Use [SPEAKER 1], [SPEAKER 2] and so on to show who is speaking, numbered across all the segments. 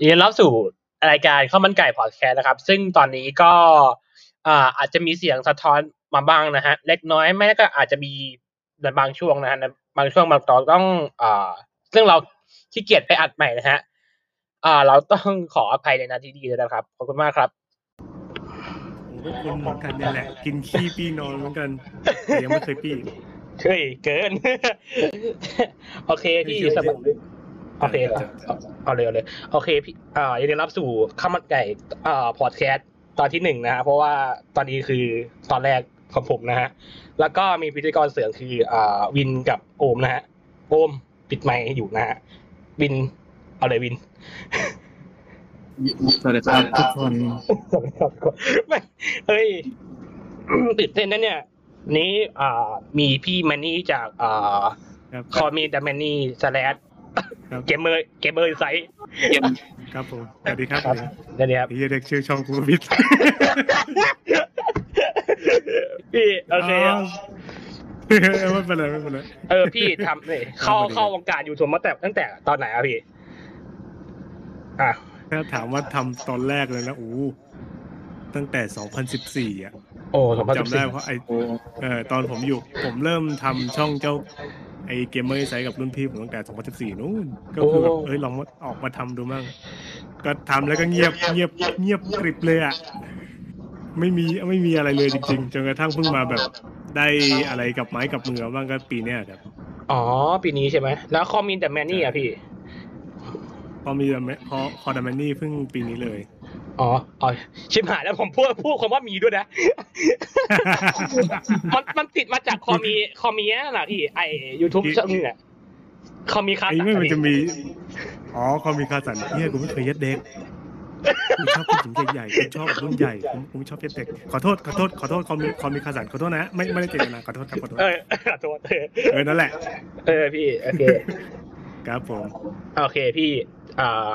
[SPEAKER 1] ยินดีรับสู่รายการข้าวมันไก่พอดแคสต์นะครับ ซึ่งตอนนี้ก็อ่าอาจจะมีเสียงสะท้อนมาบ้างนะฮะ เล็กน้อยไม่ก็อาจจะมีในบางช่วงนะฮะในบางช่วงบางตอนต้องอ่าซึ่งเราขี้เกียจไปอัดใหม่นะฮะอ่าเราต้องขออภัยในนาทีนี้ด้วยนะครับ ขอบคุณมากครับ
[SPEAKER 2] ผมก็คนเหมือนกันเนี่ยแหละ กินขี้ปี้นอนเหมือนกันแต่ยังไม่เคยปี้
[SPEAKER 1] เฮ้ยเกิน โอเคพี่สบาย โอเคเหรอเอาเลยเอาเลยโอเคพี่อ่ายินดีรับสู่ข้าวมันไก่อ่าพอดแคสต์ตอนที่หนึ่งนะฮะเพราะว่าตอนนี้คือตอนแรกของผมนะฮะแล้วก็มีพิธีกรเสริมคืออ่าวินกับโอมนะฮะโอมปิดไมค์อยู่นะฮะวินเอาเลยวิน
[SPEAKER 3] สวัสดีครับทุกคน
[SPEAKER 1] ไม่เฮ้ยตื่นเต้นนะเนี่ยนี้อ่ามีพี่แมนนี่จากอ่า
[SPEAKER 2] ครับ
[SPEAKER 1] คอมีดัมแมนนี่สแลด
[SPEAKER 2] ครับ
[SPEAKER 1] เกมเมอร์เกมเมอร์ไซต์
[SPEAKER 2] ครับผมสวัสดีครับ
[SPEAKER 1] ครับเดี๋ยวนี้ครับ
[SPEAKER 2] ไอ้เหี้ยเด็กชื่อช่องกูวิทย์
[SPEAKER 1] พี่โอเค
[SPEAKER 2] ไม่เป็นไรไม่เป็นไร
[SPEAKER 1] เออพี่ทำเลยเข้า
[SPEAKER 2] ไม่เป็นไร
[SPEAKER 1] เข้าวงการยูทูบมาแต่ตั้งแต่ตอนไหนอะพี่อะ
[SPEAKER 2] ถ้าถามว่าทำตอนแรกเลยนะอู้ตั้งแต่ 2014 อะ
[SPEAKER 1] โอ้ส
[SPEAKER 2] ผ
[SPEAKER 1] อง
[SPEAKER 2] ม
[SPEAKER 1] พันสิบ
[SPEAKER 2] จำได้
[SPEAKER 1] สี่
[SPEAKER 2] เพราะไอเออตอนผมอยู่ ผมเริ่มทำช่องเจ้า ไอเกมเมอร์ไซกับรุ่นพี่ผมตั้งแต่ 2014 นู่น ก็คือแบบเอ้ยลองมาออกมาทำดูมั่ง ก็ทำแล้วก็เงียบเงียบเงียบกริบเลยอะ ไม่มีไม่มีอะไรเลยจริงๆ จนกระทั่งเพิ่งมาแบบได้อะไรกับไม้กับมือบ้างก็ปีเนี้ยครับ
[SPEAKER 1] อ๋อ ปีนี้ใช่ไหม แล้วคอมีแต่แมนนี่อะพี่
[SPEAKER 2] พอมีพอ Calldamanny เพิ่งปีนี้เลย
[SPEAKER 1] อ๋ออ๋อชิบหายแล้วผมพูดพูดคำว่า me ด้วยนะ มันมันติดมาจาก Call Me Call Me นั่นแหละพี่ไอยูทูบ
[SPEAKER 2] ที่
[SPEAKER 1] ช่องนึงอะ Call Me Cars
[SPEAKER 2] ไอ้ไม่มันจะมี อ๋อ Call Me Carson เนี่ยกูไม่เคยเย็ดเด็กกูชอบผู้หญิงใหญ่ๆกูชอบรุ่นใหญ่กูกูไม่ชอบเย็ดเด็กขอโทษ ขอโทษ ขอโทษ Call Me Call Me Carson ขอโทษนะ ไม่ไม่ได้เจตนา ขอโทษครับ ขอโทษ
[SPEAKER 1] เออ ขอโทษเออ
[SPEAKER 2] เออ นั่นแหละ
[SPEAKER 1] เออ พี่ โอเค
[SPEAKER 2] ครับผม
[SPEAKER 1] โอเค พี่ อ่า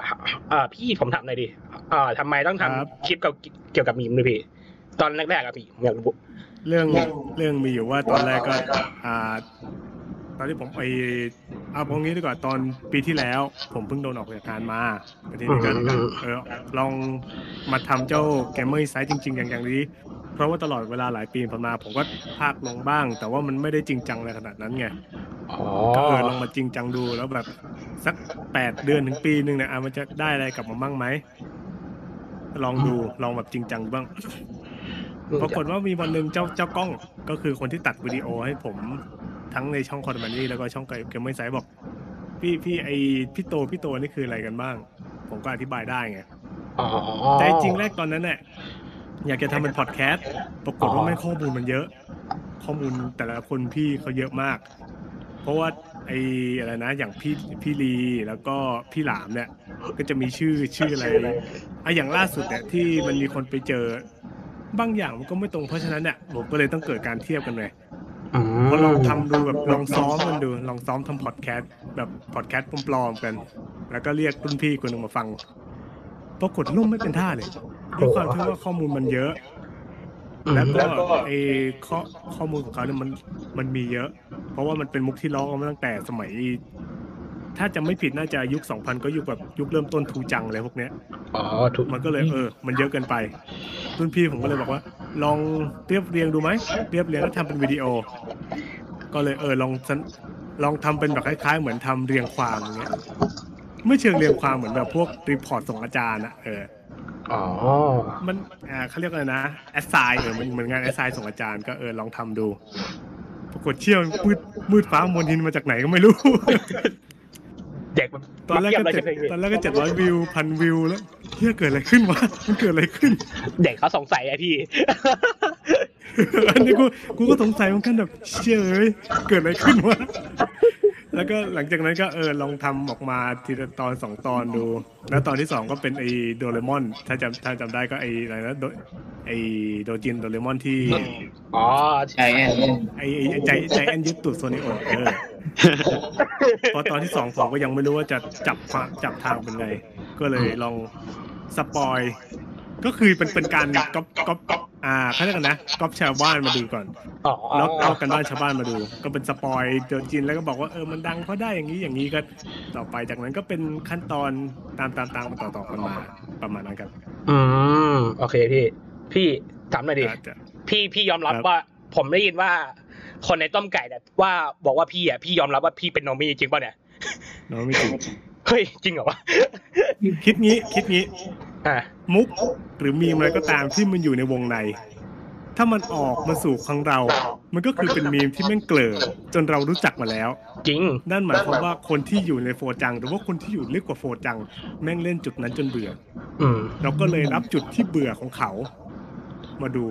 [SPEAKER 1] อ่า พี่ผมถามหน่อยดิ อ่าทำไมต้อง
[SPEAKER 2] ครับ
[SPEAKER 1] ทำคลิปเกี่ยวเกี่ยวกับมีมด้วยพี่ ตอนแรกๆอะพี่ผมอยากรู้
[SPEAKER 2] เรื่องเรื่องมีอยู่ว่าตอนแรกก็ อ่า ตอนที่ผมไปเอาตรงนี้ดีกว่าตอนปีที่แล้ว ผมเพิ่งโดนออกจากงานมาแล้วทีนี้ก็
[SPEAKER 1] อืม
[SPEAKER 2] เออลองมาทำเจ้าเกมเมอร์ไซต์จริงๆอย่างอย่างนี้ เพราะว่าตลอดเวลาหลายปีผ่านมาผมก็พากลงบ้าง แต่ว่ามันไม่ได้จริงจังอะไรขนาดนั้นไง
[SPEAKER 1] อ๋อ
[SPEAKER 2] ก็เออลองมาจริงจังดูแล้วแบบสักแปดเดือนถึงปีหนึ่งเนี่ยอะมันจะได้อะไรกลับมาบ้างไหม ลองดูลองแบบจริงจังบ้างปรากฏว่ามีวันหนึ่งเจ้าเจ้ากล้องก็คือคนที่ตัดวิดีโอให้ผมทั้งในช่องคอนมันนี่แล้วก็ช่องเกมไม่ไซบอก พี่พี่ไอพี่โตพี่โตนี่คืออะไรกันบ้าง ผมก็อธิบายได้ไง
[SPEAKER 1] อ๋อ
[SPEAKER 2] แต่จริงแรกตอนนั้นเนี่ยอยากจะทำเป็นพอดแคสต์ปรากฏว่าไม่ข้อมูลมันเยอะ ข้อมูลแต่ละคนพี่เขาเยอะมาก เพราะว่า ไออะไรนะ อย่างพี่พี่ลีแล้วก็พี่หลามเนี่ย ก็จะมีชื่อชื่ออะไรอะอย่างล่าสุดเนี่ยที่มันมีคนไปเจอบางอย่างมันก็ไม่ตรงเพราะฉะนั้นเนี่ยผมก็เลยต้องเกิดการเทียบกันเลย
[SPEAKER 1] อืม
[SPEAKER 2] พอลองทำดูแบบลองซ้อมกันดูลองซ้อมทำพอดแคสต์แบบพอดแคสต์ปลอมๆกัน แล้วก็เรียกรุ่นพี่คนหนึ่งมาฟังปรากฏล่มไม่เป็นท่าเลยด้วยความที่ว่าข้อมูลมันเยอะ แล้วก็ไอ้ข้อข้อมูลของเขาเนี่ยมันมันมีเยอะ เพราะว่ามันเป็นมุกที่ร้องมาตั้งแต่สมัย ถ้าจะไม่ผิดน่าจะยุค2000ก็ยุคแบบยุคเริ่มต้นทูจังอะไรพวกเนี้ย
[SPEAKER 1] อ๋อถูก
[SPEAKER 2] มันก็เลยเออ มันเยอะเกินไปรุ่นพี่ผมก็เลยบอกว่า ลองเรียบเรียงดูไหมเรียบเรียงแล้วทำเป็นวิดีโอ ก็เลยเออลองสันลองทำเป็นแบบคล้าย ๆ เหมือนทำเรียงความอย่างเงี้ยไม่เชิงเรียงความเหมือนแบบพวกรีพอร์ตส่งอาจารย์อะเออ
[SPEAKER 1] อ๋อ
[SPEAKER 2] มันอ่าเขาเรียกอะไรนะแอสไซน์เออมันเหมือนงานแอสไซน์ส่งอาจารย์ก็เออลองทำดู ปรากฏเชี่ยวมืดมืดฟ้ามนทินมาจากไหนก็ไม่รู้
[SPEAKER 1] เด็กมัน
[SPEAKER 2] ตอนแรกก็
[SPEAKER 1] เที
[SPEAKER 2] เจ็
[SPEAKER 1] ย
[SPEAKER 2] ด
[SPEAKER 1] บเลย
[SPEAKER 2] ตอนแรกก็เจ็ดร้อยวิวพันวิวแล้วเฮียเกิดอะไรขึ้นวะมันเกิดอะไรขึ้น
[SPEAKER 1] เด็กเขาสงสัยไอพี่
[SPEAKER 2] อันนี้กูกูก็สงสัยเหมือนกันแบบเชื่อเอ้ยเกิดอะไรขึ้นวะ แล้วก็หลังจากนั้นก็เออลองทำออกมาทีละตอนสองตอนดู แล้วตอนที่สองก็เป็นไอโดเรมอน ถ้าจำถ้าจำได้ก็ไออะไรนะโดไอโดจินโดเรมอนที่
[SPEAKER 1] อ๋อ
[SPEAKER 3] ใช่แอน
[SPEAKER 2] ไอไอ้ใจใจแอนยึดตูดโซนิโอเออพอตอนที่สองผมก็ยังไม่รู้ว่าจะจับความจับทางเป็นไง ก็เลยลองสปอย ก็คือเป็นเป็นการก๊อปก๊อปก๊อปอ่าเขาเรียกกันนะก๊อปชาวบ้านมาดูก่อน
[SPEAKER 1] อ๋อ
[SPEAKER 2] แล้วเอากันบ้านชาวบ้านมาดู ก็เป็นสปอยเจอจินแล้วก็บอกว่าเออมันดังเพราะได้อย่างนี้อย่างนี้ก็ต่อไปจากนั้นก็เป็นขั้นตอนตามตามตามต่อต่อกันมาประมาณนั้นครับ
[SPEAKER 1] อืมโอเคพี่ พี่ถามหน่อยดิ
[SPEAKER 2] อาจจะ
[SPEAKER 1] พี่พี่ยอมรับ
[SPEAKER 2] ครับ
[SPEAKER 1] ว่า ผมได้ยินว่า คนในต้มไก่เนี่ยว่าบอกว่าพี่อะพี่ยอมรับว่าพี่เป็นโนมี่จริงป่ะเนี่ย
[SPEAKER 2] น้องไม่จริง
[SPEAKER 1] เฮ้ยจริงเหรอวะ
[SPEAKER 2] คิดงี้คิดงี้
[SPEAKER 1] อะ
[SPEAKER 2] มุกหรือมีมอะไรก็ตามที่มันอยู่ในวงใน ถ้ามันออกมาสู่ของเรา มันก็คือเป็นมีมที่แม่งเกลิอจนเรารู้จักมาแล้ว
[SPEAKER 1] จริง
[SPEAKER 2] นั่นหมายความว่าคนที่อยู่ในโฟจัง หรือว่าคนที่อยู่ลึกกว่าโฟจัง แม่งเล่นจุดนั้นจนเบื่อ
[SPEAKER 1] อืม
[SPEAKER 2] เราก็เลยรับจุดที่เบื่อของเขา มาดู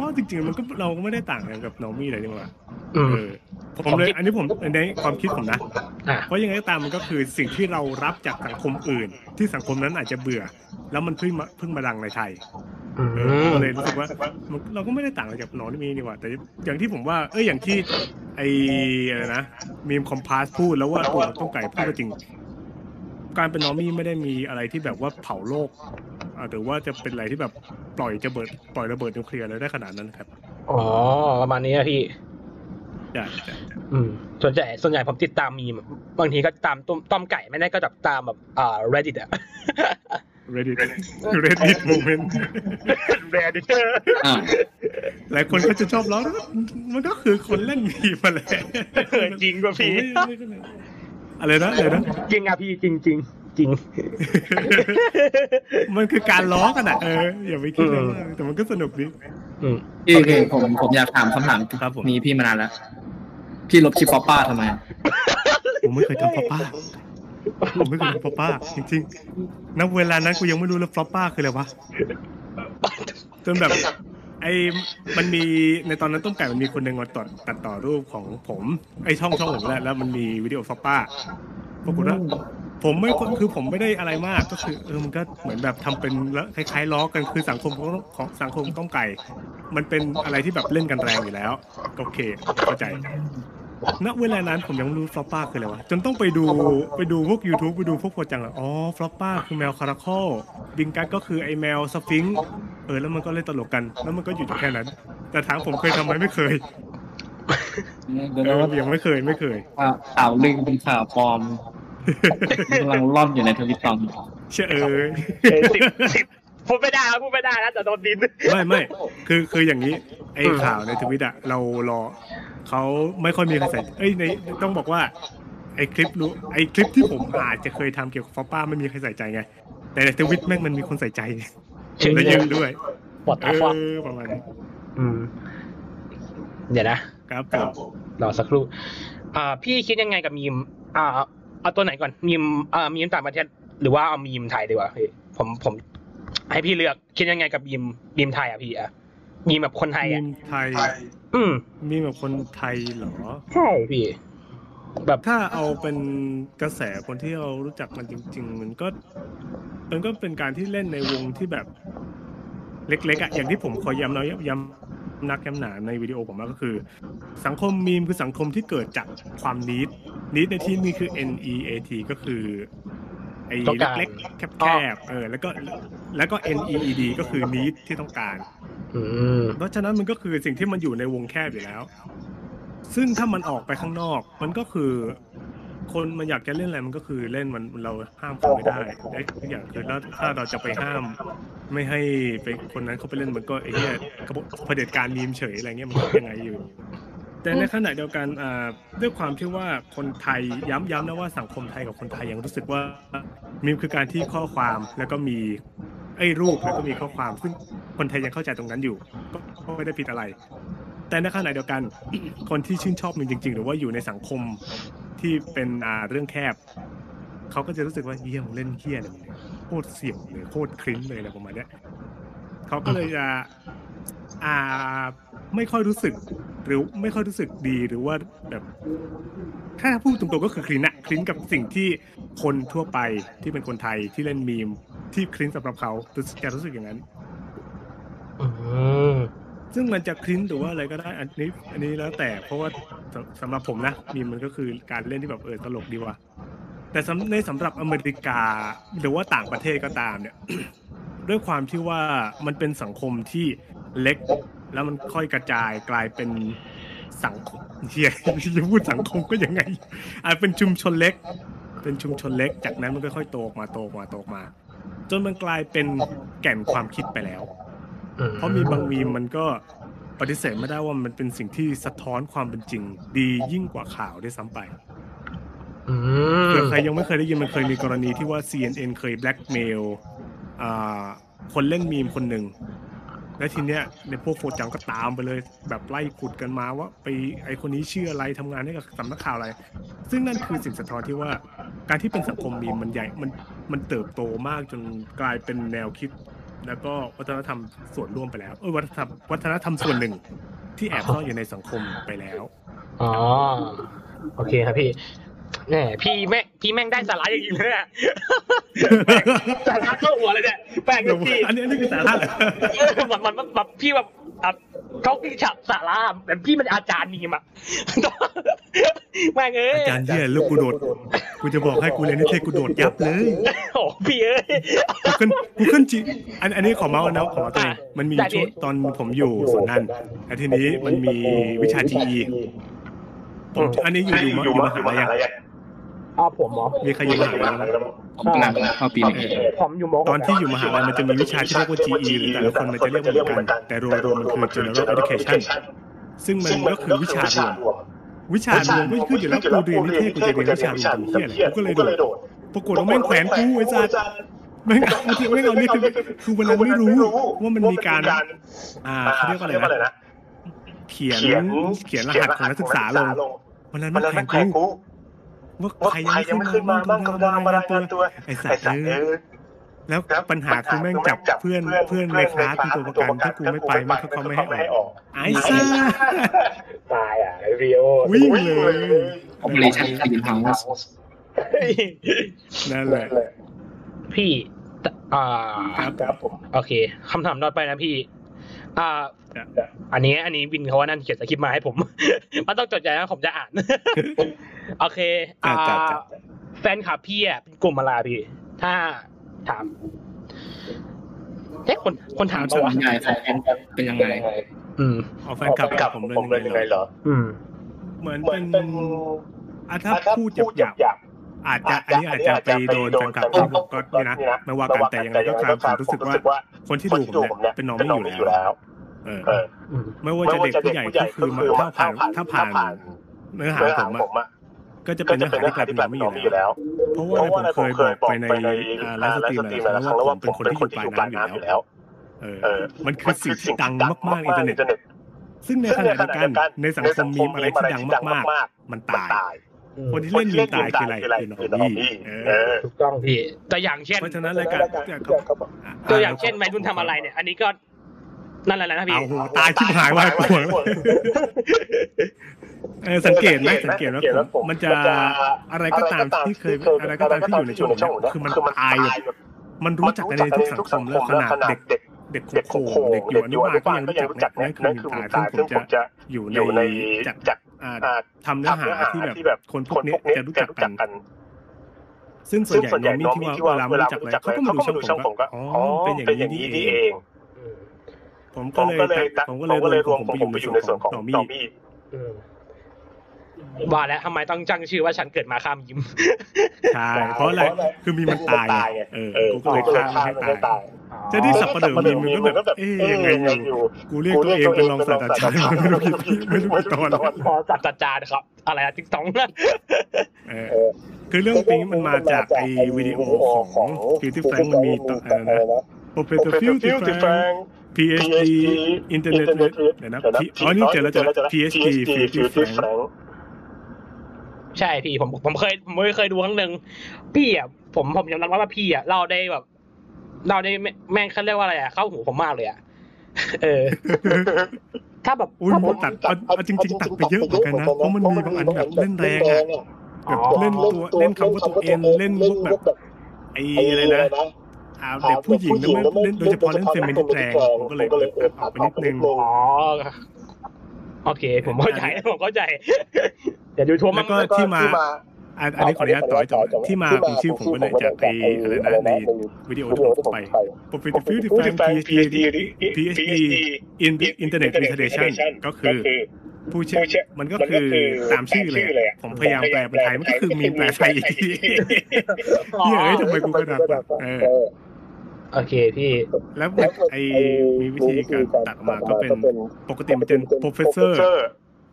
[SPEAKER 2] เพราะจริงๆมันก็เราก็ไม่ได้ต่างกันกับนอมี่เลยนี่หว่า
[SPEAKER 1] อืม
[SPEAKER 2] เออผมเลยอันนี้ผมในความคิดผมนะ
[SPEAKER 1] อะ
[SPEAKER 2] เพราะยังไงก็ตามมันก็คือสิ่งที่เรารับจากสังคมอื่น ที่สังคมนั้นอาจจะเบื่อ แล้วมันเพิ่งมาเพิ่งมาดังในไทย
[SPEAKER 1] อื
[SPEAKER 2] เออ
[SPEAKER 1] ม
[SPEAKER 2] ก็เลยรู้สึกว่ามันเราก็ไม่ได้ต่างอะไรจากหนอนมีนี่หว่า แต่อย่างที่ผมว่า เอ้ยอย่างที่ ไออะไรนะมีมคอมพาสพูดแล้วว่าตัวต้องไก่พูดก็จริง การเป็นนอมี่ไม่ได้มีอะไรที่แบบว่าเผาโลกอ่า หรือว่าจะเป็นอะไรที่แบบปล่อยจะเบิดปล่อยระเบิดนิวเคลียร์อะไรได้ขนาดนั้นครับ
[SPEAKER 1] อ๋อประมาณนี้อะพี่
[SPEAKER 2] ใช่ใช่
[SPEAKER 1] อืมส่วนใหญ่ส่วนใหญ่ผมติดตามมีมบางทีก็ตามต้มต้มไก่ไม่ได้ก็แบบตามแบบอ่า reddit อะ
[SPEAKER 2] reddit reddit moment
[SPEAKER 1] reddit
[SPEAKER 3] อ่า
[SPEAKER 2] หลายคนก็จะชอบล้อมันก็คือคนเล่นมีมาแหละ
[SPEAKER 1] เออจริงป่ะพี่
[SPEAKER 2] ผมไม่ไม่อะไรนะอะไรนะ
[SPEAKER 1] จริงอะพี่จริงจริงจริง
[SPEAKER 2] มันคือการล้อกันอะเอออย่าไปคิดเลยว่าแต่มันก็สนุกดี
[SPEAKER 1] อืม
[SPEAKER 3] พี่คือผมผมอยากถามคำถาม
[SPEAKER 2] ครับผม
[SPEAKER 3] นี้พี่มานานแล้ว พี่ลบชิปป๊อปป้าทำไม
[SPEAKER 2] ผมไม่เคยทำ Floppa ผมไม่เคยทำ Floppa จริงๆณเวลานั้นกูยังไม่รู้เลย Floppa คืออะไรวะจนแบบไอ้มันมีในตอนนั้นต้มไก่มันมีคนหนึ่งมาตัดตัดต่อรูปของผม ไอ้ช่องช่องผมแหละแล้วมันมีวิดีโอ Floppa ปรากฏว่า ผมไม่คือผมไม่ได้อะไรมากก็คือเออมันก็เหมือนแบบทำเป็นแล้วคล้ายๆล้อกันคือสังคมของของสังคมต้มไก่ มันเป็นอะไรที่แบบเล่นกันแรงอยู่แล้วก็โอเคเข้าใจณเวลานั้นผมยังไม่รู้ Floppa คืออะไรวะจนต้องไปดูไปดูพวก YouTube ไปดูพวกโปรจังอะอ๋อ Floppa คือแมว caracal Bingus ก็คือไอแมวสฟิงค์เออแล้วมันก็เล่นตลกกัน แล้วมันก็อยู่แค่นั้น แต่ถามผมเคยทำไหมไม่เคย
[SPEAKER 3] เดี๋ยว
[SPEAKER 2] เอ
[SPEAKER 3] นะ
[SPEAKER 2] อยังไม่เคยไม่เคย
[SPEAKER 3] ว่าข่าวลือเป็นข่าวปลอม กำลังล่อนอยู่ในทวิตตอนนี้
[SPEAKER 2] เชื่อเออ
[SPEAKER 1] เออสิบสิบพูดไม่ได้ครับพูดไม่ได้นะแต่โดนดิน
[SPEAKER 2] ไม่ไม่คือคืออย่างนี้ไอ้
[SPEAKER 1] อืม
[SPEAKER 2] ข่าวในทวิตอะเรารอเขาไม่ค่อยมีใครใส่เอ้ยในต้องบอกว่าไอ้คลิปรู้ไอ้คลิปที่ผมอาจจะเคยทำเกี่ยวกับฟลอปป้าไม่มีใครใส่ใจไง แต่ในทวิตแม่งมันมีคนใส่ใจ
[SPEAKER 1] เชื่อ
[SPEAKER 2] และเยอะด้วย
[SPEAKER 1] ปวด
[SPEAKER 2] เอ
[SPEAKER 1] ตาฟอด
[SPEAKER 2] อประมาณนี้
[SPEAKER 1] อืมเดี๋ยวนะครับ
[SPEAKER 2] ผม
[SPEAKER 1] รอสักครู่อ่าพี่คิดยังไงกับมีมอ่า เอาตัวไหนก่อนมีมอ่ามีมต่างประเทศหรือว่าเอามีมไทยดีกว่าพี่ผมผมให้พี่เลือกคิดยังไงกับมีมมีมไทยอะพี่อะมีมแบบคนไทย
[SPEAKER 2] มี
[SPEAKER 1] อะ
[SPEAKER 2] มไทย
[SPEAKER 1] อืม
[SPEAKER 2] มีแบบคนไทยเหรอ
[SPEAKER 1] ใช่พี่ แบบ
[SPEAKER 2] ถ้าเอาเป็นกระแสคนที่เรารู้จักมันจริง ๆ มันก็ มันก็เป็นการที่เล่นในวงที่แบบ เล็กๆอะอย่างที่ผมขอย้ำนะย้ำ นักย้ำหนาในวิดีโอผมว่าก็คือ สังคมมีมคือสังคมที่เกิดจากความนิดนิดในที่นี้คือ N E A T ก็คือไอ้
[SPEAKER 1] ต้องการ
[SPEAKER 2] เล็กๆแคบๆเออแล้วก็แล้วก็ N E E D ก็คือนิดที่ต้องการ
[SPEAKER 1] อืม
[SPEAKER 2] เพราะฉะนั้นมันก็คือสิ่งที่มันอยู่ในวงแคบอยู่แล้ว ซึ่งถ้ามันออกไปข้างนอก มันก็คือ คนมันอยากจะเล่นอะไรมันก็คือเล่นมันเราห้ามคนไม่ได้ไอ้ทุกอย่างคือแล้วถ้าเราจะไปห้าม ไม่ให้ไปคนนั้นเขาไปเล่นมันก็ไอ้เนี่ยกระบเผด็จการมีมเฉยอะไรเงี้ยมันก็ยังไงอยู่ แต่ในขณะเดียวกันอ่าด้วยความที่ว่าคนไทยย้ำย้ำนะว่าสังคมไทยกับคนไทยยังรู้สึกว่ามีมคือการที่ข้อความแล้วก็มีไอ้รูปแล้วก็มีข้อความซึ่งคนไทยยังเข้าใจตรงนั้นอยู่ ก็ไม่ได้ผิดอะไร แต่ในขณะเดียวกัน คนที่ชื่นชอบมีมจริง ๆ หรือว่าอยู่ในสังคม ที่เป็นอ่าเรื่องแคบเขาก็จะรู้สึกว่าเยี่ยมงเล่นเฮี้ยอะไรเนี่ยโคตรเสี่ยวเลยโคตรคลิ้นเลยอะไรประมาณเนี้ยเขาก็เลยจะอ่าไม่ค่อยรู้สึก หรือไม่ค่อยรู้สึกดีหรือว่าแบบถ้าพูดตรงๆก็คือคลิ้นอะคลิ้นกับสิ่งที่คนทั่วไปที่เป็นคนไทยที่เล่นมีมที่คลิ้นสำหรับเขาจะรู้สึกอย่างนั้น
[SPEAKER 1] อืม
[SPEAKER 2] ซึ่งมันจะคลิ้นหรือว่าอะไรก็ได้อันนี้อันนี้แล้วแต่เพราะว่าสำสำหรับผมนะมีมันก็คือการเล่นที่แบบเออตลกดีว่ะแต่ในสำหรับอเมริกาหรือว่าต่างประเทศก็ตามเนี่ย ด้วยความที่ว่ามันเป็นสังคมที่เล็ก แล้วมันค่อยกระจายกลายเป็นสังคมเฮียจะพูดสังคมก็ยังไงอาจเป็นชุมชนเล็ก เป็นชุมชนเล็ก จากนั้นมันก็ค่อยโตออกมาโตออกมาโตออกมา จนมันกลายเป็นแก่นความคิดไปแล้ว เพราะมีบางมีมมันก็ปฏิเสธไม่ได้ว่ามันเป็นสิ่งที่สะท้อนความเป็นจริง ดียิ่งกว่าข่าวด้วยซ้ำไป
[SPEAKER 1] อืม
[SPEAKER 2] เผื่อใครยังไม่เคยได้ยินมันเคยมีกรณีที่ว่า CNN เคยแบล็กเมลอ่าคนเล่นมีมคนหนึ่งและทีเนี้ยในพวกโคจังก็ตามไปเลย แบบไล่ขุดกันมาว่า ไปไอคนนี้ชื่ออะไรทำงานให้กับสำนักข่าวอะไร ซึ่งนั่นคือสิ่งสะท้อนที่ว่า การที่เป็นสังคมมีมมันใหญ่มันมันเติบโตมากจนกลายเป็นแนวคิด แล้วก็วัฒนธรรมส่วนร่วมไปแล้วเออวัฒนธรรมวัฒนธรรมส่วนหนึ่ง ที่แอบซ่อนอยู่ในสังคมไปแล้ว
[SPEAKER 1] อ๋อ โอเคครับพี่แหมพี่แม่งพี่แม่งได้สาระอย่างนี้เลยอะสาระเข้าหัวเลยเนี่ยแปลกจริง
[SPEAKER 2] อันนี้อันนี้คือสาระเหรอ
[SPEAKER 1] เออมันมันมันแบบพี่แบบ อะเขาพี่ฉับสาระแต่พี่มันอาจารย์มีมอะแม่งเอ้ย
[SPEAKER 2] อาจารย์เหี้ยลูกกูโดด กูจะบอกให้กูเรียนนิเทศกูโดดยับเลย
[SPEAKER 1] โอ้พี่เอ้ย
[SPEAKER 2] กูขึ้นกูขึ้นจีอันอันนี้ขอเมาส์นะขอเมาส์ตัวเองมันมี
[SPEAKER 1] ได้พี่
[SPEAKER 2] ช่วงตอนผมอยู่ส่วนนั้นแล้วทีนี้มันมีวิชา GE ผมอันนี้อยู่อยู่มอยู่มหาลัยยัง
[SPEAKER 1] อ๋อผมเหรอ
[SPEAKER 2] มีใครอยู่มหาลัยบ้าง
[SPEAKER 3] ผมกำลังเข้าปีหนึ่ง
[SPEAKER 1] ผมอยู่ม
[SPEAKER 2] ตอนที่อยู่มหาลัยมันจะมีวิชาที่เรียกว่า GE หรือแต่ละคนมันจะเรียกไม่เหมือนกัน แต่รวมๆมันคือ General Education ซึ่งมันก็คือวิชารวมวิชารวมก็คืออยู่แล้วกูเรียนนิเทศกูจะเรียนวิชารวมทำเหี้ยอะไรกูก็เลยโดดปรากฏว่าแม่งแขวนกูไอ้สัสแม่งเอาที่แม่งเอานี่คือคือวันนั้นไม่รู้ว่ามันมีการ อ่าเขาเรียกว่าอะไรนะเขียนเขียนรหัสของนักศึกษาลงวันนั้น
[SPEAKER 4] มั
[SPEAKER 2] มันน
[SPEAKER 4] นั้น
[SPEAKER 2] แข่
[SPEAKER 4] นั
[SPEAKER 2] ง
[SPEAKER 4] ก
[SPEAKER 2] กู
[SPEAKER 4] แข่งกู
[SPEAKER 2] ว่า
[SPEAKER 4] ว่า
[SPEAKER 2] ใคร
[SPEAKER 4] ใคร
[SPEAKER 2] ยั
[SPEAKER 4] ยังง
[SPEAKER 2] ไม่
[SPEAKER 4] ไม่
[SPEAKER 2] ขึ้
[SPEAKER 4] ขึ้
[SPEAKER 2] น
[SPEAKER 4] น
[SPEAKER 2] มา
[SPEAKER 4] มา
[SPEAKER 2] บ้า
[SPEAKER 4] บ้างง
[SPEAKER 2] กำ
[SPEAKER 4] กำ
[SPEAKER 2] ลั
[SPEAKER 4] ลั
[SPEAKER 2] ง
[SPEAKER 4] ง
[SPEAKER 2] มารารา
[SPEAKER 4] ย
[SPEAKER 2] งาง
[SPEAKER 4] งานน
[SPEAKER 2] ตั
[SPEAKER 4] ตัวว
[SPEAKER 2] ไอ้สั
[SPEAKER 4] ไอ้
[SPEAKER 2] ตว์
[SPEAKER 4] สัตว์
[SPEAKER 2] เอ
[SPEAKER 4] เอ
[SPEAKER 2] อ
[SPEAKER 4] อ
[SPEAKER 2] แล้ว
[SPEAKER 4] แล้ว
[SPEAKER 2] ปัญหาคือแม่งจับเพื่อนเพื่อนในคลาสเป็นตัวประกันถ้ากูไม่ไปแม่งเขาไม่ให้ออก ไอ้ซ่า
[SPEAKER 1] ตายอะไอพีโอ
[SPEAKER 2] วิ่งเลย
[SPEAKER 3] ออปเปอเรชั่นคลีนเฮาส์
[SPEAKER 2] นั่นแหละ
[SPEAKER 1] พี่ตอ่า
[SPEAKER 2] ครับ
[SPEAKER 4] ครับผม
[SPEAKER 1] โอเคคำถามต่อไปนะพี่ อ่า
[SPEAKER 2] ครับ
[SPEAKER 1] อันนี้ อันนี้วินเขาว่านั่นเขียนสคริปต์มาให้ผม มันต้องจดใจนะผมจะอ่าน โอเคอ่า
[SPEAKER 2] จ้ะจ้ะจ้ะ
[SPEAKER 1] แฟนคลับพี่อะเป็นกลุ่มอะไรพี่ถ้าถามเอ๊ะคนคนถาม
[SPEAKER 3] ส่
[SPEAKER 1] ปะ
[SPEAKER 3] ว
[SPEAKER 1] วะ
[SPEAKER 3] นใหญ่ของเป็นยังไง
[SPEAKER 1] อืม
[SPEAKER 2] เอาแฟนคลับ
[SPEAKER 4] กับ
[SPEAKER 2] ผม
[SPEAKER 4] ผม
[SPEAKER 2] เล
[SPEAKER 4] เลยย
[SPEAKER 2] ยั
[SPEAKER 4] ยังง
[SPEAKER 2] ไง
[SPEAKER 4] ไง
[SPEAKER 2] เหร
[SPEAKER 4] เห
[SPEAKER 2] อ
[SPEAKER 4] รอ
[SPEAKER 1] อืม
[SPEAKER 2] เหมือน
[SPEAKER 4] เหมื
[SPEAKER 2] เป็
[SPEAKER 4] อน
[SPEAKER 2] น
[SPEAKER 4] เป็น
[SPEAKER 2] อะ
[SPEAKER 4] ถ้า
[SPEAKER 2] ถ้า
[SPEAKER 4] พู
[SPEAKER 2] พู
[SPEAKER 4] ด
[SPEAKER 2] ด
[SPEAKER 4] ห
[SPEAKER 2] หยาบ
[SPEAKER 4] ยาบ
[SPEAKER 2] ๆอาจจะอันนี้อาจจะไปโดนแฟนคลับที่ผมก็นี่นะไม่ว่ากันแต่อย่างไรก็ตามผมรู้สึกว่า คนที่
[SPEAKER 4] คน
[SPEAKER 2] ดู
[SPEAKER 4] ที่
[SPEAKER 2] ผ
[SPEAKER 4] ดู
[SPEAKER 2] ม
[SPEAKER 4] ผม
[SPEAKER 2] เนี่
[SPEAKER 4] เนี่ยย
[SPEAKER 2] เป็นน้อง
[SPEAKER 4] เป็น
[SPEAKER 2] ไม่
[SPEAKER 4] น้อง
[SPEAKER 2] อ
[SPEAKER 4] ไม่
[SPEAKER 2] ยู่
[SPEAKER 4] อยู่
[SPEAKER 2] แล้
[SPEAKER 4] แล้วว
[SPEAKER 2] เออ
[SPEAKER 4] เออ
[SPEAKER 1] อืม
[SPEAKER 2] ไม่ว่า
[SPEAKER 4] ไม่
[SPEAKER 2] จะ
[SPEAKER 4] ว่า
[SPEAKER 2] เด็ก
[SPEAKER 4] จะ
[SPEAKER 2] ผู้
[SPEAKER 4] เด็ก
[SPEAKER 2] ใหญ่
[SPEAKER 4] ผู้ใหญ่
[SPEAKER 2] ก็
[SPEAKER 4] ก็
[SPEAKER 2] คื
[SPEAKER 4] คืออ
[SPEAKER 2] มัน
[SPEAKER 4] ถ้า
[SPEAKER 2] ถ้า
[SPEAKER 4] ผ่า
[SPEAKER 2] ผ่านน
[SPEAKER 4] ถ้า
[SPEAKER 2] ถ้า
[SPEAKER 4] ผ่า
[SPEAKER 2] ผ่าน
[SPEAKER 4] น
[SPEAKER 2] เนื้อหา
[SPEAKER 4] เนื้อ
[SPEAKER 2] ผ
[SPEAKER 4] หามผ
[SPEAKER 2] อะ
[SPEAKER 4] มอะ
[SPEAKER 2] ก็จะ
[SPEAKER 4] ก็
[SPEAKER 2] เป็น
[SPEAKER 4] จะ
[SPEAKER 2] เนื้อ
[SPEAKER 4] เป็น
[SPEAKER 2] หา
[SPEAKER 4] เนื้อ
[SPEAKER 2] ที่
[SPEAKER 4] หาก
[SPEAKER 2] ลาย
[SPEAKER 4] ที่
[SPEAKER 2] เป็น
[SPEAKER 4] ก
[SPEAKER 2] น้
[SPEAKER 4] ลา
[SPEAKER 2] อยง
[SPEAKER 4] เป็น
[SPEAKER 2] ไม่
[SPEAKER 4] น้อง
[SPEAKER 2] อยู่
[SPEAKER 4] ไม่อยู่
[SPEAKER 2] แล้ว
[SPEAKER 4] แล้ว
[SPEAKER 2] เพราะว่า
[SPEAKER 4] เพ
[SPEAKER 2] เนี่ย
[SPEAKER 4] ราะ
[SPEAKER 2] ผม
[SPEAKER 4] ว่า
[SPEAKER 2] เค
[SPEAKER 4] เนี่ย
[SPEAKER 2] ย
[SPEAKER 4] ผม
[SPEAKER 2] บอก
[SPEAKER 4] เคย
[SPEAKER 2] ไปใน
[SPEAKER 4] บอก
[SPEAKER 2] อ่าไลฟ์สตรีมหลายครั้งแล้วว่าผมเป็นคนที่อยู่ปลายน้ำอยู่แล้วเออ
[SPEAKER 4] เออ
[SPEAKER 2] มันคือสิ่งที่ดังมากๆในอินเทอร์เน็ตซึ่งในขณะเดียวกันในสังคมมีมอะไรที่ดังมากๆ มันตายคนที่เล่นมีมตายคืออะไรคือน้องพี่เอ
[SPEAKER 4] เอ
[SPEAKER 2] อ
[SPEAKER 4] อ
[SPEAKER 1] ถูกต้องพี่แต่อย่างเช่น
[SPEAKER 2] เพราะฉะนั้นรายการ
[SPEAKER 1] ตัวอย่างเช่นไมรุ่นทำอะไรเนี่ย อันนี้ก็ นั่นแหละนะพี่
[SPEAKER 2] เอาโหตายชิบหายวายปวงแล้วเออสังเกตไหมสังเกตว่าผมมันจะอะไรก็ตามที่เคยอะไรก็ตามที่อยู่ในช่วงนี้คือมันตายแบบมันรู้จักกันในทุกสังคมแล้วขนาดเด็กเด็ก
[SPEAKER 4] เด็ก
[SPEAKER 2] โข
[SPEAKER 4] โข
[SPEAKER 2] ง
[SPEAKER 4] ง
[SPEAKER 2] เด็กอยู่อนุบาลก็ยังรู้จักนะนั่นคือ
[SPEAKER 4] นั่น
[SPEAKER 2] มี
[SPEAKER 4] คือ
[SPEAKER 2] ตายซึ่งผมจะ
[SPEAKER 4] ตายซึ่งผมจะ
[SPEAKER 2] อยู่
[SPEAKER 4] อยู่
[SPEAKER 2] ใน
[SPEAKER 4] ใน
[SPEAKER 2] จาก
[SPEAKER 4] จาก
[SPEAKER 2] อ่า
[SPEAKER 4] อ่า
[SPEAKER 2] ทำเนื้อ
[SPEAKER 4] ทำ
[SPEAKER 2] หา
[SPEAKER 4] เนื้อหา
[SPEAKER 2] ที่
[SPEAKER 4] ที่
[SPEAKER 2] แบ
[SPEAKER 4] แบบบ
[SPEAKER 2] คนพ
[SPEAKER 4] คว
[SPEAKER 2] ก
[SPEAKER 4] น
[SPEAKER 2] เนี้
[SPEAKER 4] พ
[SPEAKER 2] ยว
[SPEAKER 4] กเนี้ย
[SPEAKER 2] จะรู้
[SPEAKER 4] จะ
[SPEAKER 2] จัก
[SPEAKER 4] รู้
[SPEAKER 2] กั
[SPEAKER 4] จั
[SPEAKER 2] น
[SPEAKER 4] กกัน
[SPEAKER 2] ซึ่งส่
[SPEAKER 4] ซึ่
[SPEAKER 2] วน
[SPEAKER 4] ง
[SPEAKER 2] ใหญ่
[SPEAKER 4] ส่วนใหญ่
[SPEAKER 2] น้
[SPEAKER 4] น้
[SPEAKER 2] อ
[SPEAKER 4] องง
[SPEAKER 2] มี่
[SPEAKER 4] มี่
[SPEAKER 2] ที่
[SPEAKER 4] ที่
[SPEAKER 2] ว่า
[SPEAKER 4] ว่า
[SPEAKER 2] เว
[SPEAKER 4] เว
[SPEAKER 2] ลา
[SPEAKER 4] ลา
[SPEAKER 2] ไม่
[SPEAKER 4] ไม่
[SPEAKER 2] รู้
[SPEAKER 4] รู้
[SPEAKER 2] จั
[SPEAKER 4] จั
[SPEAKER 2] ก
[SPEAKER 4] ก
[SPEAKER 2] อะไร
[SPEAKER 4] อะไร
[SPEAKER 2] เขา
[SPEAKER 4] เขา
[SPEAKER 2] ก็
[SPEAKER 4] ก็
[SPEAKER 2] มา
[SPEAKER 4] มา
[SPEAKER 2] อ๋อ
[SPEAKER 4] อ๋อ
[SPEAKER 2] เป็นอย่าง
[SPEAKER 4] เป็น
[SPEAKER 2] นี้
[SPEAKER 4] อย่าง
[SPEAKER 2] นี่
[SPEAKER 4] นี้
[SPEAKER 2] เอ
[SPEAKER 4] นี่
[SPEAKER 2] ง
[SPEAKER 4] เอง
[SPEAKER 2] ผม
[SPEAKER 4] ผ
[SPEAKER 2] ก็
[SPEAKER 4] ม
[SPEAKER 2] เลย
[SPEAKER 4] ก็เลย
[SPEAKER 2] ผมก็
[SPEAKER 4] ผ
[SPEAKER 2] เลย
[SPEAKER 4] มก็
[SPEAKER 2] ร
[SPEAKER 4] เล
[SPEAKER 2] วยม
[SPEAKER 4] รวม
[SPEAKER 2] ผม
[SPEAKER 4] ผม
[SPEAKER 2] ไป
[SPEAKER 4] ไป
[SPEAKER 2] อ
[SPEAKER 4] อยู่ยู่
[SPEAKER 2] ใน
[SPEAKER 4] ใน
[SPEAKER 2] ส่
[SPEAKER 4] ส่
[SPEAKER 2] ว
[SPEAKER 4] วนน
[SPEAKER 2] ข
[SPEAKER 4] ข
[SPEAKER 2] อ
[SPEAKER 4] องง
[SPEAKER 2] น้องมี่
[SPEAKER 4] น้องมี่
[SPEAKER 1] อืมว่าแล้วทำไมต้องจังชื่อว่าฉันเกิดมาข้ามยิ้ม
[SPEAKER 2] ใช่เพราะอะไรคือมีมันตายไงเออ
[SPEAKER 4] เออ
[SPEAKER 2] กูก็เลยฆ่ามันให้ตายจะได้สับประเดิมมีมันก็แบบเอ๊ยยังไงอยู่กูเรียกตัวเองเป็นรองศาสตราจารย์ไม่รู้กี่ไม่รู้กี่ตอนแล้ว
[SPEAKER 1] พอสัตว์จารย์ครับ อะไรอะติ๊งต๊อง
[SPEAKER 2] เออคือเรื่องปิงมันมาจากไอ้วิดีโอของฟิวตี้แฟงมันมีต่ออะไรนะโปรเฟสเตอร์ Filthy Frank PhD Internet เดี๋ยวนะ P- อ๋อนี่เจอแล้วเจอแล้ว PhD Filthy Frank
[SPEAKER 1] ใช่พี่ผมผมเคยผมเคยดูครั้งหนึ่งพี่อะผมผมยอมรับว่าพี่อะเล่าได้แบบเล่าได้แม่แม่งเขาเรียกว่าอะไรอะเข้าหูผมมากเลยอะเออ ถ้าแบบ
[SPEAKER 2] อุ้ย
[SPEAKER 1] ถ้าผ
[SPEAKER 2] ผม
[SPEAKER 1] ม
[SPEAKER 2] ตัดเอาเอาจริงๆตัดไปเยอะเหมือนกันนะเพราะมันมีบางอันแบบเล่นแรงอะแบบเล่นตัวเล่นคำว่าตัวเอ็นเล่นพวกแบบไอ้อะไรนะ อ่าเด็กผู้หญิงแล้วไม่เล่นโดยเฉพาะเล่นเฟมินิสต์แรงผมก็เลยเออออกไปนิดนึง
[SPEAKER 1] อ๋อโอเค ผมเข้าใจผมเข้าใจเดี๋ยวดูทัวร์
[SPEAKER 2] แล้
[SPEAKER 1] มั่
[SPEAKER 2] ว
[SPEAKER 1] ง
[SPEAKER 2] ก็ที่มาอันอันนี้ขออนุญาตต่อให้จบที่มาของชื่อผมก็เลยจากไอ้อะไรนะในวิดีโอที่ผมไป Profitable Define PhD PhD in Internet Presentation ก็คือผู้เชี่ยวมันก็คือตามชื่อเลยอะผมพยายามแปลเป็นไทยมันก็คือมีมแปลไทยอีกทีเฮ้ยเอ้ยทำไมกูกระดาษแบบเออ
[SPEAKER 1] โอเคพี่
[SPEAKER 2] แล้วไอ้มีวิธีการตัดออกมาก็เป็นปกติมันเป็น professor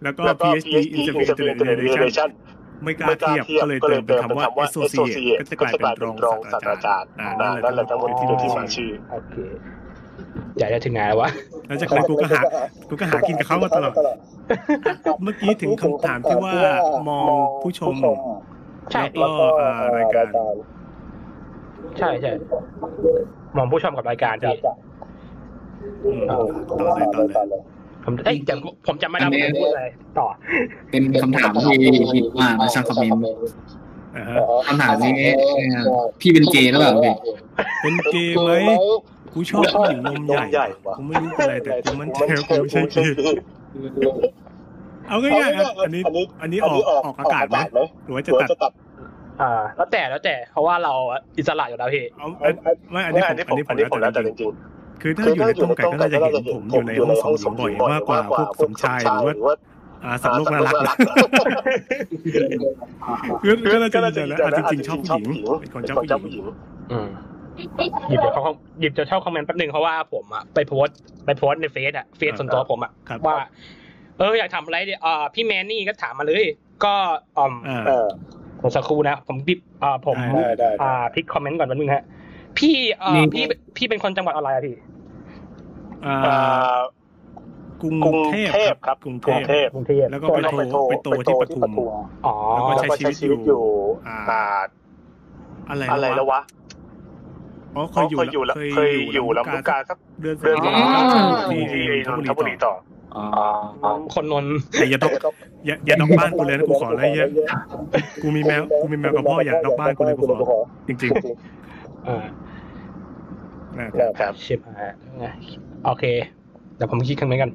[SPEAKER 2] แล้วก็ PhD in Internet Presentation ไม่กล้าเทียบก็เลยเติมเป็นคำว่า associate ก็จะกลายเป็นรองศาสตราจารย์อ่านั่นแหละทั้งหมดที่ที่มาชื่อ
[SPEAKER 1] โอเคอยากจะถึงไหนแล้ววะ
[SPEAKER 2] แล้วจากนั้นกูก็หากูก็หากินกับเขามาตลอด เมื่อกี้ถึงคำถามที่ว่ามองผู้ชม
[SPEAKER 1] ใช่
[SPEAKER 2] แล้วก็อ่ารายการ
[SPEAKER 1] ใช่ใช่มองผู้ชมกับรายการพี่
[SPEAKER 2] อืมต่อเลยต่อเลย
[SPEAKER 1] ผมเอ้ยแต่ผมจำไม่ได้ว่าผมพูดอะไรต่อ
[SPEAKER 3] เป็นคำถามที่ฮิตมากนะช่างคอมเมนต์
[SPEAKER 2] อ่าฮะ
[SPEAKER 3] คำถามนี้พี่เป็นเกย์หรือเปล่าพี่
[SPEAKER 2] เป็นเกย์ไหมกูชอบผู้หญิงนมใหญ่กูไม่รู้เป็นอะไรแต่กูมั่นใจว่ากูไม่ใช่เกย์เอาง่ายๆครับอันนี้ อันนี้ออกออกอากาศไหมหรือว่าจะตัด
[SPEAKER 1] อ่า แล้วแต่แล้วแต่เพราะว่าเราอิสระอยู่แล้วพี่
[SPEAKER 2] เอาอันไม่อันนี้ผมอันนี้ผมแล้วแต่จริงๆคือถ้าอยู่ในต้มไก่ก็น่าจะเห็นผมอยู่ในห้องส่งหญิงบ่อยมากกว่าพวกสมชายหรือว่าอ่าสัตว์โลกน่ารักนะคือก็น่าจะยืนยันแล้วอะจริงๆชอบผู้หญิงเป็นคนชอบผู้หญิง
[SPEAKER 1] อืมหยิบเดี๋ยวเขาหยิบจะเช่าคอมเมนต์แป๊บหนึงเพราะว่าผมอะไปโพสต์ไปโพสต์ในเฟซอะเฟซส่วนตัวผมอะ
[SPEAKER 2] ครับ
[SPEAKER 1] ว่า เอออยากทำอะไรเนี่ยอ่าพี่แมนนี่ก็ถามมาเลย ก็อ่อม
[SPEAKER 2] อ่า
[SPEAKER 1] ผม สักครู่นะ ผมพิบอ่าผม
[SPEAKER 2] ได้ได้
[SPEAKER 1] อ่าพิกคอมเมนต์ก่อนแป๊บนึงฮะ พี่เอ่อ
[SPEAKER 3] นี่
[SPEAKER 1] พี่พี่เป็นคนจังหวัดอะไรอะพี่
[SPEAKER 2] อ่ากรุงเทพครับกรุงเทพ
[SPEAKER 1] กรุงเทพ
[SPEAKER 2] แล้วก็ไปโตไปโตที่ปทุม
[SPEAKER 1] อ๋อ
[SPEAKER 2] แล้วก็ใช้ชีวิตอยู่อ่าอะไร
[SPEAKER 4] อะไรแล้ววะ
[SPEAKER 2] อ๋อเค
[SPEAKER 4] เขา
[SPEAKER 2] ยอยู่
[SPEAKER 4] เคยอยู่แล้วเคยอยู่ลำลูกกาสัก
[SPEAKER 2] เดือน
[SPEAKER 4] เดือนสอง
[SPEAKER 3] อ๋อ
[SPEAKER 2] ที่
[SPEAKER 4] ที่
[SPEAKER 2] ที่
[SPEAKER 4] น
[SPEAKER 2] น
[SPEAKER 4] น
[SPEAKER 2] ท
[SPEAKER 4] ท
[SPEAKER 2] บุ
[SPEAKER 4] บุ
[SPEAKER 2] รี
[SPEAKER 4] รี
[SPEAKER 2] ต่อ
[SPEAKER 4] ต่อ
[SPEAKER 3] อ๋อ
[SPEAKER 1] คนนนท์
[SPEAKER 2] แต่อย่าด อกอย่าอย่าดอกบ้านกูเลยนะกูขออะไรเยอะกูมีแมวกูมีแมวกับพ่ออย่าดอกบ้านกูเลยกูขอจริง
[SPEAKER 1] อ่า
[SPEAKER 2] ๆนะ
[SPEAKER 4] ครับ
[SPEAKER 1] ชิบหายโอเคเดี๋ยวผมคิดคำนี้กัน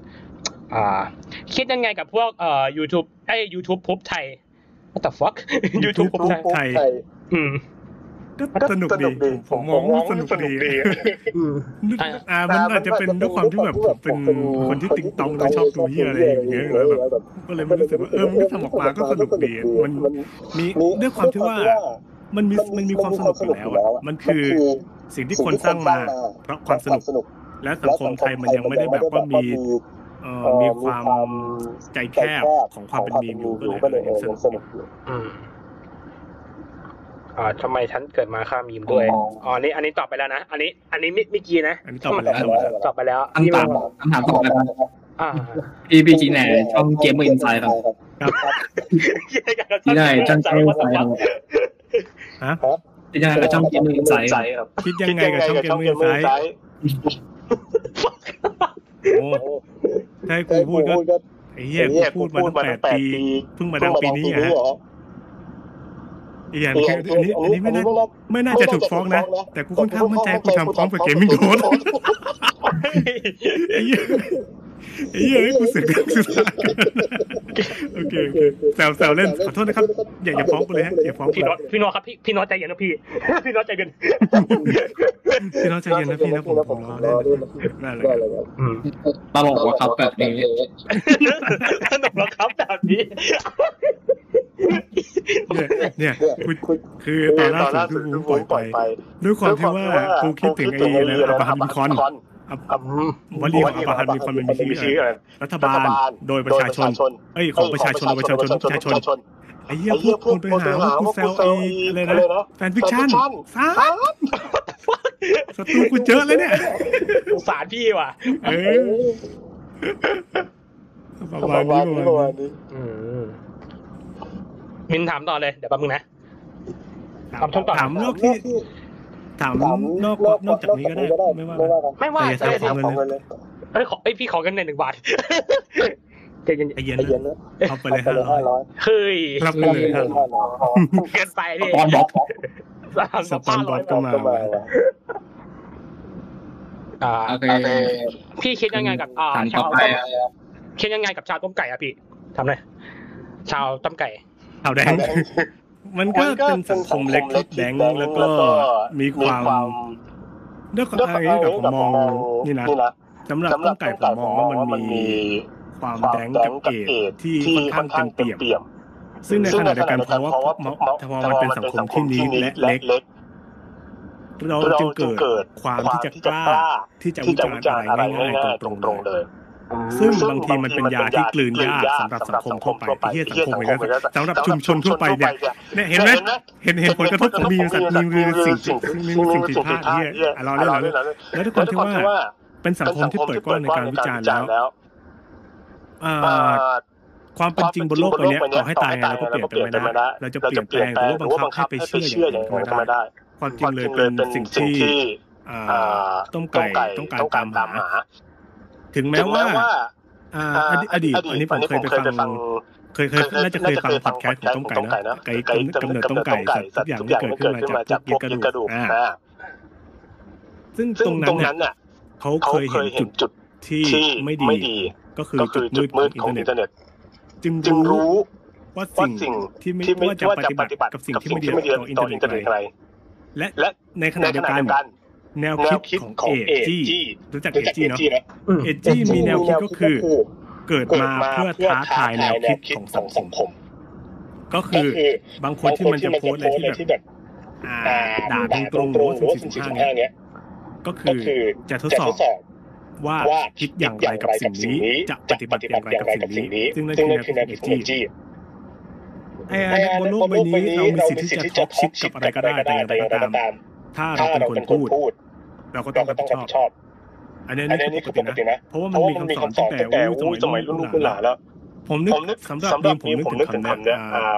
[SPEAKER 1] อ่า คิดยังไงกับพวกเอ่อ YouTube ไอ้ YouTube พุบไทย what the fuck YouTube พุบไทย
[SPEAKER 2] ไทย
[SPEAKER 1] อืม
[SPEAKER 2] ก็สนุกดีผมมองว่าสนุกดี
[SPEAKER 1] อืม
[SPEAKER 2] อ่ามันอาจจะเป็นด้วยความที่แบบผมเป็นคนที่ติ๊งตองแล้วชอบดูเหี้ยอะไรอย่างเงี้ยแล้วแบบก็เลยไม่รู้สึกว่าเออมันก็ทำออกมาก็สนุกดีมันมีด้วยความที่ว่ามันมีมันมีความสนุกอยู่แล้วอะมันคือสิ่งที่คนสร้างมาเพราะความสนุก และสังคมไทยมันยังไม่ได้แบบว่ามีเอ่อมีความใจแคบของความเป็นมีมอยู่ก็เลยยังสนุกอยู่
[SPEAKER 1] อืมอ่าทำไมฉันเกิดมาข้ามมีมด้วยอ๋ออันนี้อันนี้ตอบไปแล้วนะอันนี้ อันนี้ไม่ไม่กี้นะ
[SPEAKER 2] อันนี้ตอบไปแล้ว
[SPEAKER 1] ตอบไปแล้ว
[SPEAKER 3] คำถามคำถามต่อไปครับ
[SPEAKER 1] อ่า
[SPEAKER 3] พี่พี่จีแหน่ช่อง Gamer Inside ครับจีแหน่ช่อง Gamer Inside ครับ
[SPEAKER 2] ฮะ
[SPEAKER 3] จีแหน่กับช่อง Gamer Inside ครับ
[SPEAKER 4] ครับ
[SPEAKER 2] คิดยังไงกับช่อง Gamer Insideส์โอ้ถ้าให้กูพูดก็ไอ้เหี้ยกูพูดมาตั้งแปดปีเพิ่งมาดังปีนี้อะฮะ อีกอย่างคืออันนี้อันนี้ไม่น่าไม่น่าจะถูกฟ้องนะ แต่กูค่อนข้างมั่นใจกูทำพร้อมกับ GamingDose ไอ้เหี้ยไอ้เหี้ยให้กูเสือกเรื่องสุดท้ายโอเคโอเคแซวแซวเล่นขอโทษนะครับ อย่าอย่าฟ้องกูเลยฮะอย่าฟ้องกู
[SPEAKER 1] พี่โน็อตพี่โน็อตครับพี่พี่โน็อตใจเย็นนะพี่พี่โน็อตใจเย็น
[SPEAKER 2] พี่น้องใจเย็นนะพี่นะผมผมรอเล่นนั่นแหละครับ
[SPEAKER 1] อืม
[SPEAKER 3] ตลกว่ะครับแบบนี้
[SPEAKER 1] สนุกแล้วครับแบบนี้
[SPEAKER 2] เนี่ยเนี่ยกูคือตอนล่าสุดที่กูปล่อยไป ด้วยความที่ว่ากูคิดถึงไอ้อะไรนะอับราฮัมลินคอล์นอับ
[SPEAKER 1] อืม
[SPEAKER 2] วลีของอับราฮัมลินคอล์นมันมีชื่ออะไรรัฐบาลโดยประชาชนเอ้ยของประชาชนโดยประชาชนประชาชนไอ้เหี้ยพวกคุณไปหาว่ากูแซวไอ้อะไรนะ fanfiction ซ่าศัตรูกูเจอเลยเนี่ย
[SPEAKER 1] สงสารพี่ว่ะ
[SPEAKER 2] เออประมาณนี้ประมาณนี้
[SPEAKER 1] อื มมินถามต่อเลย เดี๋ยวแป๊บนึงนะ ถามช่วงต่อ
[SPEAKER 2] ถามนอกที่ ถามนอกนอกจากนี้ก็ได้ไม่ว่ากัน
[SPEAKER 1] ไม่ว่า
[SPEAKER 2] แต่อย่า
[SPEAKER 1] แต่
[SPEAKER 2] ถามของเงินเลย
[SPEAKER 1] เอ้ยขอเอ้ยพี่ขอกันหนึ่งบาทใจเย็น
[SPEAKER 2] ไอเย็นนะเอาไปเลยห้าร้อย
[SPEAKER 1] ๆเฮ้ย
[SPEAKER 2] รับไปเลยห้าร้อย
[SPEAKER 1] เกินไปพี่
[SPEAKER 3] ตอนบล็อก
[SPEAKER 2] สปอนบอสก็มา
[SPEAKER 1] อ่า
[SPEAKER 3] โอเค
[SPEAKER 1] พี่คิดยังไงกับอ่า
[SPEAKER 3] ถาม
[SPEAKER 1] ชา
[SPEAKER 3] ต่อ
[SPEAKER 1] ว
[SPEAKER 3] ไป
[SPEAKER 1] ต้มคิดยังไงกับชาวต้มไก่อะพี่ทำเลยชาวต้มไก่
[SPEAKER 2] ขาวแดง มันก็เป็นสังคมเล็กที่แดงแล้วก็มีความด้วยความอะไรกับผมมองนี่นะสำหรับต้มไก่ผมมองว่ามันมีความแดงกับเกตที่ค่อนข้างเต็มเปี่ยม ซึ่งในขณะเดียวกันเพราะว่าพอมันเป็นสังคมที่นี้และเล็กเราจึงเกิดความที่จะกล้าที่จะวิจารณ์อะไรง่ายๆตรงๆเลย ซึ่งบางทีมันเป็นยาที่กลืนยากสำหรับสังคมทั่วไปไอ้เหี้ยสังคมเลยนะสำหรับชุมชนทั่วไปเนี่ยเนี่ยเห็นไหมเห็นเห็นผลกระทบของมีสัตว์มีมือสิ่งมีสิ่งผิดพลาดเหี้ยอะเราเล่นเราเล่นแล้วทุกคนที่ว่าเป็นสังคมที่เปิดกว้างในการวิจารณ์แล้วอ่าความเป็นจริงบนโลกใบนี้ต่อให้ตายไงเราก็เปลี่ยนแปลงไม่ได้เราจะเปลี่ยนแปลงหรือว่าบังคับให้ไปเชื่ออย่างนั้นก็ไม่ได้ ความจริงเลยเป็นสิ่งที่อ่าต้มไก่ต้องการตามหา ถึงแม้ว่าอ่าอดีตอันนี้ผมเคยไปฟังเคยเคยน่าจะเคยฟังพอดแคสต์ของต้มไก่นะไก่กำเนิดต้มไก่สัตว์ทุกอย่างที่เกิดขึ้นมาจากพวกเย็นกระดูกอ่าซึ่งตรงนั้นเนี่ยเขาเคยเห็นจุดที่ไม่ดีก็คือจุดมืดของอินเทอร์เน็ตจึงรู้ว่าสิ่งที่ไม่ว่าจะปฏิบัติกับสิ่งที่ไม่ดีต่ออินเทอร์เน็ตอะไรและในขณะเดียวกัน แนวคิดของเอจี้รู้จักเอจี้เนาะเอจี้มีแนวคิดก็คือ เกิดมาเพื่อท้าทายแนวคิดของสังคม ก็คือบางคนที่มันจะโพสอะไรที่แบบอ่าด่าตรงๆหรือว่าสุ่มสี่สุ่มห้าเนี้ยก็คือจะทดสอบว่าคิดอย่างไรกับสิ่งนี้จะปฏิบัติอย่างไรกับสิ่งนี้ ซึ่งนั่นคือแนวคิดของเอจี้ไอ้บนโลกใบนี้เรามีสิทธิ์ที่จะท็อปชิดกับอะไรก็ได้แต่อย่างไรก็ตาม ถ้าเราเป็นคนพูด เราก็ต้องรับผิดชอบ อันนี้นี่คือปกตินะ เพราะว่ามันมีคำสอนตั้งแต่สมัยรุ่นลูกหลานแล้ว ผมนึกสำหรับนี้ผมนึกถึงคำนี้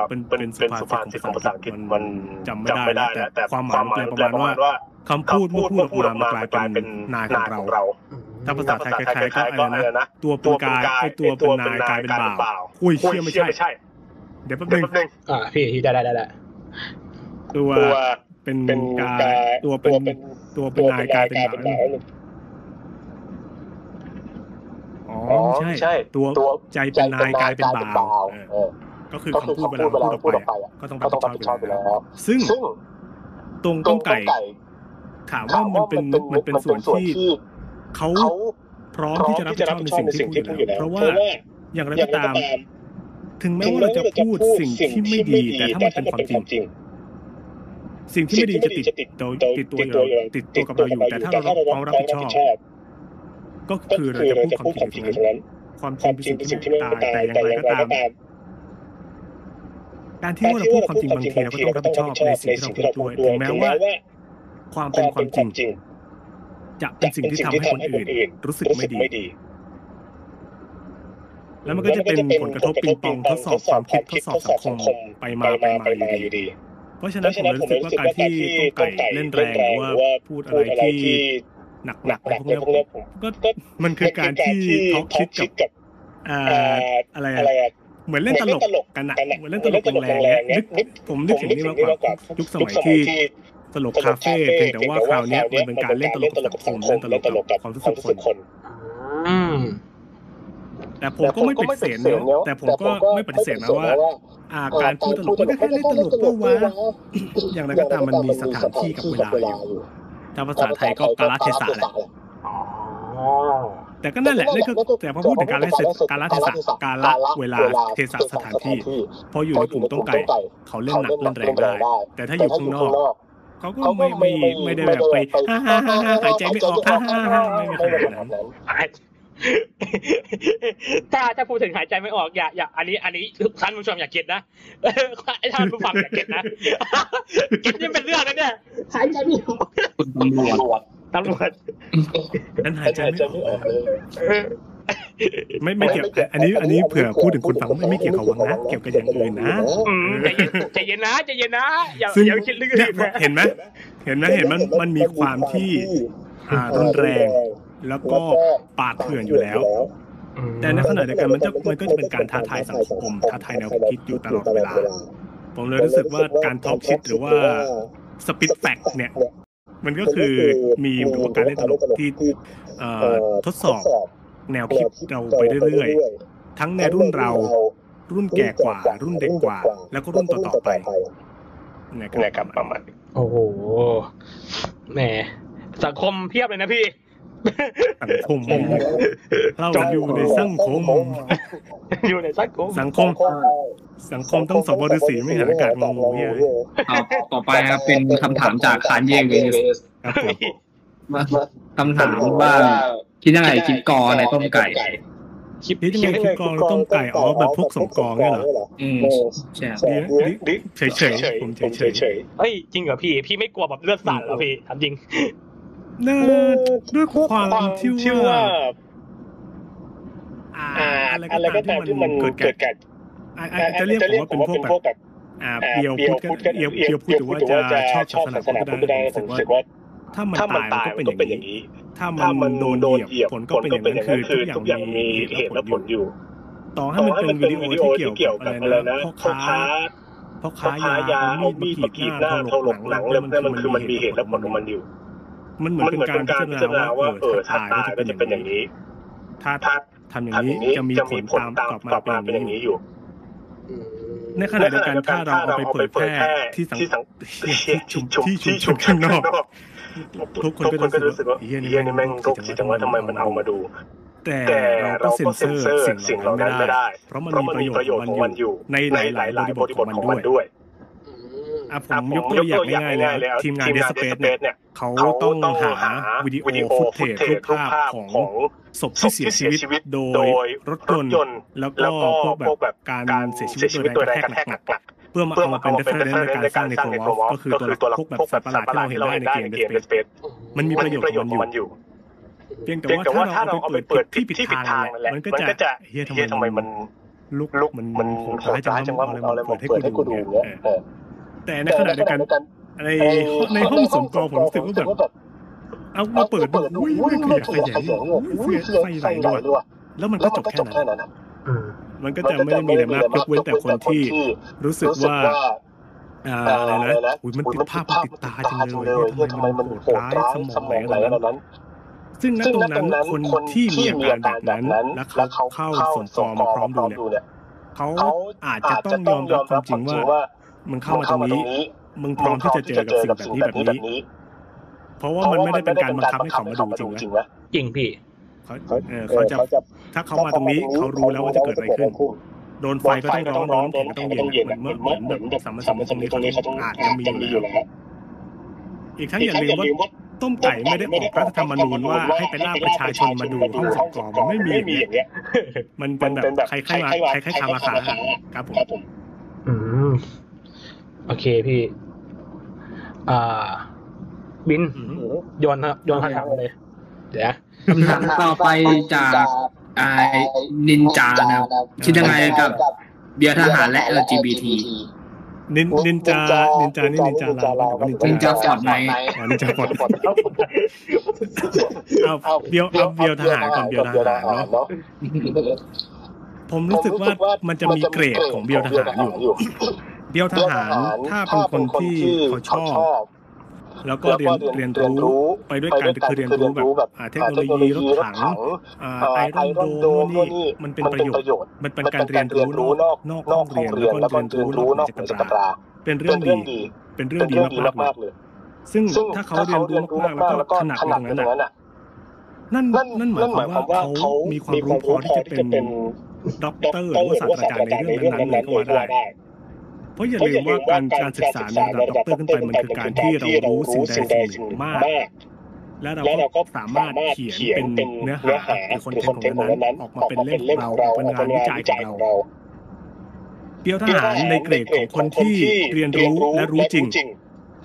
[SPEAKER 2] เป็นเป็นสุภาษิตของภาษาอังกฤษมันจำไม่ได้แล้วแต่ความหมายแปลประมาณว่าคำพูดเมื่อพูดออกมามันกลายเป็นนายของเรา ถ้าภาษาไทยคล้ายๆก็อะไรนะ ตัวเป็นกายไอตัวเป็นนายกลายเป็นบ่าวอุ้ยเชื่อไม่ใช่ เดี๋ยวแป๊บนึง
[SPEAKER 1] อ่าพี่ได้ได้ได้ได้
[SPEAKER 2] ตัว เป็นกายตัวเป็นตัวเป็นนายกลายเป็นบ่าวอ๋อใช่ตัวใจเป็นนายกลายเป็นบ่าวก็คือคำพูดเวลาพูดออกไปก็ต้องรับผิดชอบอยู่แล้วซึ่งตรงต้มไก่ถามว่ามันเป็นมันเป็นส่วนที่เขาพร้อมที่จะรับผิดชอบในสิ่งที่พูดอยู่แล้วเพราะว่าอย่างไรก็ตาม ถึงแม้ว่าเราจะพูดสิ่งที่ไม่ดี แต่ถ้ามันเป็นความจริง สิ่งที่ไม่ดีจะติดตัวติดตัวเราติดตัวกับเราอยู่ แต่ถ้าเราพร้อมรับผิดชอบ ก็คือเราจะพูดความจริงตรงนั้นความจริงเป็นสิ่งที่ไม่ตายแต่อย่างไรก็ตามการที่ว่าเราพูดความจริงบางทีเราก็ต้องรับผิดชอบในสิ่งที่เราพูดด้วยถึงแม้ว่า ความเป็นความจริง จะเป็นสิ่งที่ทำให้คนอื่น รู้สึกไม่ดี แล้วมันก็จะเป็นผลกระทบปิงปองทดสอบความคิดทดสอบสังคมไปมาไปมาอยู่ดีเพ ราะฉะนั้นผมรู้สึกว่าการที่ต้มไก่เล่นแรงหรือว่าพูดอะไรที่หนักๆอะไรพวกนี้ก็มันคือการที่เขาคิดกับอ่าอะไรอะเหมือนเล่นตลกกันอะเหมือนเล่นตลกแรงๆนึกผมนึกถึงนี่มากกว่ายุคสมัยที่ตลกคาเฟ่เพียงแต่ว่าคราวนี้มันเป็นการเล่นตลกกับสังคมเล่นตลกกับความรู้สึกคน
[SPEAKER 1] อืม
[SPEAKER 2] แต่ผมก็ไม่ปฏิเสธนะแต่ผมก็ไม่ปฏิเสธนะว่าอ่าการพูดตลกมันก็แค่เล่นตลกเพื่อว่าอย่างไรก็ตามมันมีสถานที่กับเวลาอยู่ถ้าภาษาไทยก็กาลเทศะแหละ
[SPEAKER 1] อ๋อ
[SPEAKER 2] แต่ก็นั่นแหละนั่นคือแต่พอพูดถึงการละเทศะการละเทศะการละเวลาเทศะสถานที่พออยู่ในกลุ่มต้มไก่เขาเล่นหนักเล่นแรงได้ แต่ถ้าอยู่ข้างนอกเขาก็ไม่ไม่ไม่ได้แบบไปฮ่าฮ่าฮ่าฮ่าหายใจไม่ออกฮ่าฮ่าฮ่าไม่มีขนาดนั้น
[SPEAKER 1] ถ้าถ้าพูดถึงหายใจไม่ออกอย่าอย่าอันนี้ อันนี้ท่านผู้ชมอย่าเก็ตนะท่านผู้ฟังอย่าเก็ตนะเก็ตนี่เป็นเรื่องนะเนี่ยหายใจไม่ออก
[SPEAKER 3] คุณตำรวจ
[SPEAKER 1] ตำรวจ
[SPEAKER 2] นั้นหายใจไม่ออกไม่ไม่เกี่ยวอันนี้ อันนี้เผื่อพูดถึงคนฟังไม่ไม่เกี่ยวกับวังนะเกี่ยวกับอย่างอื่นนะ
[SPEAKER 1] อืมใจเย็นใจเย็นนะใจเย็นนะอย่า
[SPEAKER 2] ซึ่ง
[SPEAKER 1] อย่าคิดลึก
[SPEAKER 2] เนี่ย
[SPEAKER 1] ๆนะ
[SPEAKER 2] เห็นไหมเห็นไหมเห็นมันมันมีความที่อ่ารุนแรง แล้วก็ปาดเถื่อนอยู่แล้ว แต่ในขณะเดียวกันมันจะมันก็จะเป็นการท้าทายสังคมท้าทายแนวคิดอยู่ตลอดเวลา ผมเลยรู้สึกว่าการท็อล์กชิดหรือว่าสปิทแฟกเนี่ย มันก็คือมีรือว่าการเล่นตลกที่ทดสอบแนวคิดเราไปเรื่อยๆ ทั้งในรุ่นเรารุ่นแก่กว่า รุ่นเด็กกว่า แล้วก็รุ่นต่อๆไปนะครับ
[SPEAKER 4] ประมาณ
[SPEAKER 1] โอ้โหแหมสังคมเพียบเลยนะพี่
[SPEAKER 2] สังคมเราอยู่ในสังคม
[SPEAKER 1] อยู่ในสังคม
[SPEAKER 2] สังคม สังคมต้องสมบูรณ์สีไม่หาอากาศงงเนี่ย
[SPEAKER 3] ต่อไปครับเป็นคำถามจากคานเย่เวส
[SPEAKER 2] ครับผม
[SPEAKER 3] คำถามว่าคิดยังไงคิปกอในต้มไก่
[SPEAKER 1] คิ
[SPEAKER 2] ดยังไงคิปกองต้มไก่อ๋อแบบพวกสมกองเนี่ยเหรอ
[SPEAKER 3] อืมใช่
[SPEAKER 2] เฉยเฉยผมเฉยเฉย
[SPEAKER 4] เฮ้
[SPEAKER 1] ยจริงเหรอพี่ พี่ไม่กลัวแบบเลือดสาดเหรอพี่ถามจริง
[SPEAKER 2] น่าด้วยความที่ว่าอะไรก็ตา
[SPEAKER 4] ม
[SPEAKER 2] ที่มั
[SPEAKER 4] น
[SPEAKER 2] เกิด
[SPEAKER 4] เกิด
[SPEAKER 2] จะเรียกว่าเป็นพวกแบบเปียวพูดกั
[SPEAKER 4] น
[SPEAKER 2] เปียว
[SPEAKER 4] พูดถึงว่าจะชอบศาสนาพุทธได้ผ
[SPEAKER 2] ม
[SPEAKER 4] รู้สึกว่า
[SPEAKER 2] ถ้ามันตายมันก็เป็
[SPEAKER 4] น
[SPEAKER 2] อ
[SPEAKER 4] ย่าง
[SPEAKER 2] นี้ ถ้ามั
[SPEAKER 4] น
[SPEAKER 2] โดนเหยี
[SPEAKER 4] ย
[SPEAKER 2] บผลก็เป็นอย่าง
[SPEAKER 4] นั้
[SPEAKER 2] นคือทุก
[SPEAKER 4] อ
[SPEAKER 2] ย่างมีเหตุและผลอ
[SPEAKER 4] ยู่
[SPEAKER 2] ต่อให้มันเป็
[SPEAKER 4] น
[SPEAKER 2] วิดีโอที่เกี่ย
[SPEAKER 4] ว
[SPEAKER 2] กับอะไรนะพ่อค้าพ่อค้า
[SPEAKER 4] ยา
[SPEAKER 2] เอามีดมา
[SPEAKER 4] กี
[SPEAKER 2] ดหน้า
[SPEAKER 4] เขาห
[SPEAKER 2] ล
[SPEAKER 4] ง
[SPEAKER 2] หลังแล้
[SPEAKER 4] ว
[SPEAKER 2] มั
[SPEAKER 4] น
[SPEAKER 2] คื
[SPEAKER 4] อ
[SPEAKER 2] มั
[SPEAKER 4] น
[SPEAKER 2] มีเหตุและผลขอ
[SPEAKER 4] ง
[SPEAKER 2] มั
[SPEAKER 4] น
[SPEAKER 2] อ
[SPEAKER 4] ยู่
[SPEAKER 2] มันเหมือนเป็นการพิจารณาว่าเออถ้าตายมั
[SPEAKER 4] น
[SPEAKER 2] จะเป็
[SPEAKER 4] นอย่าง
[SPEAKER 2] นี้ ถ้าทำอย่างนี้จะมีผลตามกลับมาเป็นอย่าง
[SPEAKER 4] นี้อยู่
[SPEAKER 2] ในขณะเดียวกันถ้าเราเอาไปเผยแพร่ที่สังชุมที่ชุมข้างนอกทุกคนก็
[SPEAKER 4] จะ
[SPEAKER 2] รู้สึกว่าเฮียนี่แม่งโรคจิตจังว่าทำไม
[SPEAKER 4] มัน
[SPEAKER 2] เอามาดู แต่เราก็
[SPEAKER 4] เซ็
[SPEAKER 2] นเซอร์สิ่งเหล่านั้
[SPEAKER 4] น
[SPEAKER 2] ไม่
[SPEAKER 4] ได้
[SPEAKER 2] เพราะมันมีประโยชน์ของมัน
[SPEAKER 4] อ
[SPEAKER 2] ยู่ ในหลายๆบริบทขอ
[SPEAKER 4] ง
[SPEAKER 2] มั
[SPEAKER 4] น
[SPEAKER 2] ด้ว
[SPEAKER 4] ย
[SPEAKER 2] อะผมยกตัวอย่าง
[SPEAKER 4] ง่า
[SPEAKER 2] ยๆเลยทีมงานเดสเปซเนี่ย
[SPEAKER 4] เขา
[SPEAKER 2] ต้องหาวิดีโอฟุตเทจรูปภาพของศพที่เสียชีวิตโดยรถยนต์แล้วก็พวกแบบการเสียชีวิตโดยแรงก
[SPEAKER 4] ระ
[SPEAKER 2] แท
[SPEAKER 4] ก
[SPEAKER 2] หนักเพื่อมา
[SPEAKER 4] เอามา
[SPEAKER 2] เป็น
[SPEAKER 4] เร
[SPEAKER 2] ฟ
[SPEAKER 4] เฟอ
[SPEAKER 2] ร์เรนในการสร้างในตัววอลก็คือตัวพวกแบบสัตว์ประหลาดที่เราเห็นได้ในเกม
[SPEAKER 4] เด
[SPEAKER 2] สเปซมันมีประโยชน์ของมัน
[SPEAKER 4] อ
[SPEAKER 2] ยู่เพียงแต่ว่าถ้าเราเอาไป
[SPEAKER 4] เปิ
[SPEAKER 2] ดที่ผิด
[SPEAKER 4] ทา
[SPEAKER 2] งแหละมันก็จะเฮียทำไม
[SPEAKER 4] มัน
[SPEAKER 2] ลุกมัน
[SPEAKER 4] มั
[SPEAKER 2] โหดร้ายจังว่า
[SPEAKER 4] มัน
[SPEAKER 2] เาอะไรมาเปิดให้กูดูเนี่ยแต่ในขณะเดียวกัน ในในห้องสมกองผมรู้สึกว่าแบบเอามาเปิดดูอุ้ยขยะขยะอุ้ยไฟไหลด้วยแล้วมันก็จบแค่นั้นมันก็จะไม่
[SPEAKER 4] ได้
[SPEAKER 2] มีอะ
[SPEAKER 4] ไร
[SPEAKER 2] มา
[SPEAKER 4] ก
[SPEAKER 2] ยกเว้นแต่คนที่รู้สึกว่าอะไรนะอุ้ย
[SPEAKER 4] มั
[SPEAKER 2] นติดภาพติดตาจ
[SPEAKER 4] ริ
[SPEAKER 2] งเล
[SPEAKER 4] ย
[SPEAKER 2] ทำไม
[SPEAKER 4] มัน
[SPEAKER 2] โหดร้า
[SPEAKER 4] ย
[SPEAKER 2] สมอ
[SPEAKER 4] ง
[SPEAKER 2] อะ
[SPEAKER 4] ไร
[SPEAKER 2] นั้
[SPEAKER 4] น
[SPEAKER 2] ซึ่งณตรงนั้นคนที่มีอาการแบบนั้นและเขา
[SPEAKER 4] เข้า
[SPEAKER 2] สมกอ
[SPEAKER 4] ง
[SPEAKER 2] มาพร้อ
[SPEAKER 4] ม
[SPEAKER 2] ดูเนี่ย
[SPEAKER 4] เขา
[SPEAKER 2] อาจจะต้องยอมรับความจริง
[SPEAKER 4] ว่า มั
[SPEAKER 2] นเข้ามาตร
[SPEAKER 4] ง
[SPEAKER 2] นี้ มึงพร้อมที่จะเจอกับสิ่งแบบนี้แบบนี้ เพราะว่ามันไม่ได้เป็นการบังคับให้เขามาดูจริงไห
[SPEAKER 4] จริง
[SPEAKER 1] พี่
[SPEAKER 2] เขาเขาจะถ้าเขามาตรงนี้เขารู้แล้วว่าจะเกิดอะไรขึ้นโดนไฟก็ต้องร้อนร้อนแข็งก็ต้องเย็นเหมือนเหมือนแบบสัมสัมตรงนี้ตรงนี้ออาจจะมีอยู่แล้วอีกทั้งอย่าลืมว่าต้มไก่ไม่ได้ออกรัฐธรรมนูญว่าให้ไปล่าประชาชนมาดูห้องสอบกรองมันไม่มีอย่างเงี้ยมันเป็นแบบใครใครมาใครใครคามาขาครับผม
[SPEAKER 1] อืมโอเคพี่ อ่า บินโยนโยนคำถามเลย เดี๋ยว
[SPEAKER 3] คำถามต่อไปจากไอ้นินจานะคิดยังไงกับเบียร์ทหารและ LGBT
[SPEAKER 2] นินนินจา นินจา นี่นินจาลานินจา
[SPEAKER 3] ฟอดไน
[SPEAKER 2] นินจาฟอดเอาเบียวเอาเบียวทหารก่อนเบียร์ทหารเนาะผมรู้สึกว่ามันจะมีเกรดของเบียวทหารอยู่ เบี้ยวทหารถ้าเป็นคนที่เขาชอบ แล้วก็เรียนเรียนรู้ไปด้วยกันคือเรียนรู้แบบเทคโนโลยีรถถังไอรอนโดนี่มันเป็นประโยชน์ มันเป็นการเรียนรู้นอกนอกห้องเรียนแล้วก็เรียนรู้นอกจิจกรราเป็นเรื่องดีเป็นเรื่องดีมากๆเลยซึ่งถ้าเขาเรียนรู้มากๆแล้วก็ถนัดตรงนั้นน่ะนั่นนั่นหมายความว่าเขามีความรู้พอที่จะเป็นด็อกเตอร์หรือศาสตราจารย์ในเรื่องนั้นๆเลยก็ว่าได้ เพราะอย่าลืมว่าการการศึกษาใระดับด็อกเตอร์ขึ้นไปมันคือการที่เรารู้สิ่งใดสิ่งหนึ่งมาก และเราก็สามารถเขียนเป็นเนื้อหาหรือ content ของนั้นออกมาเป็นเล่มเราเป็นงานวิจัยของเราเดียวทหารในเกรดของคนที่เรียนรู้และรู้จริง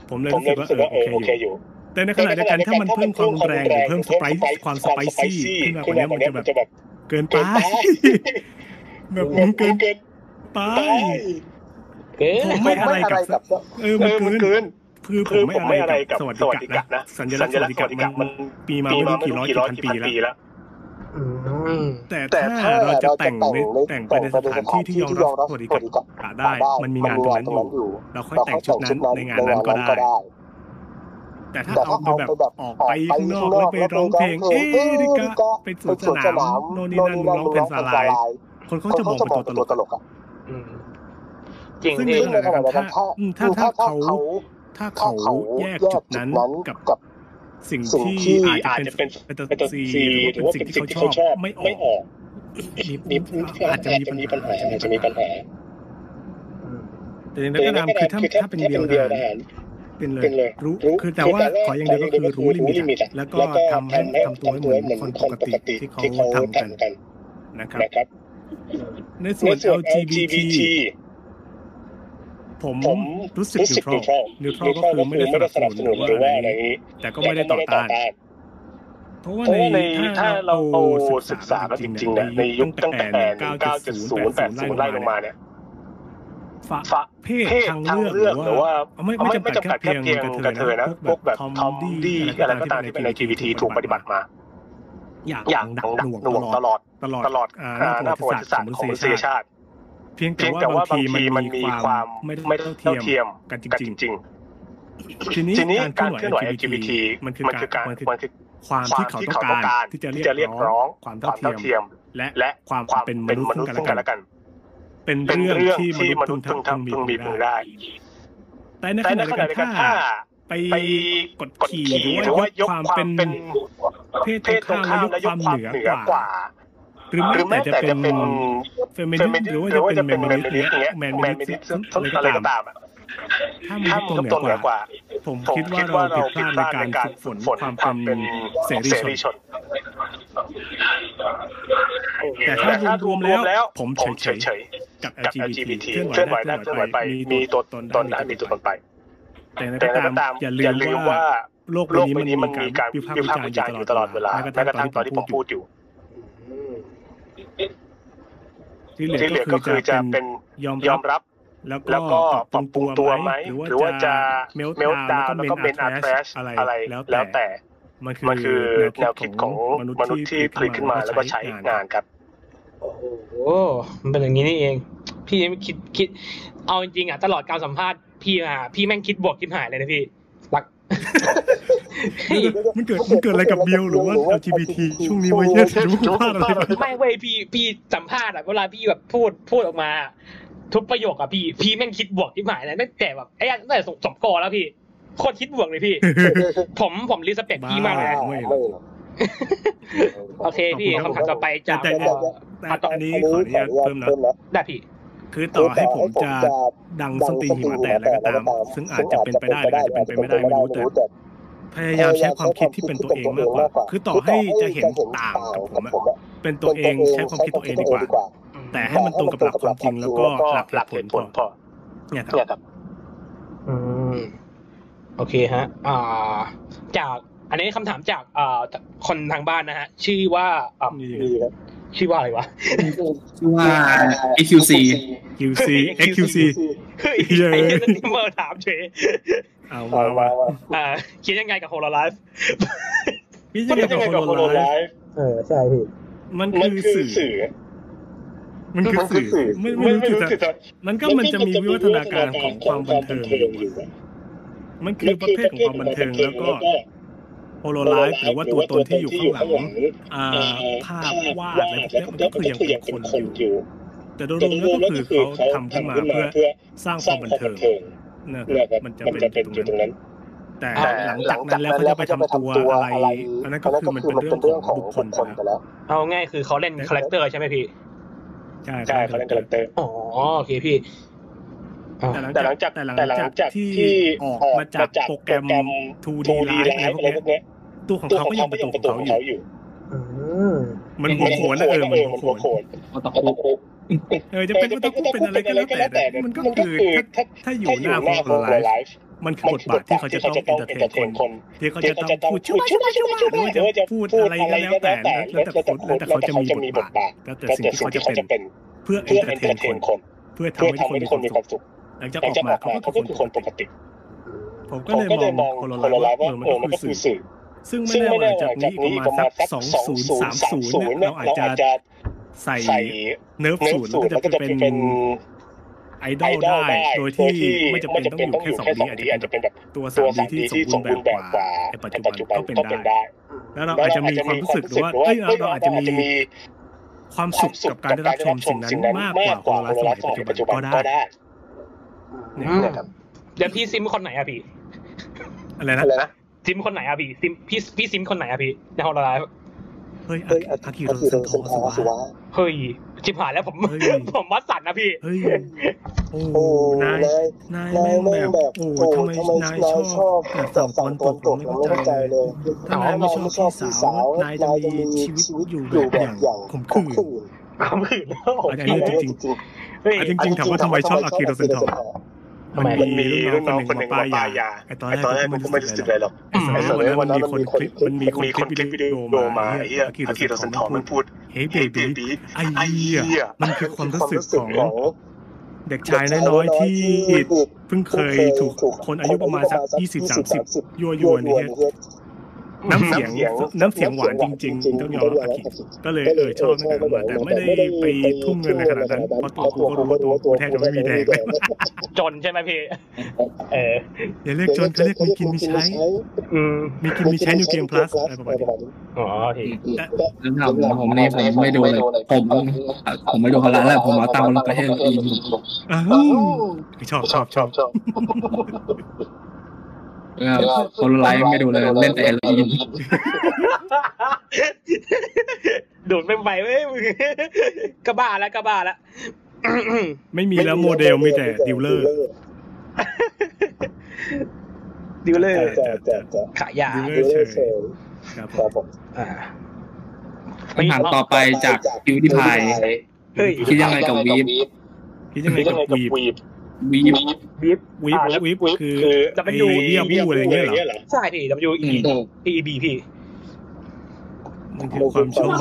[SPEAKER 2] ผมเลยรู้สึกว่าเออโอ
[SPEAKER 4] เคอ
[SPEAKER 2] ยู่แต่ในขณะเดียวกันถ้ามันเพิ่มความแรงหรือเพิ่มสไปซ์ความสไปซี่ขึ้นมากว่นี้มันจะแบบเกินไปแบบมัน
[SPEAKER 4] เกิน
[SPEAKER 2] ไป ดิกั
[SPEAKER 4] กัต
[SPEAKER 2] ตได้ได้ มันมี
[SPEAKER 4] มัน
[SPEAKER 2] งาน
[SPEAKER 4] มี
[SPEAKER 2] ตรง
[SPEAKER 4] งาน
[SPEAKER 2] นั้น
[SPEAKER 4] ตร
[SPEAKER 2] องยู่
[SPEAKER 4] นั้นอยู่
[SPEAKER 2] เราค่อย
[SPEAKER 4] เรา
[SPEAKER 2] แต่
[SPEAKER 4] ค่
[SPEAKER 2] ง
[SPEAKER 4] อย
[SPEAKER 2] ชุด
[SPEAKER 4] แต่ง
[SPEAKER 2] นั้น
[SPEAKER 4] ชุดนั้น
[SPEAKER 2] ในงาน
[SPEAKER 4] ใน
[SPEAKER 2] นั้
[SPEAKER 4] งานน
[SPEAKER 2] ก็
[SPEAKER 4] นั้น
[SPEAKER 2] ได้
[SPEAKER 4] ก็ได้
[SPEAKER 2] แต่ถ้า
[SPEAKER 4] แต่
[SPEAKER 2] เอา
[SPEAKER 4] ถ้า
[SPEAKER 2] ไป
[SPEAKER 4] เอา
[SPEAKER 2] แบบ
[SPEAKER 4] ไปแบบ
[SPEAKER 2] ออกไป
[SPEAKER 4] ไป
[SPEAKER 2] ข้างนอก
[SPEAKER 4] ข้างน
[SPEAKER 2] แล้
[SPEAKER 4] อ
[SPEAKER 2] ว
[SPEAKER 4] ก
[SPEAKER 2] ไป
[SPEAKER 4] แล้ว
[SPEAKER 2] ร้องเพลง
[SPEAKER 4] ไปร้องเพลง
[SPEAKER 2] เอ๊ะดิกะ
[SPEAKER 4] เอ๊ะดิกะ
[SPEAKER 2] ไปสวนสนามโน่นนี่นั่นมึงร้องเพลงสลาย คนเขาจะมองเป็นตัวตลก
[SPEAKER 4] ตลกอะ
[SPEAKER 1] จริง
[SPEAKER 2] ซึ่งนขะเดียวกันถ้าถ้าเขาถ้าเขาแยกจุดนั้นกับสิ่งที่อาจจะเป็นเป็นตัวซีหรือว่าเป็นสิ่งที่เขาชอบไม่ออกอาจจะมีปัญหาอาจจะมีปัญหาแต่ในนั้นามคือถ้าถ้าเป็นเดียวกันเป็นเลยรู้คือแต่ว่าขออย่างเดียวก็คือรู้ลิมิตแล้วก็ทำให้ทำตัวเหมือนคนปกติที่เขาทำกันนะครับ ในส่วน LGBT ผมรู้สึกนิวทรอลนิวทรัลก็คือไม่ได้สนับสนุนหรือว่าอะไรนี้ แต่ก็ไม่ได้ต่อต้านเพราะว่าในถ้าเราศึกษาจริงๆเนี่
[SPEAKER 4] ย
[SPEAKER 2] ในยุคตั้งแต่
[SPEAKER 4] 970 80 ไล่ลงมาเนี่ย
[SPEAKER 2] ฝั่
[SPEAKER 4] ง
[SPEAKER 2] เพศทางเลือกหรือว่าไม่
[SPEAKER 4] ไม่
[SPEAKER 2] จำกัดแค่เพียงกระเทยนะพวกแบ
[SPEAKER 4] บ
[SPEAKER 2] ทอมดี้อะ
[SPEAKER 4] ไร
[SPEAKER 2] ก็ตา
[SPEAKER 4] ม
[SPEAKER 2] ที่เป็
[SPEAKER 4] นใน
[SPEAKER 2] LGBT ถูกปฏิบัติมา อย่างหนัก
[SPEAKER 4] หน่
[SPEAKER 2] วงตลอดตลอด
[SPEAKER 4] ตลอด
[SPEAKER 2] หน้าประวัติศาสตร์ของมนุษยชาติ เพียงแต่ว่าบา
[SPEAKER 4] ง
[SPEAKER 2] ทีมัน
[SPEAKER 4] มี
[SPEAKER 2] ความไม่เท่า
[SPEAKER 4] เที
[SPEAKER 2] ยมกันจริงๆทีนี้การเคลื่อนไหว LGBT มันคือการ
[SPEAKER 4] ค
[SPEAKER 2] วามที่เขาต้องการที่จะเรียกร้อ
[SPEAKER 4] ง
[SPEAKER 2] ความเท่าเทีย
[SPEAKER 4] ม
[SPEAKER 2] และความเป็นม
[SPEAKER 4] นุ
[SPEAKER 2] ษย์กันและกั
[SPEAKER 4] น
[SPEAKER 2] เป็น
[SPEAKER 4] เรื่
[SPEAKER 2] องที่มนุษย์พึงทำพึงมีพึ
[SPEAKER 4] ง
[SPEAKER 2] ได้ แต่ในขณะเดียวกัถ้าไปกดขี่หรื
[SPEAKER 4] อ
[SPEAKER 2] ว่า
[SPEAKER 4] ย
[SPEAKER 2] กความเป็น
[SPEAKER 4] เพ
[SPEAKER 2] ศตรงข้า
[SPEAKER 4] มและยกความเหนือก
[SPEAKER 2] ว่า หรือแม้
[SPEAKER 4] แต่
[SPEAKER 2] จะเป็
[SPEAKER 4] น
[SPEAKER 2] เฟมินิส
[SPEAKER 4] ต์
[SPEAKER 2] หรือว่าจะเป็น meninist
[SPEAKER 4] เนี้
[SPEAKER 2] ย
[SPEAKER 4] meninist
[SPEAKER 2] อะไรก็ตามถ้าม
[SPEAKER 4] นุษ
[SPEAKER 2] ย์เหนือกว่า ผมคิดว่าเราผิดพลาดในการฝึกฝนความเป็
[SPEAKER 4] นเส
[SPEAKER 2] รีชนแต่ถ้า
[SPEAKER 4] ร
[SPEAKER 2] วมแล้
[SPEAKER 4] ว
[SPEAKER 2] ผมเฉยๆกับ LGBT เคลื่อนไหวได้เคลื่อ
[SPEAKER 4] น
[SPEAKER 2] ไหวไปมีตั
[SPEAKER 4] ว
[SPEAKER 2] ตน
[SPEAKER 4] ตนได้มี
[SPEAKER 2] ตั
[SPEAKER 4] วตนไป
[SPEAKER 2] แต่ก็ตามอย่าลื
[SPEAKER 4] ม
[SPEAKER 2] ว่าโลกใบนี้มันมีการวิพากษ์
[SPEAKER 4] วิ
[SPEAKER 2] จารณ์อยู่ตลอดเวลาแม้กระทั่งตอน
[SPEAKER 4] ที่
[SPEAKER 2] ผมพูดอยู่ ที่เหลือก็คื
[SPEAKER 4] อ
[SPEAKER 2] จะเป็
[SPEAKER 4] น
[SPEAKER 2] ยอมรั
[SPEAKER 4] บ
[SPEAKER 2] แล้วก็ปรับปรุงตัวไหม
[SPEAKER 4] หรื
[SPEAKER 2] อว่าจะเมลดา
[SPEAKER 4] ว
[SPEAKER 2] แล้
[SPEAKER 4] ว
[SPEAKER 2] ก็เป็นอาร์ต
[SPEAKER 4] แฟช
[SPEAKER 2] อะไรแล้ว
[SPEAKER 4] แต่
[SPEAKER 2] มันคือแนวคิดขอ
[SPEAKER 4] ง
[SPEAKER 2] มนุษย์ที่ผลิตขึ้นมาแล้
[SPEAKER 4] ว
[SPEAKER 2] ก็ใช้งาน
[SPEAKER 4] ครับ
[SPEAKER 1] โอ้โหมันเป็นอย่างนี้นี่เอง พี่คิดคิด เอาจริงๆอะตลอดการสัมภาษณ์พี่อะพี่แม่งคิดบวกคิดหายเลยนะพี่
[SPEAKER 2] มันเกิดมันเกิดอะไรกับบิลหรือว่า LGBT ช่วงนี้วะเยอะรู้พลาดอะไรไม่
[SPEAKER 1] เว้ยพี่พี่สัมภาษณ์อะเวลาพี่แบบพูดพูดออกมา ทุกประโยคอะพี่พี่แม่งคิดบวกที่หมายนะตั้งแต่แบบไอ้ยันตั้งแต่สมกอแล้วพี่โคตรคิดบวกเลยพี่ ผมผมรีสเปคพี่มากเลยโอเคพี่คำถามต่อไปจาก
[SPEAKER 2] แต่อันนี้ขออนุญาตเพิ่มนะ
[SPEAKER 1] ได้พี่
[SPEAKER 2] คือต่อให้ผมจะดังสตีหิมะแต่แล้วก็ตาม ซึ่งอาจจะเป็นไปได้หรืออาจจะเป็นไปไม่ได้ไม่รู้แต่พยายามใช้ความคิดที่เป็นตัวเองมากกว่า คือต่อให้จะเห็นต่างกับผมเป็นตัวเองใช้ความคิดตัวเองดีกว่า แต่ให้มันตรงกับหลักความจริงแล้วก็หลัก
[SPEAKER 4] หลัก
[SPEAKER 2] ผลพอเนี่ยครับ
[SPEAKER 1] อืมโอเคฮะ อ่า จาก อันนี้คำถามจากอ่าคนทางบ้านนะฮะ ชื่อว่าอ่า ชื่อว่าอะไรวะ
[SPEAKER 3] ชื่อว่า A Q C
[SPEAKER 2] QC XQC
[SPEAKER 1] เฮ้ย
[SPEAKER 2] เอ้
[SPEAKER 1] เดนี้มาถามเฉย
[SPEAKER 2] เอาว่า
[SPEAKER 1] ออคิดยังไงกับ Hololive
[SPEAKER 2] คิดยังไงกับ Hololive
[SPEAKER 1] เออใช่พี่
[SPEAKER 2] มันคือสื่อมันคือสื่อไม่ไม่รู้จะมันก็มันจะมีวิวัฒนาการของความบันเทิงมันคือประเภทของความบันเทิงแล้วก็ Hololive หรือว่าตัวตนที่อยู่ข้างหลังภาพวาดอะไรพวกนี้มันก็คือยังเป็นคนอยู่ แต่โดยรวมแล้วก็คือเขาทำขึ้นมาเพื่อสร้างความบันเทิงนะครับมันจะเป็นอย่ตรงนั้นแต่หลังจากนั้นแล้วเขาจะไปทำตัวอะไรอันนั้นก็คือมันเป็นเรื่องของบุคคลไปแล้ว
[SPEAKER 1] เอาง่ายคือเขาเล่น character ใช่ไหมพี่
[SPEAKER 2] ใช่
[SPEAKER 4] ใช่เขาเล่น character อ๋
[SPEAKER 1] อโอเคพี่
[SPEAKER 2] แต่หลังจากแต่หลังจากที่ออกมาจากโปรแกรม 2D ไลฟ์อะไรพวกนี้ตู้ของเขาก็ยังประตูของเขา
[SPEAKER 4] อ
[SPEAKER 2] ยู่
[SPEAKER 1] มั
[SPEAKER 2] นหัวโขนเออมันหัวโขน
[SPEAKER 4] มัน
[SPEAKER 3] ตะคุ
[SPEAKER 2] เออจะเป็นต้คุกเป็นอะไรก็แล้วแต่มันก็คือถ้าอยู่หน้าของไลฟ์มันคือบทบาทที่เขาจะต้อง entertain คนที่เขาจะต้องพูดช่วยช่วยช่วยช่วหรือจะพูดอะไรก็แล้วแต่แล้วแต่คนแล้วแต่เขาจะมีบทบาทแล้วแต่สิ่งที่เขาจะ
[SPEAKER 4] เป็
[SPEAKER 2] น
[SPEAKER 4] เพื่
[SPEAKER 2] อ
[SPEAKER 4] entertain
[SPEAKER 2] คนเพื่อทำให้คนมี
[SPEAKER 4] ความ
[SPEAKER 2] สุข หลังจากออกมาเขาก็คือคนปกติ ผมก็เลยมองโคโลไลว่าเออมันก็คือสื่อซึ่งไม่แน่จากนี้ป
[SPEAKER 4] ระ
[SPEAKER 2] มาณสักสองศูนย์สามศูนย์
[SPEAKER 4] เราอาจจะ
[SPEAKER 2] ใส่เนิร์ฟ
[SPEAKER 4] ศูนย์
[SPEAKER 2] แล้ก็จะเป็นไอดอลได้โดยที่ไม่จำเป็นต้องอยู่แค่สองดีอาจ
[SPEAKER 4] จะ
[SPEAKER 2] เป็
[SPEAKER 4] นแบบ
[SPEAKER 2] ตัวสามดีที่สมบูรณ์แบ
[SPEAKER 4] บ
[SPEAKER 2] กว่าปัจจุบันก็เป็นได้ แล้วเราอาจจะมีความรู้สึกว่าเราอาจจะมีความสุขกับการได้รับชมสิ่งนั้นมาก
[SPEAKER 4] ก
[SPEAKER 2] ว่าข
[SPEAKER 4] อง
[SPEAKER 2] เราสมัยปัจ
[SPEAKER 4] จุ
[SPEAKER 2] บันก็
[SPEAKER 4] ได้
[SPEAKER 2] นี่ย
[SPEAKER 4] ครับ
[SPEAKER 1] เดี๋ยวพี่ซิมคนไหนอะพี่
[SPEAKER 2] อะไรนะ
[SPEAKER 1] ซิมคนไหนอะพี่ซิมพี่พี่ซิมคนไหนอะพี่ในฮอลล์ไลฟ์
[SPEAKER 2] เฮ้ยอากิโรซันโตสุวะ
[SPEAKER 1] เฮ้ยชิบหายแล้วผมผมวัดสันนะพี่
[SPEAKER 2] เฮ้ยโอ้นาย
[SPEAKER 4] นาย
[SPEAKER 2] แม่งแบ
[SPEAKER 4] บ
[SPEAKER 2] โอ้ทำไมนายชอบสต่
[SPEAKER 4] ต
[SPEAKER 2] อ
[SPEAKER 4] น
[SPEAKER 2] ตกผม
[SPEAKER 4] ไม่
[SPEAKER 2] เข้าใจเล
[SPEAKER 4] ย
[SPEAKER 2] ถ้า
[SPEAKER 4] น
[SPEAKER 2] ไม่ชอบพี่สา
[SPEAKER 4] วนา
[SPEAKER 2] ยจะมีชีวิตอยู่แบ
[SPEAKER 4] บ
[SPEAKER 2] อ
[SPEAKER 4] ย่าง
[SPEAKER 2] ขม
[SPEAKER 4] ขื่
[SPEAKER 2] น
[SPEAKER 4] ข
[SPEAKER 1] มขื่น
[SPEAKER 4] อัน
[SPEAKER 2] นี้
[SPEAKER 4] จ
[SPEAKER 2] ริง
[SPEAKER 1] เฮ้ย
[SPEAKER 2] จริงๆถามว่าทำไมชอบอากิระเซนท
[SPEAKER 1] ตะมั
[SPEAKER 2] นมีรุ่นน้องคนหนึ่งป้ายาไอตอนแรก
[SPEAKER 4] มัน
[SPEAKER 2] ไม่
[SPEAKER 4] ได้
[SPEAKER 2] สึกอะ
[SPEAKER 4] ไห
[SPEAKER 2] รอกไอตอนแรก
[SPEAKER 4] มัน
[SPEAKER 2] มีคนคลิป
[SPEAKER 4] มันมี
[SPEAKER 2] ค
[SPEAKER 4] นคลิปวิดี
[SPEAKER 2] โอมาไอ้เหี้อากิระเซนทตะมั
[SPEAKER 4] น
[SPEAKER 2] พูดเฮ้ยเบบี้ไอ้เหี้ยมันคือความรู้สึกของเด็กชายน้อยที่เพิ่งเคยถูกคนอายุประมาณสักยี่สิบสามสิบยั่วยวนเนี่ย น้ำเสียงน้ำเสียงหวานจริงๆต้องยอมรับก็เลยเออชอบตั้งแต่มาแต่ไม่ได้ไปทุ่มเงินในขนาดนั้นเพราะตัวกูก็รู้ว่าตัวกูแทบจะไม่มีแดงเลย
[SPEAKER 1] จนใช่ไหมพี่เออ
[SPEAKER 2] อย่าเรียกจนเขาเรียกมีกินมีใช้
[SPEAKER 1] มี
[SPEAKER 2] กินมีใช้นิเกมพลัสอะไรประมาณนี้
[SPEAKER 1] อ๋อ
[SPEAKER 3] เหรอแล้วผมนี่ผมไม่ดูเลยผมผมไม่ดูเขาละแล้วผมเอาตังค์ลงไปให้อีก
[SPEAKER 2] ชอบชอบชอบ
[SPEAKER 4] ครับ
[SPEAKER 3] คนไลฟ์ไม่ดูเลยเล่นแต่เอลีนโด
[SPEAKER 1] ดไม่ไหวเว้ยกระบ้าแล้วกระบ้าแล้ว
[SPEAKER 2] ไม่มีแล้วโมเดลมีแต่ดิวเลอร์
[SPEAKER 1] ดิวเลอร์ขายยา
[SPEAKER 2] ดิวเลอร์เช
[SPEAKER 4] ล
[SPEAKER 2] ครับผม
[SPEAKER 3] คำถามต่อไปจากคิวดิพายคิดยังไงกับวีบ
[SPEAKER 2] คิดยังไงกับวีบ
[SPEAKER 4] วีบ
[SPEAKER 3] วี
[SPEAKER 1] บ
[SPEAKER 2] วีบ
[SPEAKER 1] วี
[SPEAKER 2] บคือ
[SPEAKER 1] จะเป็นยู
[SPEAKER 2] เยี่ยมอะไรเงี้ยเหรอ
[SPEAKER 1] ใช่พี่จะไป W E P E B พี่
[SPEAKER 2] มันคือความชอบ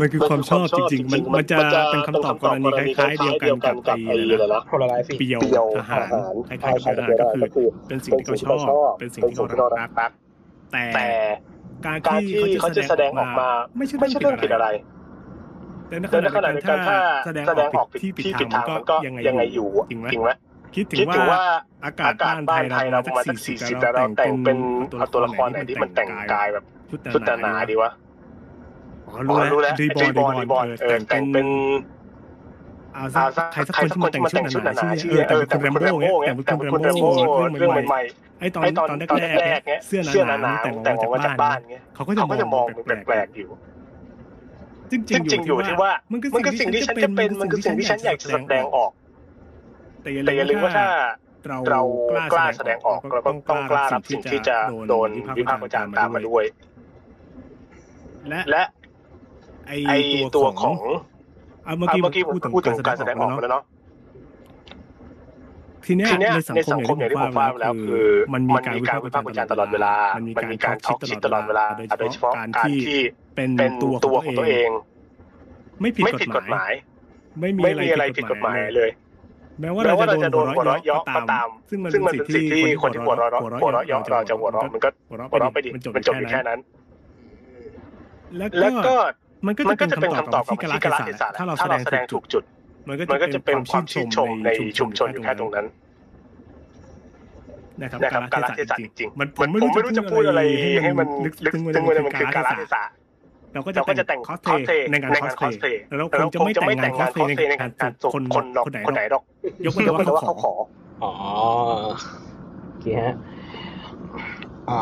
[SPEAKER 2] มันคือความชอบจริง ๆ มันมันจะเป็นคำตอบกรณีคล้ายๆเดียวกันกับไอ้นะเปียวอา
[SPEAKER 4] หาร
[SPEAKER 2] คล้ายๆกับทหารก็คือ เป็นสิ่งที่เขาชอบเป็นสิ่งที่เขารักแต่การที่เขาจะแสดงอ
[SPEAKER 4] อก
[SPEAKER 2] มา ไม่ใช่เรื่อ
[SPEAKER 4] ง
[SPEAKER 2] ผิดอะ
[SPEAKER 4] ไร
[SPEAKER 2] แต่ในขณะเดีย
[SPEAKER 4] ว
[SPEAKER 2] กั
[SPEAKER 4] น
[SPEAKER 2] ถ้าแสดงออกที่ผิด
[SPEAKER 4] ทา
[SPEAKER 2] งก็ยังไงอ
[SPEAKER 4] ยู่
[SPEAKER 2] จริงไหมคิดถึงว่าอากาศบ้า
[SPEAKER 4] น
[SPEAKER 2] ไทยเราป
[SPEAKER 4] ระ
[SPEAKER 2] มาณสักสี่
[SPEAKER 4] สิ
[SPEAKER 2] บแต่
[SPEAKER 4] เรา
[SPEAKER 2] แต่งเป็
[SPEAKER 4] น
[SPEAKER 2] ตั
[SPEAKER 4] ว
[SPEAKER 2] ละครไหนที่มั
[SPEAKER 4] น
[SPEAKER 2] แต่งกา
[SPEAKER 4] ยแบบ
[SPEAKER 2] ชุด
[SPEAKER 4] ต
[SPEAKER 2] นา
[SPEAKER 4] ดีวะ
[SPEAKER 2] รู้แล้ว
[SPEAKER 4] รี
[SPEAKER 2] บอ
[SPEAKER 4] ล
[SPEAKER 2] รีบอ
[SPEAKER 4] ล
[SPEAKER 2] แต่งเป็
[SPEAKER 4] น
[SPEAKER 2] อา
[SPEAKER 4] ซา
[SPEAKER 2] ใครสัก
[SPEAKER 4] ค
[SPEAKER 2] นที่มัแต่งชุดหนาๆชื่อแต่งเป็น
[SPEAKER 4] คุณ
[SPEAKER 2] แรมโบ้เงี้ยแต่งเป็นคุณแรมโบ้เรื่องใหม่ๆไอ้ตอน
[SPEAKER 4] ตอน
[SPEAKER 2] แรกๆ
[SPEAKER 4] เสื้
[SPEAKER 2] อหนาๆแต่งออกมาจากบ้าน
[SPEAKER 4] เขา
[SPEAKER 2] ก็จะมองแปลก
[SPEAKER 4] ๆอยู่
[SPEAKER 2] ซึ่ง
[SPEAKER 4] จริง
[SPEAKER 2] อ
[SPEAKER 4] ยู่
[SPEAKER 2] ที่ว่า มันคื
[SPEAKER 4] อ
[SPEAKER 2] สิ่งที่ฉันจะเป็
[SPEAKER 4] น
[SPEAKER 2] มั
[SPEAKER 4] น
[SPEAKER 2] คื
[SPEAKER 4] อ
[SPEAKER 2] สิ่งที่ฉันอ
[SPEAKER 4] ยาก
[SPEAKER 2] จะแสดงอ
[SPEAKER 4] อก
[SPEAKER 2] แต่อย่าลืมว่าถ้าเราก
[SPEAKER 4] ล้าแสด
[SPEAKER 2] งอ
[SPEAKER 4] อกเรา
[SPEAKER 2] ต้อ
[SPEAKER 4] ง
[SPEAKER 2] กล้ารับสิ่งที่จะโดนวิพา
[SPEAKER 4] ก
[SPEAKER 2] ษ์วิจา
[SPEAKER 4] ร
[SPEAKER 2] ณ์ตา
[SPEAKER 4] มมา
[SPEAKER 2] ด้ว
[SPEAKER 4] ย
[SPEAKER 2] และไอตั
[SPEAKER 4] ว
[SPEAKER 2] ขอ
[SPEAKER 4] ง
[SPEAKER 2] เมื่อกี้พูดถึงกา
[SPEAKER 4] ร
[SPEAKER 2] แสดงอ
[SPEAKER 4] อก
[SPEAKER 2] แล้
[SPEAKER 4] ว
[SPEAKER 2] เนาะทีเนี้ยในสังคมอย่างที่ผมว่าแล้
[SPEAKER 4] ว
[SPEAKER 2] คื
[SPEAKER 4] อ
[SPEAKER 2] มันมีการวิพากษ์
[SPEAKER 4] วิ
[SPEAKER 2] จารณ์ตลอดเวลา มันมีการ
[SPEAKER 4] ท
[SPEAKER 2] อก
[SPEAKER 4] ชิ
[SPEAKER 2] ดตลอ
[SPEAKER 4] ด
[SPEAKER 2] เว
[SPEAKER 4] ลา
[SPEAKER 2] โดยเฉพาะการที่ เป็นตัวของ
[SPEAKER 4] ตัว
[SPEAKER 2] เอ
[SPEAKER 4] ง
[SPEAKER 2] ไม่ผิดกฎหมาย ไม่มีอะไรผิดกฎหมา
[SPEAKER 4] ย
[SPEAKER 2] เล
[SPEAKER 4] ย
[SPEAKER 2] แม้ว่าเราจะโดนหัวเราะเยาะก็ตา
[SPEAKER 4] ม
[SPEAKER 2] ซึ่งมันเป็นสิ่งที่คน
[SPEAKER 4] ที่
[SPEAKER 2] หัวเราะหัวเราะ
[SPEAKER 4] เยาะเราจะหัวเราะมันก็
[SPEAKER 2] หัวเราะไปดิ
[SPEAKER 4] มันจบอป
[SPEAKER 2] แค่นั้น แล้วก็มันก็จะเป็นคำตอบ
[SPEAKER 4] ขอ
[SPEAKER 2] งที่ก
[SPEAKER 4] ร
[SPEAKER 2] ลาเทศะถ้าเราแสดงถูกจุด มันก็จะเป็
[SPEAKER 4] น
[SPEAKER 2] ควา
[SPEAKER 4] ม
[SPEAKER 2] ชื่นชมในชุมชนอยู่
[SPEAKER 4] แค่
[SPEAKER 2] ตร
[SPEAKER 4] ง
[SPEAKER 2] นั้
[SPEAKER 4] นนะ
[SPEAKER 2] ครับกา
[SPEAKER 4] ร
[SPEAKER 2] ละเทศะจริงๆมันผมไม่รู้จะพูดอะไรให้มั
[SPEAKER 4] น
[SPEAKER 2] ลึกซึ้งมั
[SPEAKER 4] น
[SPEAKER 2] คื
[SPEAKER 4] อการ
[SPEAKER 2] ละเทศาะ พ
[SPEAKER 4] ค
[SPEAKER 2] ล
[SPEAKER 4] อ
[SPEAKER 2] ย์
[SPEAKER 4] ส
[SPEAKER 2] ใน
[SPEAKER 4] เพลย์ใน
[SPEAKER 2] การ
[SPEAKER 4] การ
[SPEAKER 2] จู
[SPEAKER 4] จู
[SPEAKER 2] บบคน
[SPEAKER 4] คน
[SPEAKER 2] คน
[SPEAKER 4] คน
[SPEAKER 2] ไห
[SPEAKER 4] ไห
[SPEAKER 2] น
[SPEAKER 4] น
[SPEAKER 2] หร
[SPEAKER 4] ห
[SPEAKER 2] อ
[SPEAKER 4] ร
[SPEAKER 2] ก
[SPEAKER 4] อก
[SPEAKER 2] ยกเว้นว่าเขาขอ
[SPEAKER 1] อ๋อโอเคฮะอ่า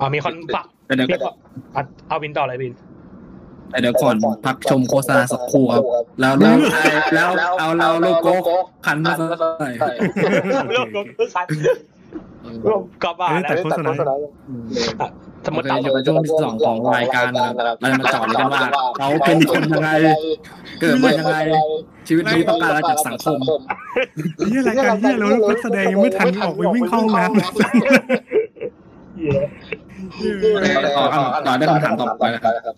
[SPEAKER 1] อ่ามีคนฝาก
[SPEAKER 3] แต่เดี๋ยว
[SPEAKER 1] มีคนอะเอาวินต่อเลยวิน
[SPEAKER 3] แต่เดี๋ยวก่อนพักชมโฆษณาสักครู่ครับแล้วแล้วแล้วเอาเราโลโก้คันมาใส่
[SPEAKER 1] โลกก็สัตว์โลกกลับมา
[SPEAKER 2] เอ้ย
[SPEAKER 1] แล้
[SPEAKER 2] แต่
[SPEAKER 1] ว
[SPEAKER 2] โฆษณา
[SPEAKER 1] อะ สมม
[SPEAKER 3] โอ
[SPEAKER 1] ติ
[SPEAKER 3] เค
[SPEAKER 1] ต่อ
[SPEAKER 3] อยู่ในช่วงที่สองของรายการนะครับเราจะมาเจอดกันว่าเขาเป็นคนยังไง เกิดมายังไง ชีวิตนี้ต้องการอะไรจากสังคม
[SPEAKER 2] เนี่ยรายการที่เรานักแสดงยังไม่ทันออกไปวิ่งเข้าห้องน้ำเลย
[SPEAKER 3] ต่อครับต่อได้คำถามต่อไปนะครับ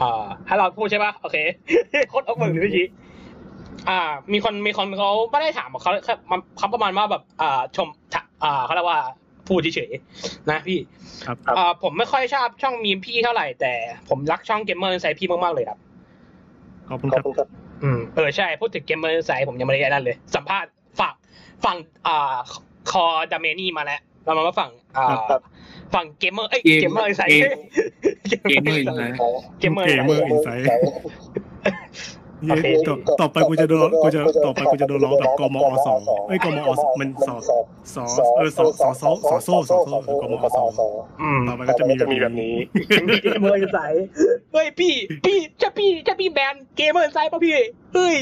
[SPEAKER 1] อ่าให้เราพูดใช่ป่ะโอเคโคตรเอาเบิกเลยเมื่อกี้ อ่า มีคนมีคนเขาไม่ได้ถามเขาเขาเขาประมาณว่าแบบอ่าชมอ่าเขาเรียกว่าพูดเฉยๆนะพี่
[SPEAKER 2] ครับ
[SPEAKER 1] อ่าผมไม่ค่อยชอบช่องมีมพี่เท่าไหร่แต่ผมรักช่อง Gamer Inside พี่มากๆเลยครับ
[SPEAKER 2] ขอบคุณ
[SPEAKER 4] ข
[SPEAKER 2] ค
[SPEAKER 4] อบ
[SPEAKER 2] รับ
[SPEAKER 4] คุณครับ
[SPEAKER 1] อืมเออใช่พูดถึง Gamer Inside ผมยังไม่ได้นั่นเลย สัมภาษณ์ฝากฝั่งอ่าคอดามนี่มาแล้วเรามาว่าฝั่งอ่า
[SPEAKER 4] ครับ
[SPEAKER 1] ฝั่งเกมเมอร์เอ้ย
[SPEAKER 3] เกม
[SPEAKER 1] เกมเมอร์ไซ
[SPEAKER 3] เกมเเย้
[SPEAKER 2] ต่อต่อไปกูจะโดนกูจะต่อไปกูจะโดนร้องแบบกมอสองเอ้ยกมอสมันสอสอเออสอสอสอสอโซ่สอโซ่กมอสองต่อไปก็จะมี
[SPEAKER 4] แบบนี้
[SPEAKER 1] เกมเมอร์สายเฮ้ยพี่ พี่จะพี่จะพี่แบนเกมเมอร์สายป่ะพี่เฮ้ย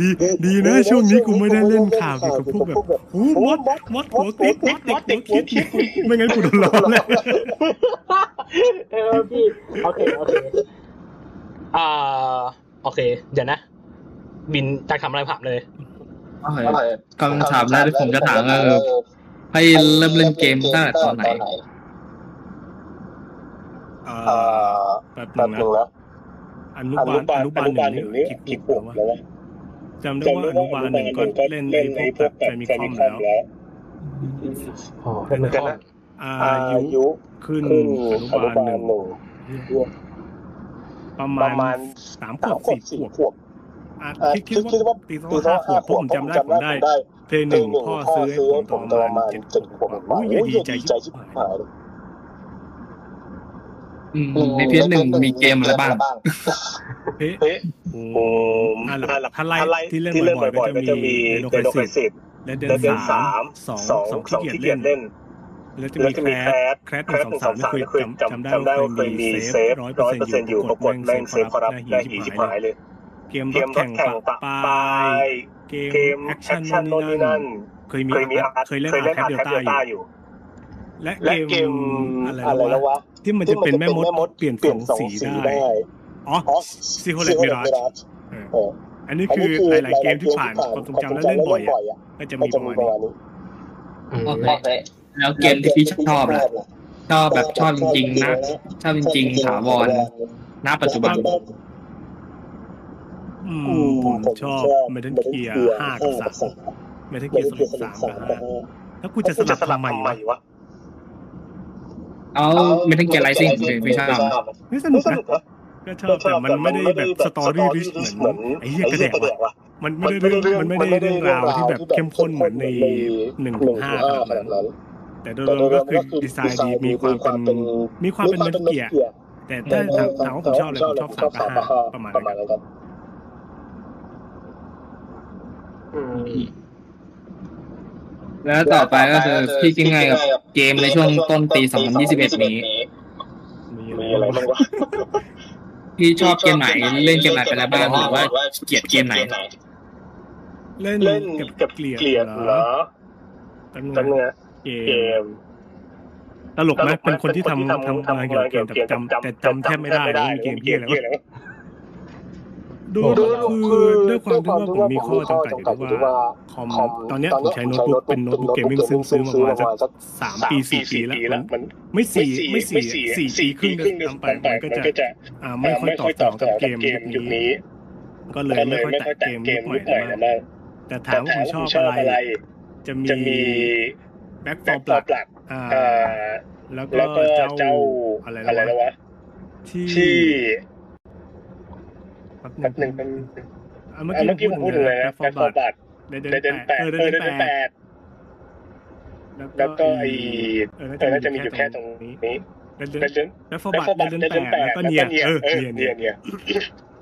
[SPEAKER 2] ดีดีนะช่วงนี้กูไม่ได้เล่นข่าวกับพวกแบบโอ้มดมดหัวติดมดเด็กหัวติดไม่งั้นกูโดนล้อแล้ว
[SPEAKER 1] เออพี่โอเคโอเค อ่าโอเค เดี๋ยวนะ บินจะถามอะไรผ่านเลย
[SPEAKER 3] คำถามแรกที่ผมจะถามก็คือให้เริ่มเล่นเกมตั้งแต่ตอนไหน
[SPEAKER 2] เอ่
[SPEAKER 4] อ
[SPEAKER 2] แบ
[SPEAKER 4] บหนึ่งแล้ว
[SPEAKER 2] อนุ
[SPEAKER 4] บา
[SPEAKER 2] ลอนุบาลหนึ่ง
[SPEAKER 4] นี่
[SPEAKER 2] กี่ขวบแล้วจำได้ว่าอนุบาลหนึ่งก็เล่นในพวกแบบมีคอมแล้ว
[SPEAKER 1] อ๋อเป็น
[SPEAKER 4] กัน
[SPEAKER 1] อา
[SPEAKER 2] ยุขึ้นอนุบาลหนึ่ง ประมาณสามข
[SPEAKER 4] ว
[SPEAKER 2] บสี่ขวบ
[SPEAKER 4] วบ
[SPEAKER 2] คิด
[SPEAKER 4] คิ
[SPEAKER 2] ดว่าตีสอ
[SPEAKER 4] ง
[SPEAKER 2] ห้าขวบผมจำได้ผม
[SPEAKER 4] ได้
[SPEAKER 2] เพลงหนึ่งพ่อซื้อให้ผมตอนประมาณเจ็ดขวบโอ้ยดีใจ
[SPEAKER 4] ใจ
[SPEAKER 2] ชิบหาย
[SPEAKER 3] อืมในเพจหนึ่งมีเกมอะไรบ้าง
[SPEAKER 2] เพะโอ้
[SPEAKER 4] โหอะหลัก
[SPEAKER 2] ถ้าไล่ที่เล่นบ่อยๆก็จะมีเด
[SPEAKER 4] น
[SPEAKER 2] โดไปสิ
[SPEAKER 4] ส
[SPEAKER 2] และเดน
[SPEAKER 4] เดิน
[SPEAKER 2] สา
[SPEAKER 4] ม
[SPEAKER 2] สอง
[SPEAKER 4] สองที่
[SPEAKER 2] เกีย
[SPEAKER 4] ร
[SPEAKER 2] เล่
[SPEAKER 4] เล่น
[SPEAKER 2] แล้วจะมีแคส
[SPEAKER 4] ต์
[SPEAKER 2] แคสหนึ่งสองสาม
[SPEAKER 4] นี่
[SPEAKER 2] คื
[SPEAKER 4] อ
[SPEAKER 2] จำจำได้ว่าเคยมีเซฟร้อยเปอร์เซ็นต์อ
[SPEAKER 4] ยู่
[SPEAKER 2] ปรา
[SPEAKER 4] ก
[SPEAKER 2] ฏแม่งเซฟคอร์
[SPEAKER 4] รั
[SPEAKER 2] ปต์
[SPEAKER 4] ได้หีชิบหา
[SPEAKER 2] ย
[SPEAKER 4] เลย
[SPEAKER 2] เกมแข่งปะ
[SPEAKER 4] ปาย
[SPEAKER 2] เกมแอคชั่นโน่น
[SPEAKER 4] นี่
[SPEAKER 2] นั่
[SPEAKER 4] น
[SPEAKER 2] เคยมี
[SPEAKER 4] เคย
[SPEAKER 2] เล่น
[SPEAKER 4] แคา
[SPEAKER 2] ร์คเดลต้าอ
[SPEAKER 4] ยู่
[SPEAKER 2] และเกมอะ
[SPEAKER 4] ไร
[SPEAKER 2] แล้
[SPEAKER 4] วะ
[SPEAKER 2] ที่มันจะเป็นแม่มดเปลี่ยน
[SPEAKER 4] ส
[SPEAKER 2] อ
[SPEAKER 4] ง
[SPEAKER 2] สีได้อ๋อซิโคเลตมิราชอันนี้คือหลาย ๆ เกมที่ผ่านความทรงจำและเล่นบ่อยก็จะมีประ
[SPEAKER 4] มา
[SPEAKER 2] ณนี้
[SPEAKER 3] โอเค แล้วเกมที่พี่ชอบล่ะชอบแบบชอบจริงๆนะชอบจริงๆถาวรณปัจจุบัน
[SPEAKER 2] อื
[SPEAKER 4] อ
[SPEAKER 2] ผมชอบ
[SPEAKER 4] Metal Gear
[SPEAKER 2] ห้ากับสา
[SPEAKER 4] ม Metal Gear
[SPEAKER 2] สามกับห้าแล้วกูจะสลับทำไมวะ
[SPEAKER 3] เอา Metal Gear Rising ไม่ชอบ
[SPEAKER 2] ไม่สนุกนะ
[SPEAKER 4] ก็
[SPEAKER 2] ชอบแต่มันไม่ได้แบบ story rich เหมือนไอ้เหี้ยกระแดกว่ะมันไม่ได้เรื่องมันไม่ได้เรื่องราวที่แบบเข้มข้นเหมือนในหนึ่งถึงห้าขนบด
[SPEAKER 4] นั้
[SPEAKER 2] น แต่โดยรวมก็คือดีไซน์ดีมีความเป็นมีความเป็นมันเกียร์แต่ถ้าถามว่าผมชอบอะไรผมชอบสามกับห้าประมาณนั้น
[SPEAKER 4] ครับ
[SPEAKER 3] แล้วต่อไปก็คือพี่คิงไงกับเกมในช่วงต้นปี 2021 นี้
[SPEAKER 2] มีอะ
[SPEAKER 4] ไร
[SPEAKER 2] บ้
[SPEAKER 3] พี่ชอบเกมไหนเล่นเกมไหนไปแล้วบ้างหรือว่าเกลียดเกมไหน
[SPEAKER 2] เล่นกับเกลียด
[SPEAKER 4] เห
[SPEAKER 2] รอตั้ง
[SPEAKER 4] เนื้อ
[SPEAKER 2] เกม ตลกไหมเป็นคนที่ทำทำงานเกี่ยวกับเกมแต่จำแต่จำแทบไม่ได้ว่ามีเกมเพี้ยอะไรดูคือด้วยความที่ว่าผมมีข้อจำกัดอยู่ว่าคอมตอนนี้ผมใช้โน้ตบุ๊กเป็นโน้ตบุ๊ก gaming ซึ่งซื้อมาประมาณสักสามปีสี่ปีแล้วมันไม่สี่
[SPEAKER 4] ไม่สี่
[SPEAKER 2] สี่ปีครึ่ง
[SPEAKER 4] เดิ
[SPEAKER 2] นไปมันก็จะ
[SPEAKER 4] ไม่
[SPEAKER 2] ค่อยตอบสนองกับเกมยุคนี้ ก็เลยไม่ค่อยแตะเกมยุคใหม่
[SPEAKER 4] มา
[SPEAKER 2] กแต่ถามว่าผมชอบ
[SPEAKER 4] อะ
[SPEAKER 2] ไร จะมี แบ็กฟอร์ม
[SPEAKER 4] หลัก
[SPEAKER 2] แล้วก็เจ้าอะไร
[SPEAKER 4] แล้ว
[SPEAKER 2] วะที่แป๊บหนึ่ง
[SPEAKER 4] เป็น
[SPEAKER 2] เมื่อกี้ผมพูดถึงอะ
[SPEAKER 4] ไรนะ
[SPEAKER 2] แบ็กฟอร์
[SPEAKER 4] ม
[SPEAKER 2] ห
[SPEAKER 4] ลัก
[SPEAKER 2] เดินแปดเดินแปดแล้วก็ไอ้เออน่าจะมีอ
[SPEAKER 4] ยู่
[SPEAKER 2] แค่ตร
[SPEAKER 4] ง
[SPEAKER 2] นี้แล้วฟอร์
[SPEAKER 4] บั
[SPEAKER 2] ตเดินแปด
[SPEAKER 4] แล้
[SPEAKER 2] วก็เนีย
[SPEAKER 4] เอ
[SPEAKER 2] อ
[SPEAKER 4] เนี
[SPEAKER 2] ย
[SPEAKER 4] เนี
[SPEAKER 2] ย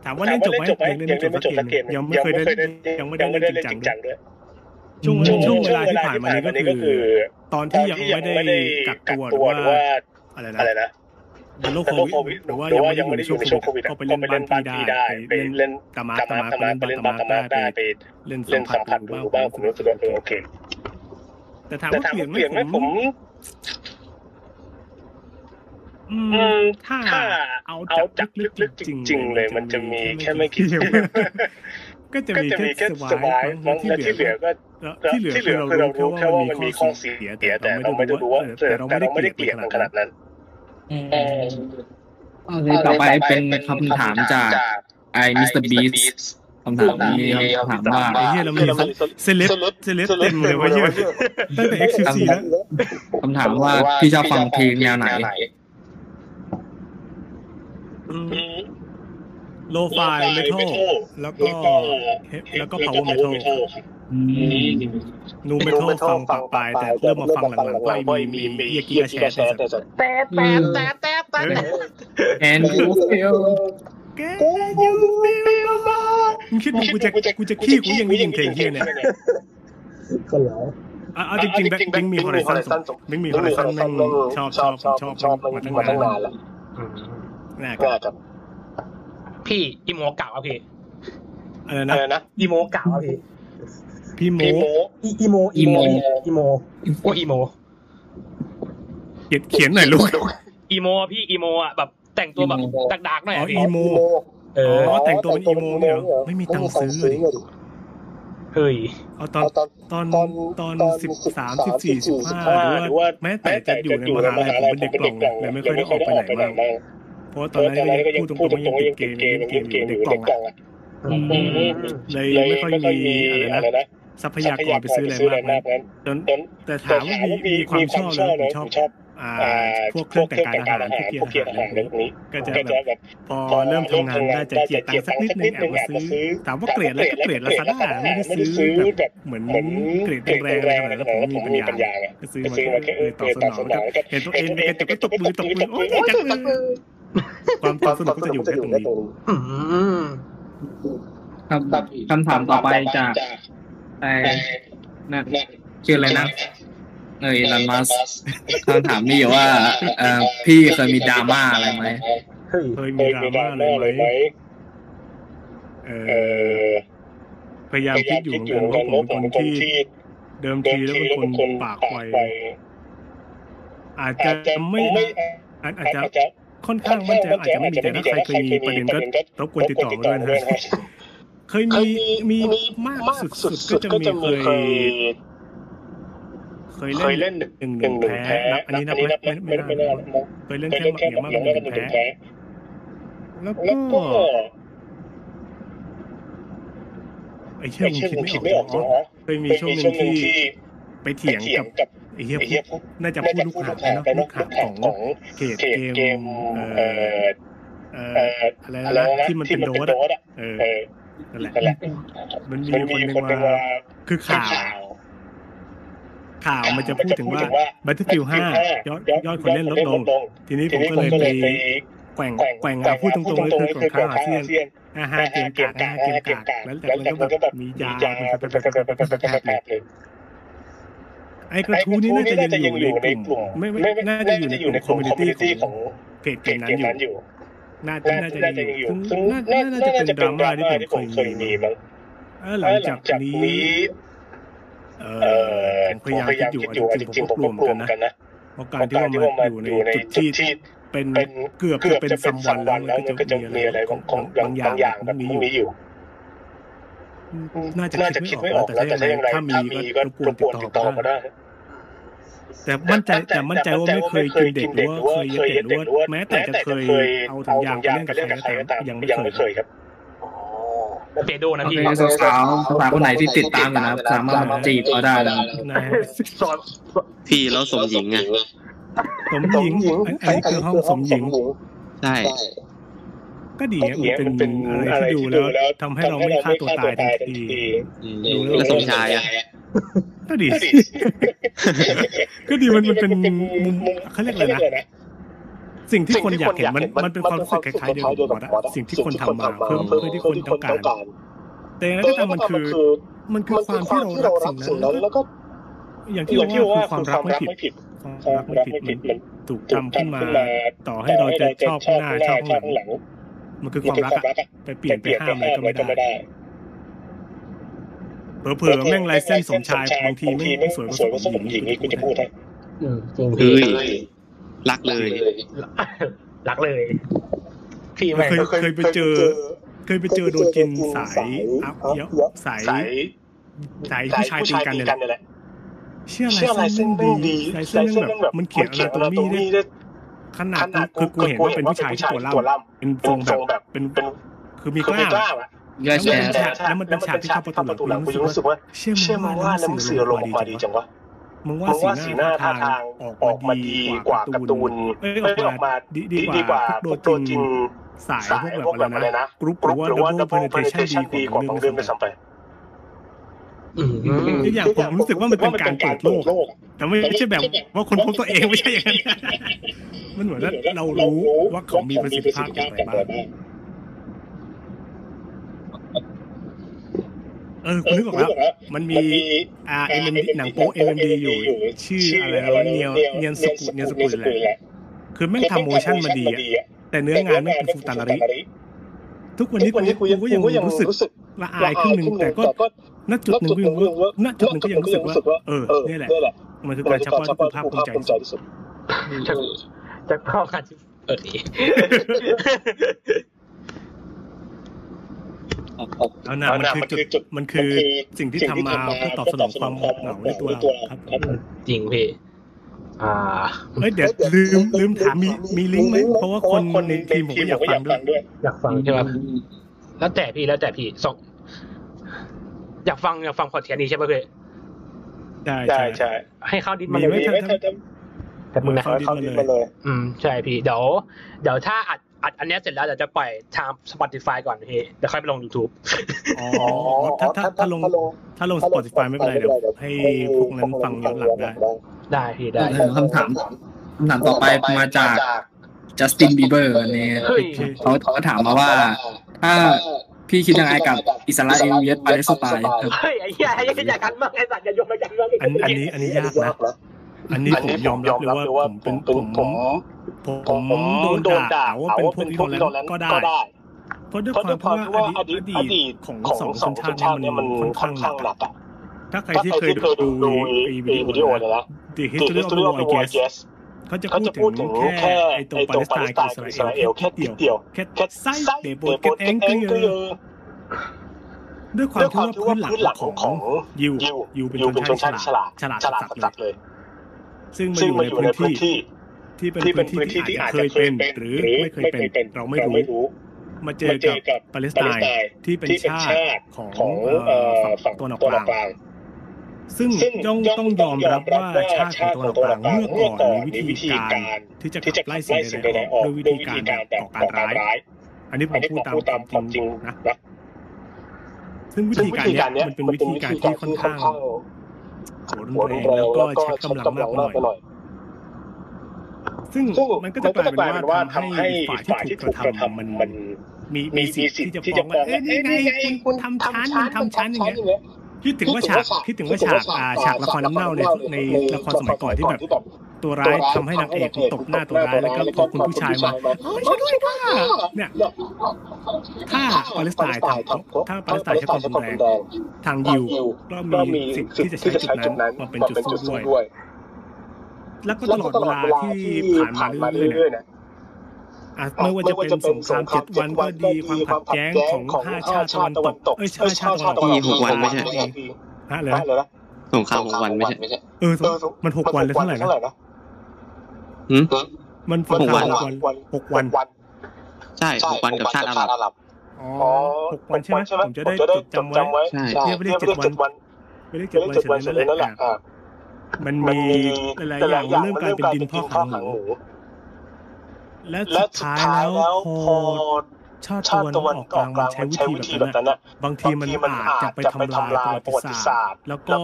[SPEAKER 2] ถามว่าเล่นจบไหมยังเล่นไม่จบสักเกมยังไม่เคยได้ยังไม่ได้เล่นจริง
[SPEAKER 4] จั
[SPEAKER 2] งด้วย ช่วง
[SPEAKER 4] ช่วงเวลาที่ผ่านมานี้ก็คือ
[SPEAKER 2] ตอนที่ยังไม่ได้กักตัวหรือ
[SPEAKER 4] ว่าอะ
[SPEAKER 2] ไรนะ
[SPEAKER 4] อะ
[SPEAKER 2] นโรคโควิดหรือว่ายั
[SPEAKER 4] ง
[SPEAKER 2] ไม่
[SPEAKER 4] ได้
[SPEAKER 2] อ
[SPEAKER 4] ยู่
[SPEAKER 2] ในช่วงโควิดก็ไปเล่นบ้านพี่ได้
[SPEAKER 4] ไป
[SPEAKER 2] เล่นตามา
[SPEAKER 4] ตามา
[SPEAKER 2] ไปเล่นตามาได้
[SPEAKER 4] ไป
[SPEAKER 2] เล่นสั
[SPEAKER 4] มผัส
[SPEAKER 2] ดูบ้างผ
[SPEAKER 4] ม
[SPEAKER 2] รู้สึกว่าโอเค แต่ถามว่าเปลี่ย
[SPEAKER 4] น
[SPEAKER 2] ไหมผ
[SPEAKER 4] ม
[SPEAKER 2] ถ้าเอาจา
[SPEAKER 4] ก
[SPEAKER 2] ลึกๆจริง ๆ เล
[SPEAKER 4] ย
[SPEAKER 2] มั
[SPEAKER 4] น
[SPEAKER 2] จะมีแค่ไม่กี่ ละเหลื
[SPEAKER 4] ที่เหลื
[SPEAKER 2] อ
[SPEAKER 4] อ
[SPEAKER 2] ก็
[SPEAKER 4] ก็
[SPEAKER 2] ที่เหลือ
[SPEAKER 4] ที่เหลือคือเรารู้แค่ว่ามันมีข้อเสีย
[SPEAKER 2] แต่
[SPEAKER 4] แต่
[SPEAKER 2] เรา
[SPEAKER 4] เรา
[SPEAKER 2] ไม่
[SPEAKER 4] ไม่
[SPEAKER 2] ได้
[SPEAKER 4] ได้
[SPEAKER 2] รู้
[SPEAKER 4] รู้
[SPEAKER 2] ว่า
[SPEAKER 4] ว่า
[SPEAKER 2] แต่
[SPEAKER 4] แต่
[SPEAKER 2] เรา
[SPEAKER 4] เรา
[SPEAKER 2] ไม่
[SPEAKER 4] ไม่
[SPEAKER 2] ได้
[SPEAKER 4] ได้
[SPEAKER 2] เก
[SPEAKER 4] เก
[SPEAKER 2] ลี
[SPEAKER 4] ลี
[SPEAKER 2] ย
[SPEAKER 4] ย
[SPEAKER 2] ด
[SPEAKER 4] ด
[SPEAKER 2] มั
[SPEAKER 4] มันน
[SPEAKER 2] ข
[SPEAKER 4] ข
[SPEAKER 2] นา
[SPEAKER 4] นา
[SPEAKER 2] ด
[SPEAKER 4] ด
[SPEAKER 2] นั้
[SPEAKER 4] นั้นน
[SPEAKER 3] เอาเลยต่อไปเป็นคำถามจากไอ้มิสเตอร์บีสคำถามนี้ถามว่า
[SPEAKER 2] ไอ้เหี้ยเรามีเซเลบเซเลบเต็มเลยว่าเหี้ยตั้งแต่ XQC แล้ว
[SPEAKER 3] คำถามว่าพี่ชอบฟังเพลงแนวไหน
[SPEAKER 2] โลไฟเมทัลแล้วก็แล้วก็พาวเวอร์เมทัลนูเมทัลฟังปักปลายแต่เริ่มมาฟังหลังๆก็มีมีเกียร์แชร์แต่
[SPEAKER 1] แต่แต่แต่แต่แต่
[SPEAKER 2] แอน
[SPEAKER 3] ดูเฟล
[SPEAKER 2] แกยูเฟลมามึงคิดมึงกูจะกูจะขี้กูยังไม่ยิงเพลงเฮียเนี่ย
[SPEAKER 5] ก็เหร
[SPEAKER 2] อเาจริงๆแบงค์มีฮอริซอนแบงค์มีฮอริซอนแม่งชอบชอบชอบ
[SPEAKER 5] ชอบ
[SPEAKER 2] มาตั้งนาน
[SPEAKER 5] แล้ว
[SPEAKER 2] น่า
[SPEAKER 5] ก็
[SPEAKER 1] พี่อีโมเก่าอะพี่
[SPEAKER 2] อะไร
[SPEAKER 5] นะ
[SPEAKER 2] อะ
[SPEAKER 5] ไรนะ
[SPEAKER 1] อีโมเก่าอะพี่
[SPEAKER 2] พี่โม
[SPEAKER 5] อี
[SPEAKER 1] อีโมอีโมอีโมโอ้อีโม
[SPEAKER 2] เขียนเขียนหน่อยลูก
[SPEAKER 1] อีโมพี่อีโมอะแบบแต่งตัวแบบดักๆหน่อย
[SPEAKER 2] อ๋อ
[SPEAKER 1] อี
[SPEAKER 2] โม
[SPEAKER 1] เออ
[SPEAKER 2] แต่งตัวเป็นอีโมเนี่ยไม่มีตังค์ซื้อเลย
[SPEAKER 1] เฮ้ย
[SPEAKER 2] เอาตอน
[SPEAKER 5] ตอน
[SPEAKER 2] ตอนสิบสามสิบสี่สิบห้าหรือว่าแม้แต่จะอยู่ในมหาลัยผมเป็นเด็กกล่องเลยไม่ค่อยได้ออกไปไหนมาก พราะตอนนั้นก็ยังพูดตรงๆว่ยังติดเกมยังติดเกมอยู่กล่องอะเลยไม่ค่อยมีอะไรนะทรัพยากรไปซื้ออะไรมากนั้นแต่ถามว่ามีความชอบเลยชอบพวกเครื่องแต่งการอาหารพวกเกียร์อาหารนี้ก็จะแบบพอเริ่มทำงานได้จะเกียร์ตังสักนิดนึงแอบมาซื้อถามว่าเกรดแล้วก็เกรดละซาด้าไม่ได้ซื้อแบบเหมือน
[SPEAKER 5] เก
[SPEAKER 2] รดแรงๆอะไรแล้วผมมีปัญญาก็ซื้อมาแค่เออตอบสนองเห็นตัวเองเองแต่ก็ตบมือตบมือโอ้ยจัง ความความสนุกก็จะอยู่แค่ตรงนี้
[SPEAKER 3] ครัคำถามต่อไปจากไอ้นั่นชื่ออะไรนะเอ้ยลันมัสคำถามนี่ว่าอพี่เคยมีดราม่าอะไรไหม
[SPEAKER 1] เค
[SPEAKER 2] ยมีดรา
[SPEAKER 5] ม่า
[SPEAKER 2] อะไร
[SPEAKER 5] ไห
[SPEAKER 2] มเอ
[SPEAKER 5] อ
[SPEAKER 2] พยายามคิดอยู่เหมือนกันเพ
[SPEAKER 5] ราะผมเป็นคน
[SPEAKER 2] ที่เดิมทีแล้วเป็นคน
[SPEAKER 5] ปา
[SPEAKER 2] กไวอาจจะไม่อาจจะ ค่อนข้างมั่นใจอาจจะไม่มีแต่ถ้าใครเคยมีประเด็นก็รบกวนติดต่อด้วยนะฮะ
[SPEAKER 5] เคยมี
[SPEAKER 2] มีมากสุดก็จะมีเคย
[SPEAKER 5] เคย
[SPEAKER 2] เล่นหนึ่งห
[SPEAKER 5] นึ่ง
[SPEAKER 2] แพ้อันนี้นับไม่ไม่
[SPEAKER 5] ไม่
[SPEAKER 2] เคยเล่นแค่
[SPEAKER 5] อ
[SPEAKER 2] ย่าง
[SPEAKER 5] มา
[SPEAKER 2] กหนึ่
[SPEAKER 5] งแพ้
[SPEAKER 2] แล้วก็ไอ้เชื่อมคิดไม่ออกเคยมีช่วงหนึ่งที่ไปเถียงกับ ไอ้เฮียพู
[SPEAKER 5] ด
[SPEAKER 2] น่าจะพูดลูกหาดนะลูกหั
[SPEAKER 5] ด
[SPEAKER 2] ของเขต
[SPEAKER 5] เก
[SPEAKER 2] มเอ่
[SPEAKER 5] อะ
[SPEAKER 2] ไรนะที่มันเป็นโด
[SPEAKER 5] ด
[SPEAKER 2] อะเออนั่นแหละมันมีคนหนึ่งมาคือ
[SPEAKER 5] ข่า
[SPEAKER 2] วข่าวมันจะพูดถึงว่า Battlefield 5ยอดยอดคนเล่นลดลง ทีนี้ผมก็เลยไปแกว่ง
[SPEAKER 5] แกว่ง
[SPEAKER 2] พูดตรงๆเลยคือของข้า
[SPEAKER 5] ว
[SPEAKER 2] อาเซียน
[SPEAKER 5] อา
[SPEAKER 2] หารเกมกากอาหารเกมกากแล้วแต่มันก็แบบมียา
[SPEAKER 5] แบ
[SPEAKER 2] บ
[SPEAKER 5] แบบ
[SPEAKER 2] แบบแบบแบบเลย ไอกระทู้นี่น่าจะยังอยู่ในกลุ่มไม่ไม่น่าจะอยู่ในกลุ่มคอมมูนิตี้ของเพจเกมนั้นอยู่น่าจะ
[SPEAKER 5] น่า
[SPEAKER 2] จะยังอ
[SPEAKER 5] ยู่
[SPEAKER 2] ซึ่งน่าจะเป็นดราม่าที่ผ
[SPEAKER 5] ม
[SPEAKER 2] เคยมี
[SPEAKER 5] มั้ง
[SPEAKER 2] หลังจากนี้เอ
[SPEAKER 5] อ
[SPEAKER 2] พยายามคิดอยู่จริงๆผ
[SPEAKER 5] ม
[SPEAKER 2] รวมกั
[SPEAKER 5] นนะ
[SPEAKER 2] เพราะการที่ว่ามัน
[SPEAKER 5] อยู่ใน
[SPEAKER 2] จุดที่เป็น
[SPEAKER 5] เกื
[SPEAKER 2] อบจะ
[SPEAKER 5] เป็นสัม
[SPEAKER 2] วั
[SPEAKER 5] นแล้ว
[SPEAKER 2] ก็จะมีอะ
[SPEAKER 5] ไร
[SPEAKER 2] ของบางอย่างแบบนี้อยู่
[SPEAKER 5] น่า
[SPEAKER 2] จะคิดไม่อ
[SPEAKER 5] อก
[SPEAKER 2] แต่ถ้า
[SPEAKER 5] ยังไง
[SPEAKER 2] ถ้ามีก็รบกวนติดต่อมาได้แต่มั่นใจแต่มั่นใจว่าไม่เคยกินเด็กหรือว่าเคยเห็นเด็กหรือว่าแม้แต่จะเคยเอาถังยางไปเล่นกับใครก็ตามยังไม่เคย
[SPEAKER 5] ครับ
[SPEAKER 1] เปโดนะพี่
[SPEAKER 3] สาวสาวคนไหนที่ติดตามนะครับสามารถจีบเราได้นะ
[SPEAKER 6] พี่แล้วสมหญิงไง
[SPEAKER 2] สมหญิงอันนี้คือห้องสมหญิง
[SPEAKER 6] ใช่
[SPEAKER 2] ก็ดีมันเป็นอะไรที่ดูแล้วทำให้เราไม่ฆ่าตัวตายทันทีดูแล้ว
[SPEAKER 6] สมชายอะ
[SPEAKER 2] ก็ดี ก็ดีมันมันเป็นมุมเขาเรียกอะไรนะสิ่งที่คนอยากเห็นมันมันเป็นความรู้สึกคล้ายๆเดียวกันสิ่งที่คนทำมาเพื่อเพื่อที่คนต้องการแต่นั้นก็ตามมันคือ มันคือความที่เรารักสิ่งนั้นแล้วก็ อย่างที่ว่าคือ
[SPEAKER 5] ค
[SPEAKER 2] วามรักไม่ผิดความรักไม่ผิดมันถูกทำขึ้นมา ต่อให้เราจะชอบหน้าชอบหลัง มันคือความรักไปเปลี่ยนไปห้ามอะไรก็
[SPEAKER 5] ไม่ได้
[SPEAKER 2] เผลอๆแม่งไรเส้นสมชายบางทีไม่สวยก็
[SPEAKER 5] สวยก็
[SPEAKER 2] สมหญิงนี่กูจะพูดให้
[SPEAKER 1] รั
[SPEAKER 6] กเลย
[SPEAKER 1] รักเลยพี่แเค
[SPEAKER 2] ยเคยไปเจอ เคยไปเจอโดจินสายอัพยอะสาย
[SPEAKER 5] สาย
[SPEAKER 2] ผู้ชายตีกันเนี่ยแหละ
[SPEAKER 5] เชื่
[SPEAKER 2] อ
[SPEAKER 5] อะไร
[SPEAKER 2] เส้นดีลายเส้นแบบมันเขียนอะ
[SPEAKER 5] ไร
[SPEAKER 2] ตัว
[SPEAKER 5] นี้
[SPEAKER 2] ได้ ขนาดคือกูเห็นว่าเป็นผู้ชายที่ตัวล่ำเป็นทรงแบบเป็นคือมีกล้า
[SPEAKER 3] แล้
[SPEAKER 2] วมันเป็นฉากที่เข้าประตูหลังกูรู้สึกว่าเชื่อมว่าหนั
[SPEAKER 5] เสื
[SPEAKER 2] อลงมาดีจังวะมึงว่าสีหน้าท่า
[SPEAKER 5] ทาง
[SPEAKER 2] ออกมาดีกว่าการ์ตูน
[SPEAKER 5] ไม่
[SPEAKER 2] ออกมาดีกว่าพวก
[SPEAKER 5] ตัว
[SPEAKER 2] จ
[SPEAKER 5] ริง
[SPEAKER 2] สายพวกแบ
[SPEAKER 5] บ
[SPEAKER 2] อะ
[SPEAKER 5] ไร
[SPEAKER 2] นะกรุ๊ปหรือว่าดับเบิลเพอร์เทชันดีกว่า
[SPEAKER 4] ของเดิมไปสัมไป
[SPEAKER 1] อี
[SPEAKER 2] กอย่างผมรู้สึกว่ามันเป็นการเปิดโลก แต่ไม่ใช่แบบว่าคนพบตัวเองไม่ใช่อย่างนั้นมันเหมือนว่าเรารู้ว่าเขามีประสิทธิภาพอย่างไรบ้างเออคุณนึกออกแล้วมันมีอ่าเอ็มดีหนังโป๊เอ็มอดีอยู่ ชื่ออะไรนะว่าเนียเนียนสกุลเนียนสกุลแหละคือแม่งทำโมชั่นมาดีอะแต่เนื้องานแม่งเป็นฟูตานาริทุกวันนี้กูก็ยังรู้สึกละอายขึ้นหนึ่งแต่ก็ ณจุดหนึ่งก็ยังณจุดหนึ่งก็ยังรู้สึกว่า เออนี่แหละมันคือการชักว่าที่ภาคภูมิใจที่สุด
[SPEAKER 1] จากพ่อการที่เออดี
[SPEAKER 2] เล้วนามันคือจุดมันคือสิ่งที่ทำมาเพื่อตอบสนองความเหงาในตัวเราครับ
[SPEAKER 1] จริงพี่อ่า
[SPEAKER 2] เฮ้ยเดี๋ยวลืมลืมถามมีมีลิงก์ไหมเพราะว่าคนในทีมผมอยากฟังด้วย
[SPEAKER 1] อยากฟังใช่ไหมแล้วแต่พี่แล้วแต่พี่สอง อยากฟังอยากฟังพอดแคสต์นี้ใช่ไหมเพื่
[SPEAKER 2] อน
[SPEAKER 4] ใช่
[SPEAKER 2] ใช่
[SPEAKER 4] ใช่
[SPEAKER 1] ให้เข้าดิส
[SPEAKER 2] มา
[SPEAKER 1] เลย
[SPEAKER 2] ไม่ทัน
[SPEAKER 1] แต่มึงนะ
[SPEAKER 2] เข้าดิสมาเล
[SPEAKER 4] ย
[SPEAKER 1] อืมใช่พี่เดี๋ยวเดี๋ยวถ้าอัดอัดอันนี้เสร็จแล้วเดี๋ยวจะปล่อยทาง Spotify ก่อนพี่เดี๋ยวค่อยไปลงยูทูบ
[SPEAKER 2] อ๋อถ้าถ้าถ้าลงถ้าลง Spotify ไม่เป็นไรเดี๋ยวให้พวกนั้นฟังย้อนหลังได้
[SPEAKER 1] ได้พี่ได้
[SPEAKER 3] คำถามคำถามต่อไปมาจาก Justin Bieber เนี่
[SPEAKER 1] ย
[SPEAKER 3] เขาเขาถามมาว่า ถ้า พี่คิดยังไงกับอิสราเอลเวสปาเลสไตน์ครับ
[SPEAKER 1] เฮ้ไอ้เหี้ยไอ้เหี้ยกันบ้างไอ้สัตว์อย่าโยงไปกันบ้าง
[SPEAKER 2] อันอันนี้อันนี้ยากนะอันนี้ผมยอมรับเลยว่าผมเป็นผมผมผมโดนด่าว่าเป็นพวกที่โดนแล้วก็ได้เพราะด้วยค
[SPEAKER 4] วามที่
[SPEAKER 2] ว่าอดีตของสอง
[SPEAKER 4] สั
[SPEAKER 2] ญ
[SPEAKER 4] ชา
[SPEAKER 2] ติเนี่
[SPEAKER 4] ย
[SPEAKER 2] มั
[SPEAKER 4] น
[SPEAKER 2] ค่อนข้า
[SPEAKER 4] ง
[SPEAKER 2] ห
[SPEAKER 4] ลั
[SPEAKER 2] ก
[SPEAKER 4] อะ
[SPEAKER 2] ถ้าใครที่เคยดูวิดีโอเนี่ย
[SPEAKER 4] นะ
[SPEAKER 2] The History of the War
[SPEAKER 4] Guest
[SPEAKER 2] เขาจะพูดถึงแค่ไอ้ตัวปาเลสไตน์กับอิสราเอลแค่เดียวแค่ไซ
[SPEAKER 4] ส์
[SPEAKER 2] เดบ
[SPEAKER 4] ดแค่เอ
[SPEAKER 2] งเกอ
[SPEAKER 4] ร์
[SPEAKER 2] ด้วยความที่
[SPEAKER 4] ว่า
[SPEAKER 2] พื้
[SPEAKER 4] น
[SPEAKER 2] หลั
[SPEAKER 4] ก
[SPEAKER 2] ของยิว
[SPEAKER 4] ยิว
[SPEAKER 2] เป็นชนชาติฉลาดฉลาด
[SPEAKER 4] สั
[SPEAKER 2] ต
[SPEAKER 4] เลย
[SPEAKER 2] ซึ่งมันอยู่ในพื้นที่
[SPEAKER 4] ที่
[SPEAKER 2] เป็นพื้นที่
[SPEAKER 4] ที่
[SPEAKER 2] อาจ
[SPEAKER 4] จะ
[SPEAKER 2] เคยเป็
[SPEAKER 4] น
[SPEAKER 2] หรื
[SPEAKER 4] อ
[SPEAKER 2] ไม่เคยเป็น
[SPEAKER 4] เรา
[SPEAKER 2] ไม่
[SPEAKER 4] รู้มา
[SPEAKER 2] เจอกับปาเลสไตน์ที่เป็นชาติของฝั่งตะ
[SPEAKER 4] วันอ
[SPEAKER 2] อก
[SPEAKER 4] กลาง
[SPEAKER 2] ซึ่งย่อง
[SPEAKER 4] ต้อ
[SPEAKER 2] ง
[SPEAKER 4] ยอมรับว่าชาติขอ
[SPEAKER 2] ง
[SPEAKER 4] ตั
[SPEAKER 2] ว
[SPEAKER 4] ต่า
[SPEAKER 2] ง
[SPEAKER 4] เมื่อก่อ
[SPEAKER 2] น
[SPEAKER 4] มีวิธีกา
[SPEAKER 2] รที่จะขับไล่สิ่งใดๆอ
[SPEAKER 4] อก
[SPEAKER 2] ด้วยวิธีกา
[SPEAKER 4] ร
[SPEAKER 2] ก่อ
[SPEAKER 4] กา
[SPEAKER 2] ร
[SPEAKER 4] ร้าย
[SPEAKER 2] อันนี้ผมพูดตามค
[SPEAKER 4] วา
[SPEAKER 2] มจริ
[SPEAKER 4] ง
[SPEAKER 2] นะซึ่งวิธีการนี้มันเป็นวิธีการที่ค่อนข้างโห
[SPEAKER 4] ด
[SPEAKER 2] แรง
[SPEAKER 4] แล้
[SPEAKER 2] วก็ใช้กำลังมา
[SPEAKER 4] ก
[SPEAKER 2] ไปหน่อ
[SPEAKER 4] ย
[SPEAKER 2] ซึ่งมันก็จะกลายเป็นว่าทำให้ฝ่ายที่ถูก
[SPEAKER 4] ก
[SPEAKER 2] ระทำมัน
[SPEAKER 4] มี
[SPEAKER 2] มีสิทธิ์
[SPEAKER 4] ที่
[SPEAKER 2] จะฟ้องว่าเอ้ยนี่ไงคุณทำชั้นมัน
[SPEAKER 4] ทำชั้
[SPEAKER 2] น
[SPEAKER 4] อ
[SPEAKER 2] ย่า
[SPEAKER 4] งเงี้ย
[SPEAKER 2] คิดถึงว่าฉากคิดถึงว่าฉากฉากละครน้ำเน่าในในละครสมัยก่อนที่แบบตัวร้ายทำให้นางเอกตกหน้าตัวร้ายแล้วก็พอคุณผู้ชายมาช่วยด้วยค่ะเนี่ยถ้าปาเลสไตน์ทถ้าปาเลสไตน์ใช้ความรุนแรงทางยิวก็มีสิทธิ์ที่จะใช้จุดนั้นมาเป็นจุดสู้ด้วยแล้วก็ต
[SPEAKER 4] ล
[SPEAKER 2] อดเว
[SPEAKER 4] ลา
[SPEAKER 2] ที่ผ่านมาเรื่อยๆ
[SPEAKER 4] เนี่
[SPEAKER 2] ย ไม่ว่าจะเป็นสงครามเจ็ดวันก็ดีความขัดแย้งของห้าชาติตะวันตกเอ้ยชาติตะวันตก
[SPEAKER 6] หกวันไม่ใช่
[SPEAKER 2] ฮะเห
[SPEAKER 4] รอ
[SPEAKER 6] สงครามหกวันไม่ใช่
[SPEAKER 2] เออมันหกวันเลยเท่าไหร่นะ
[SPEAKER 6] มั
[SPEAKER 2] นหกวันหกวัน
[SPEAKER 6] ใช่หกวันกับชาติอาหรับ
[SPEAKER 2] อ๋อหกวันใช่ไหมผมจะได้จดจำไว้
[SPEAKER 6] ใช่
[SPEAKER 2] ไม่ได้เจ็ดวันไม่ได้เจ็ดวัน
[SPEAKER 4] เส
[SPEAKER 2] ร็จแล้
[SPEAKER 4] แหละ
[SPEAKER 2] มันมีหลายอย่างเริ่มกลายเป็นดินพ่อขาหมู และ
[SPEAKER 4] ว
[SPEAKER 2] สุดท้ายแล้
[SPEAKER 4] วว
[SPEAKER 2] พ
[SPEAKER 4] พ
[SPEAKER 2] อชาติ
[SPEAKER 4] ตะ
[SPEAKER 2] วั
[SPEAKER 4] น
[SPEAKER 2] ออก
[SPEAKER 4] ก
[SPEAKER 2] ลาง
[SPEAKER 4] งมัใช้วิธีแบบนั้น
[SPEAKER 2] นะบางทีมันอาจจะไปทำลาลายประวัติศาสตร์แล้วก็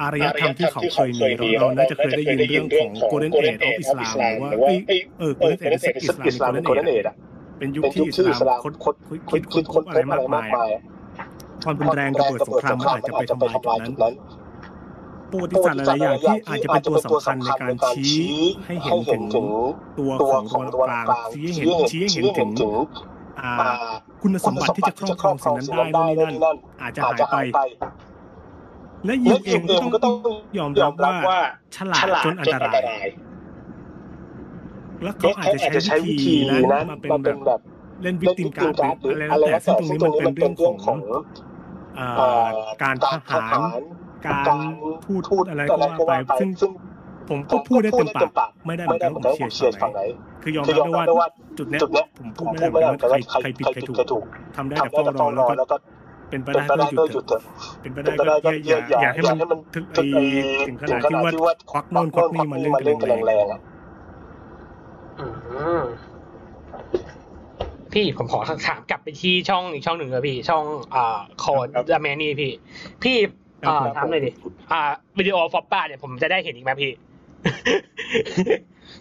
[SPEAKER 2] อารยธรรมที่เขาเคยมีเราเราน่าจะเคยได้ยินเรื่องของ Golden Age of Islam ว่าเอ้ยเออ
[SPEAKER 4] เออ
[SPEAKER 2] Golden
[SPEAKER 4] เป็นเอ
[SPEAKER 2] of
[SPEAKER 4] กอิสลาม
[SPEAKER 2] Islam
[SPEAKER 4] โกลเด้นเอ็ดอะ
[SPEAKER 2] เป็นยุคที่
[SPEAKER 4] ชื่
[SPEAKER 2] อิสลา
[SPEAKER 4] ม
[SPEAKER 2] คด
[SPEAKER 4] คด
[SPEAKER 2] คิดคิ
[SPEAKER 4] ดคด
[SPEAKER 2] อะไรมาก
[SPEAKER 4] มาย
[SPEAKER 2] ความรุนแรงกระเบิดสงครามมันอาจจะไปทำลายจุดนั้น ประวัติาสตร์หลายอย่างที่อาจจะเป็นตัวสำคัญในการชี้ให้เห็นถึงตัวของตัวกางชี้ให้เห็นชี้ให้เห็นถึงคุณสมบัติที่จะครอบครองสิ่งนั้นได้นี่นั่นอาจจะหายไป และยิวเองก็ต้อ
[SPEAKER 4] ง
[SPEAKER 2] ยอมรั
[SPEAKER 4] บ
[SPEAKER 2] ว่าฉลาดจนอันตรายแล้ว
[SPEAKER 4] เขา
[SPEAKER 2] อาจ
[SPEAKER 4] จะ
[SPEAKER 2] ใช้วิธีนั้น
[SPEAKER 4] มาเป็นแบบ
[SPEAKER 2] เล่นวิ
[SPEAKER 4] ก
[SPEAKER 2] ติมการ์ดอะไรแล้ว
[SPEAKER 4] แต่
[SPEAKER 2] ซึ่งตร
[SPEAKER 4] ง
[SPEAKER 2] นี้มั
[SPEAKER 4] น
[SPEAKER 2] เป็
[SPEAKER 4] น
[SPEAKER 2] เรื่อ
[SPEAKER 4] ง
[SPEAKER 2] ขอ
[SPEAKER 4] ง
[SPEAKER 2] การทหาร การ
[SPEAKER 4] พูด
[SPEAKER 2] พูดอะไรก็ว่าไปซึ่งผมก็พูดได้เต็มปาก ไม่ได้เหมือนกันผมเชียร์ฝั่งไหนคือยอมรับได้ว่าจุดนี้ผมพูดไม่ได้เหมือนกันว่ใครผิดใครถูกทำได้แต่เฝ้ารอแล้วก็เป็นไปได้ก็หยุดเอะเป็นไปได้ก็อย่าอย่าให้มันถึงถึงขนาดที่ว่าควักโน่นควักนี่มาเรื่นกันแรง
[SPEAKER 1] พี่ผมขอถามกลับไปที่ช่องอีกช่องหนึ่งเลยพี่ ช่องอ่า Calldamanny พี่ พี่ อ่าถามเลยดิอ่าวิดีโอฟอปป้าเนี่ยผมจะได้เห็นอีกไหมพี่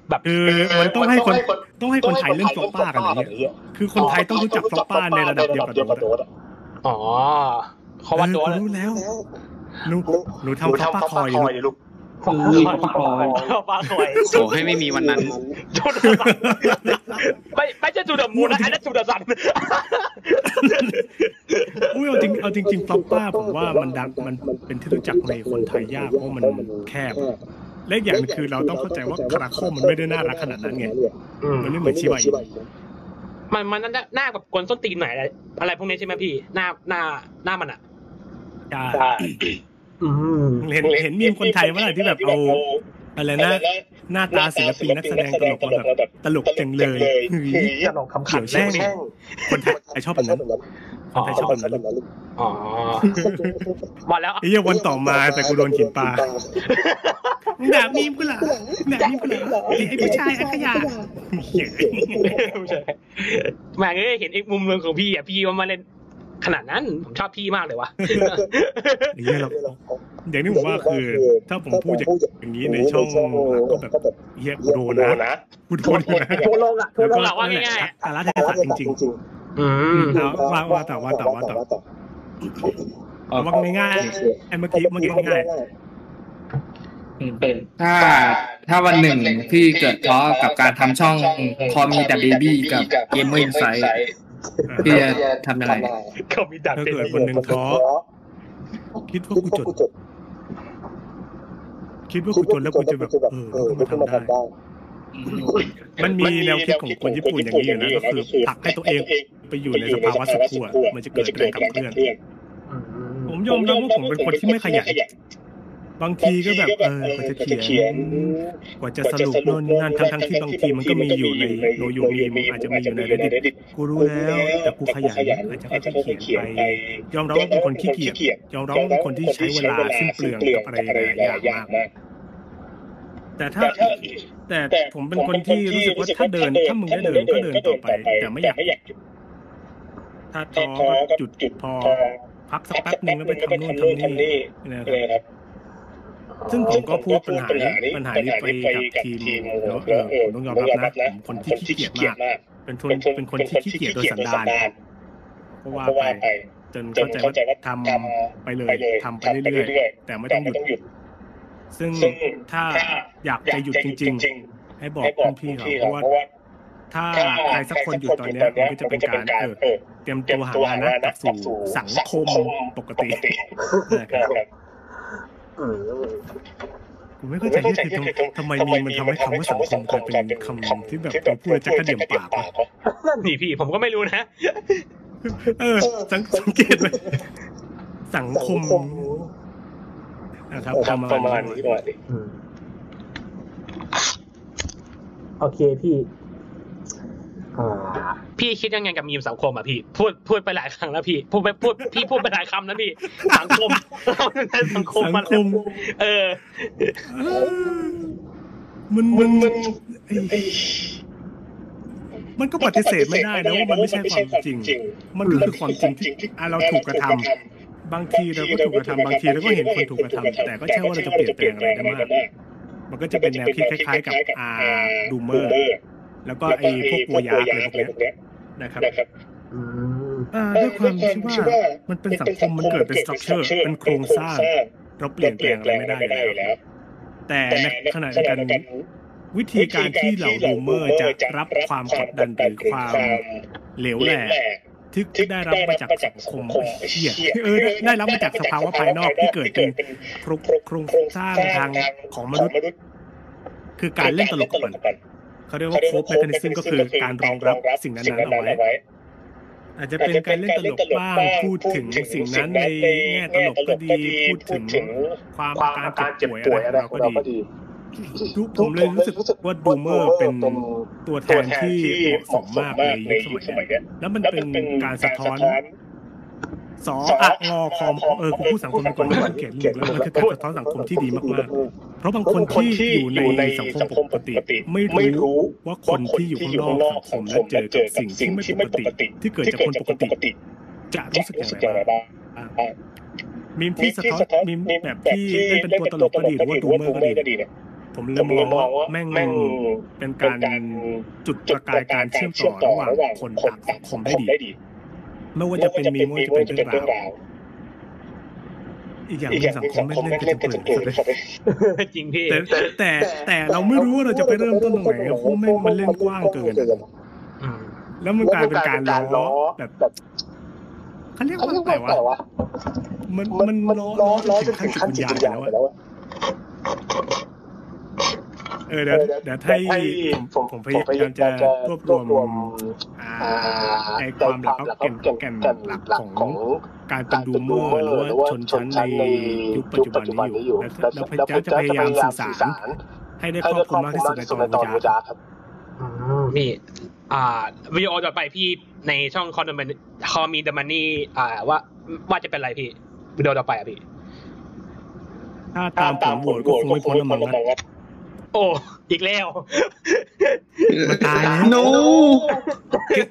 [SPEAKER 1] แบบ
[SPEAKER 2] คือมันต้องให้คนต้องให้คนไทยเล่น Floppa กันอย่างเงี้ยคือคนไทยต้องรู้จัก Floppa ในระดับเดียวกับ Doge อะ
[SPEAKER 1] อ๋อเขาว่าตัว
[SPEAKER 2] เออกูรู้แล้วหนูหนูทำฟลอปป้าคอยดิลูก
[SPEAKER 3] อุ้ยปะคอย
[SPEAKER 1] ป้าคอย
[SPEAKER 6] โอ้ให้ไม่มีวันนั้น
[SPEAKER 1] จุดสันไม่ไม่ใช่จุดมูลนะอันนั้นจุดสัน
[SPEAKER 2] อุ้ยเอาจริงเอาจริงๆฟลอปป้าผมว่ามันดังมันเป็นที่รู้จักในคนไทยยากเพราะมันแคบและอีกอย่างหนึงคือเราต้องเข้าใจว่าคาราโคมมันไม่ได้น่ารักขนาดนั้นไงมันไม่เหมือนชิบะอิ
[SPEAKER 1] มันมันน่าหน้าแบบกวนส้นตีนหน่อยอะไรอะไรพวกนี้ใช่ไหมพี่ หน้าหน้าหน้ามันอะ
[SPEAKER 2] ใช่ เห็นเห็นมีมคนไทยเมื่อไหร่ที่แบบเอาอะไรนะหน้าตาศิลปินนักแสดงตลกมาแบบตลกจังเลยเฮ้ย
[SPEAKER 1] จะลองคำขั
[SPEAKER 2] เขี
[SPEAKER 1] น
[SPEAKER 2] ยวแช่งคนไทยชอบแบบนั้นคนไทยชอบแบบนั้นลูก
[SPEAKER 1] อ๋อมาแล้ว
[SPEAKER 2] ไอ้เหี้ยวันต่อมาแต่กูโดนขีดปลามึงด่ามีมกูเหรอมึงด่ามีมกูเหรอไอ้ไอ้ผู้ชายไอ้ขยะเหี้ย
[SPEAKER 1] แม่งเอ้ยเห็นอีกมุมหนึงของพี่อะพี่ว่ามาเล่น ขนาดนั้นผมชอบพี่มากเลยวะ
[SPEAKER 2] ไอ้เหี้ยเราอย่างที่ผมว่าคือ ถ้าผมพูดอย่างนี้ในช่องก็แบบเหี้ยกูโดนนะกูโดนอยู่นะ
[SPEAKER 1] โทรลงอะโทร
[SPEAKER 2] แล้ว
[SPEAKER 1] ล
[SPEAKER 2] ก็
[SPEAKER 1] งอะว่าง่ายๆอะ
[SPEAKER 2] สาระเทศะจริง
[SPEAKER 1] อืม
[SPEAKER 2] ๆแล้วว่าว่าแต่ว่าแต่ว่าแต่เอาว่าง่ายๆไอ้เมื่อกี้เมื่อกี้ง่าย
[SPEAKER 3] ถ้าถ้าวันหนึ่งพี่เกิดท้อกับการทำช่องพอมีแต่เบบี้กับเกมเมอร์อินไซต์ พี่จะทำยังไง
[SPEAKER 1] เขามีดัก
[SPEAKER 2] ถ้า
[SPEAKER 1] เป็น
[SPEAKER 2] เกิดคนหนึ่งท้อคิดว่ากูจนคิดว่ากูจนแล้วกูจะแบบเออกูมาทำได้ มันมีแนวคิดของคนญี่ปุ่นอย่างนี้อยู่นะก็คือผลักให้ตัวเองไปอยู่ในสภาวะสุขขั้วมันจะเกิดแรงขับเคลื่อนผมยอมรับว่าผมเป็นคนที่ไม่ขยัน บางทีก็แบบเออกว่าจะเขียนกว่าจะสรุปโน่นนี่นั่นทั้งทั้งๆที่บางทีมันก็มีอยู่ในโนยูมีมอาจจะมีอยู่ใน reddit กูรู้แล้วแต่กูขยันอาจจะค่อยๆเขียนไปยอมรับว่าเป็นคนขี้เกียจยอมรับว่าเป็นคนที่ใช้เวลาสิ้นเปลืองกับอะไรหลายอย่างมากแต่ถ้าแต่ผมเป็นคนที่รู้สึกว่าถ้าเดินถ้ามึงได้เดินก็เดินต่อไป แต่ไม่อยากหยุดถ้าท้อก็จุดจุดพอพักสักแป๊บหนึ่งแล้วไปทำนู่นทำนี่นะครับ ซึ่งผมก็พูดปัญหานี้ปัญหานี้ไปกับทีมแล้วเออผมต้องยอมรับนะผมคนที่ขี้เกียจมาก เป็นคนเป็นคนที่ขี้เกียจโดยสันดานเพราะว่าไปจนเข้าใจว่าทำไปเลยทำไปเรื่อยๆแต่ไม่ต้องหยุด ซึ่งถ้าอยากจะหยุดจริง ๆ ให้บอกคุณพี่เขาเพราะว่าถ้าใครสักคนหยุดตอนเนี้ยมันก็จะเป็นการเออเตรียมตัวหางานนะกลับสู่สังคมปกตินะครับ กูไม่เข้าใจที่คือทำทำไมมีมันทำให้คำว่าสังคมกลายเป็นคำที่แบบเราพูดแล้วจะกระเดี่ยมปากวะ
[SPEAKER 1] นั่นนี่พี่ผมก็ไม่รู้นะ
[SPEAKER 2] เออสังสังเกตไหมสังคมนะครับประมาณนี้
[SPEAKER 5] โอเคพี่อ่า
[SPEAKER 1] พี่คิดยังไงกับมีมสังคมอะพี่พูดพูดไปหลายครั้งแล้วพี่พูดไปพูดพี่พูดไปหลายคำแล้วพี่สังคมเราเป็นสังคม
[SPEAKER 2] สั
[SPEAKER 1] มาง
[SPEAKER 2] คม
[SPEAKER 1] เออ
[SPEAKER 2] เออ มันมันมันไอ้มันก็ปฏิเสธไม่ได้นะว่ามันไม่ใช่ความจริง มันก็คือความจริงที่อะเราถูกกระทำบางทีเราก็ถูกกระทำบางทีเราก็เห็นคนถูกกระทำแต่ก็ใช่ว่าเราจะเปลี่ยนแปลงอะไรได้มาก มันก็จะเป็นแนวคิดคล้ายๆกับอาดูเมอร์ แล้วก็ไอ้พวกปัวยาอะไรพวกเนี้ยนะครับ
[SPEAKER 5] อืม
[SPEAKER 2] อ่าด้วยความที่ว่ามันเป็นสังคมมันเกิดเป็นสตรัคเจอร์เป็นโครงสร้างเราเปลี่ยนแปลงอะไรไม่ได้อยู่แล้ว แต่ในขณะเดียวกันวิธีการที่เหล่าดูเมอร์จะรับความกดดันหรือความเหลวแหลกที่ได้รับมาจากสังคมเชี่ยเออได้รับมาจากสภาวะภายนอกที่เกิดเป็นโครงสร้างทางของมนุษย์ คือการเล่นตลกกับมัน เขาเรียกว่าโคบแมคานิซึมก็คือการรองรับสิ่งนั้นๆเอาไว้ อาจจะเป็นการเล่นตลกบ้างพูดถึงสิ่งนั้นในแง่ตลกก็ดีพูดถึงความการเจ็บป่วยอะไรของเราก็ดีทุกผมเลยรู้สึกว่าดูเมอร์เป็นตัวแทนที่เหมาะสมมากในยุคสมัยนี้แล้วมันเป็นการสะท้อน สออะงอคอมเออกูพูดสังคมไปก่อนแล้วเกลียดลูกแล้วมันคือการสะท้อนสังคมที่ดีมากๆ เพราะบางคนที่อยู่ในสังคมปกติ ไม่รู้ว่าคนที่อยู่ข้างนอกสังคมและเจอกับสิ่งที่ไม่ปกติ ที่เกิดจากคนปกติ จะรู้สึกอย่างไรบ้างมีมที่สะท้อนมีมแบบที่เล่เป็นตัวตลกก็ดีหรือว่าดูเมอร์ก็ดีผมเลยมองว่าแม่งเป็นการจุดประกายการเชื่อมต่อระหว่างคนต่างสังคมได้ดี ไม่ว่าจะเป็นมีมไม่ว่าจะเป็นเรื่องราว อีกอย่างหนึ่งสังคมไม่เล่นกันจนเปื่อยสุดเลย
[SPEAKER 1] จริงพี่
[SPEAKER 2] แต่แต่แต่เราไม่รู้ว่าเราจะไปเริ่มต้นตรงไหนเพราะแม่งมันเล่นกว้างเกิน
[SPEAKER 1] อืม
[SPEAKER 2] แล้วมันกลายเป็นการล้อแบบเขาเรียกว่าอะไรวะมันมันล้อล้อล้อจนถึงขั้นจิตวิญญาณแล้วอะ เออเดี๋ยวเดี๋ยวให้ผมผมพยายามจะรวบรวมอ่าในความหลักแก่นแก่นหลักของการเป็นดูเมอร์หรือว่าชนชั้นในยุคปัจจุบันนี้อยู่แล้วแล้วพยายามจะพยายามสื่อสาร ให้ได้ครอบคลุมมากที่สุดในตอนวิจารณ์
[SPEAKER 1] พี่อ่าวิดีโอต่อไปพี่ในช่องคอมมันคอมีเดมันนี่อ่าว่าว่าจะเป็นอะไรพี่วิดีโอต่อไปอะพี่
[SPEAKER 2] ถ้าตามผมโหวตก็คงไม่พ้นละมั้งนะ
[SPEAKER 1] โอ้อีกแล้ว
[SPEAKER 2] มันตายแล้ว
[SPEAKER 6] โน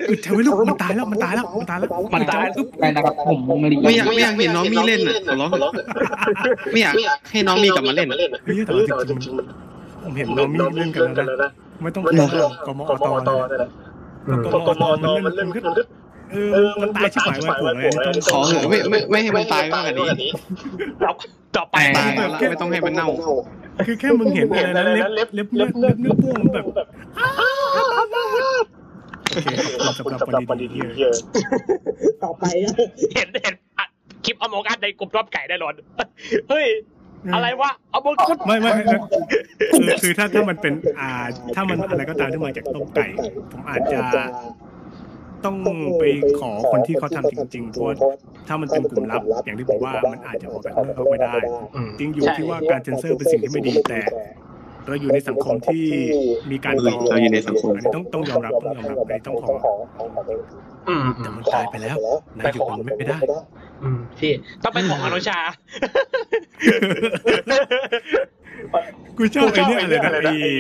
[SPEAKER 2] คือเทวิลูกมันตายแล้วมันตายแล้วมันตายแล้ว
[SPEAKER 1] มันตาย
[SPEAKER 2] อุ๊บ
[SPEAKER 3] ได้นะครับผมไม่ได้
[SPEAKER 6] ไม่อยากไม่อยากเห็นน้องมีเล่นอะขอร้องไม่อยากให้น้องมีกลับมาเล่นอะ
[SPEAKER 2] เฮ้ยแต่ว่าจริงๆผมเห็นน้องมีเล่นกันแล้วนะไม่ต้องกลัวกมอตเลยนะกมอตมันเล่นมันก็เออมันตายชิบหายไว้ปวดเลยต้อง
[SPEAKER 6] ขอเถอะไม่ไม่ไม่ให้มันตายมากกว่านี้
[SPEAKER 1] ต่อต่อไป
[SPEAKER 6] ตายแล้วไม่ต้องให้มันเน่า
[SPEAKER 2] คือแค่มึงเห็นอะไรนะเล็บเล็บเล็บเล็บเนื้อป้วงแบบโอเคขอบคุณสำหรับวันดีๆที่
[SPEAKER 5] ต่อไปอะ
[SPEAKER 1] เห็นเห็นอะคลิปอมองอัดในกลุ่มรอบไก่ได้หรอเฮ้ยอะไรวะเอามงกุฎ
[SPEAKER 2] ไม่ไม่ไม่คือคือถ้าถ้ามันเป็นอ่าถ้ามันอะไรก็ตามที่มาจากต้มไก่ ผมอาจจะ ต้องไปขอคนที่เขาทำจริงๆเพราะว่าถ้ามันเป็นกลุ่มลับ อย่างที่ผมว่ามันอาจจะออกแบบข้างนอกไม่ได้ จริงอยู่ที่ว่าการเซนเซอร์เป็นสิ่งที่ไม่ดีแต่เราอยู่ในสังคมที่มีการกรอง
[SPEAKER 6] เราอยู่ในสังคม
[SPEAKER 2] อันนี้ต้องต้องยอมรับต้องยอมรับอันนี้ต้องขอ
[SPEAKER 1] อืม
[SPEAKER 2] แต่มันตายไปแล้วนายหยุดมันไม่ได้
[SPEAKER 1] อืมพี่ต้องเป็นของอนุชา
[SPEAKER 2] กูชอบไอ้เนี่ยอะไรนะไอ้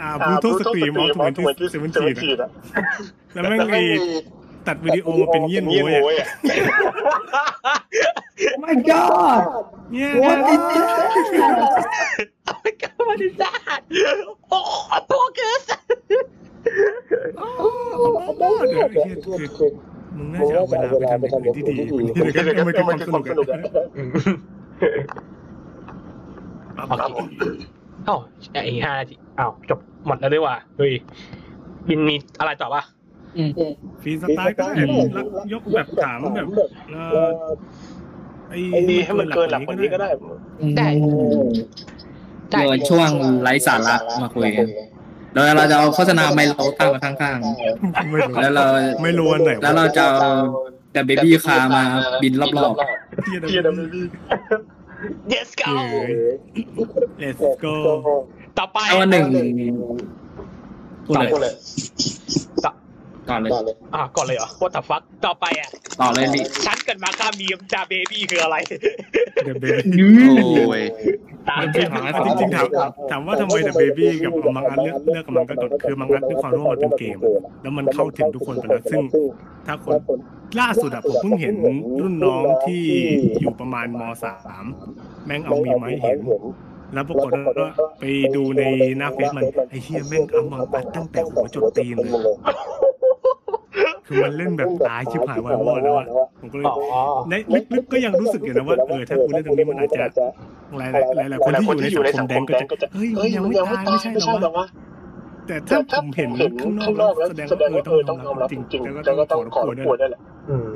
[SPEAKER 2] อ่าบลูทูธสตรีมออฟทเวนตี้เซเว่นทีนะแล้วแม่งไอ้ตัดวิดีโอมาเป็นเยี่ยนโวยอะ
[SPEAKER 3] ไม่ก็
[SPEAKER 2] เนี่ย
[SPEAKER 3] What is
[SPEAKER 1] ไม่กล้ามาดิจ้าโอ้ตัวเกิน
[SPEAKER 2] เดี๋ยวไอ้เหี้ยคือมึงน่าจะเอาเวลาไปทำอย่างอื่นที่ดีกว่านี้เลยก็มันคือความสนุกอะ
[SPEAKER 1] เอ้าไอ้ห้านาทีอ้าวจบหมดแล้วด้วยว่ะเฮ้ยบินมีอะไรต่อปะ
[SPEAKER 3] อืม
[SPEAKER 2] ฟรีสไตล์ก็ได้แล้วยกแบบถามแบบเอ่อไอ้ให้มันเกินหลักกว่านี้ก็ได้
[SPEAKER 1] ได้
[SPEAKER 3] เดี๋ยวช่วงไร้สาระมาคุยกันแล้วเราจะเอาโฆษณาไมโลตั้งมาข้าง
[SPEAKER 2] ไม่รู้
[SPEAKER 3] ๆแล้วเรา
[SPEAKER 2] ไม่รู้อันไหน
[SPEAKER 3] แล้วเราจะเอาแต่เบบี้คาร์มาบินรอบ
[SPEAKER 2] เทียดมี
[SPEAKER 1] yes go
[SPEAKER 2] เอ let's go
[SPEAKER 1] ต่อไป
[SPEAKER 3] ๆเอาวันหนึ่งพูดเลย
[SPEAKER 1] ต่อ
[SPEAKER 3] ก่อนเลย
[SPEAKER 1] อะก่อนเลยเหรอ what the fuck ต่อไปอะ
[SPEAKER 3] ต่อเลยลิ
[SPEAKER 1] ฉันเกิดมาข้ามมีมจาเบบี้คืออะไร
[SPEAKER 2] เดอะเบบี้
[SPEAKER 6] โอ้ย
[SPEAKER 1] ตาม
[SPEAKER 2] จริงๆจริงๆถามถามว่าทำไมเดอะเบบี้กับมังอันเลือกเลือกกับมังก็กดคือมังอันด้วยความร่วมมันเป็นเกม แล้วมันเข้าถึงทุกคนไปแล้วซึ่ง ถ้าคน ล่าสุดอะผมเพิ่งเห็นรุ่นน้องที่อยู่ประมาณมสามแม่งเอามีมาให้เห็น แล้วปรากฏว่าไปดูในหน้าเฟซมันไอ้เฮียแม่งเอามังอัดตั้งแต่หัวจนตีนเลยคือมันเล่นแบบตายชิบหายวายวอดแล้วอะผมก็เลย
[SPEAKER 1] อ๋อ
[SPEAKER 2] ในลึกๆก็ยังรู้สึกอยู่นะว่าเออถ้ากูเล่นตรงนี้มันอาจจะหลายหลายหลายๆคนที่อยู่ในสังคมแดงก็จะเฮ้ยมันยังไม่ตายไม่ใช่หรอวะ แต่ถ้าผมเห็นข้างนอกแล้วแสดงว่าเออต้องยอมรับจริงๆแล้วก็ต้องขอรบกวนด้วยแหละ
[SPEAKER 5] อืม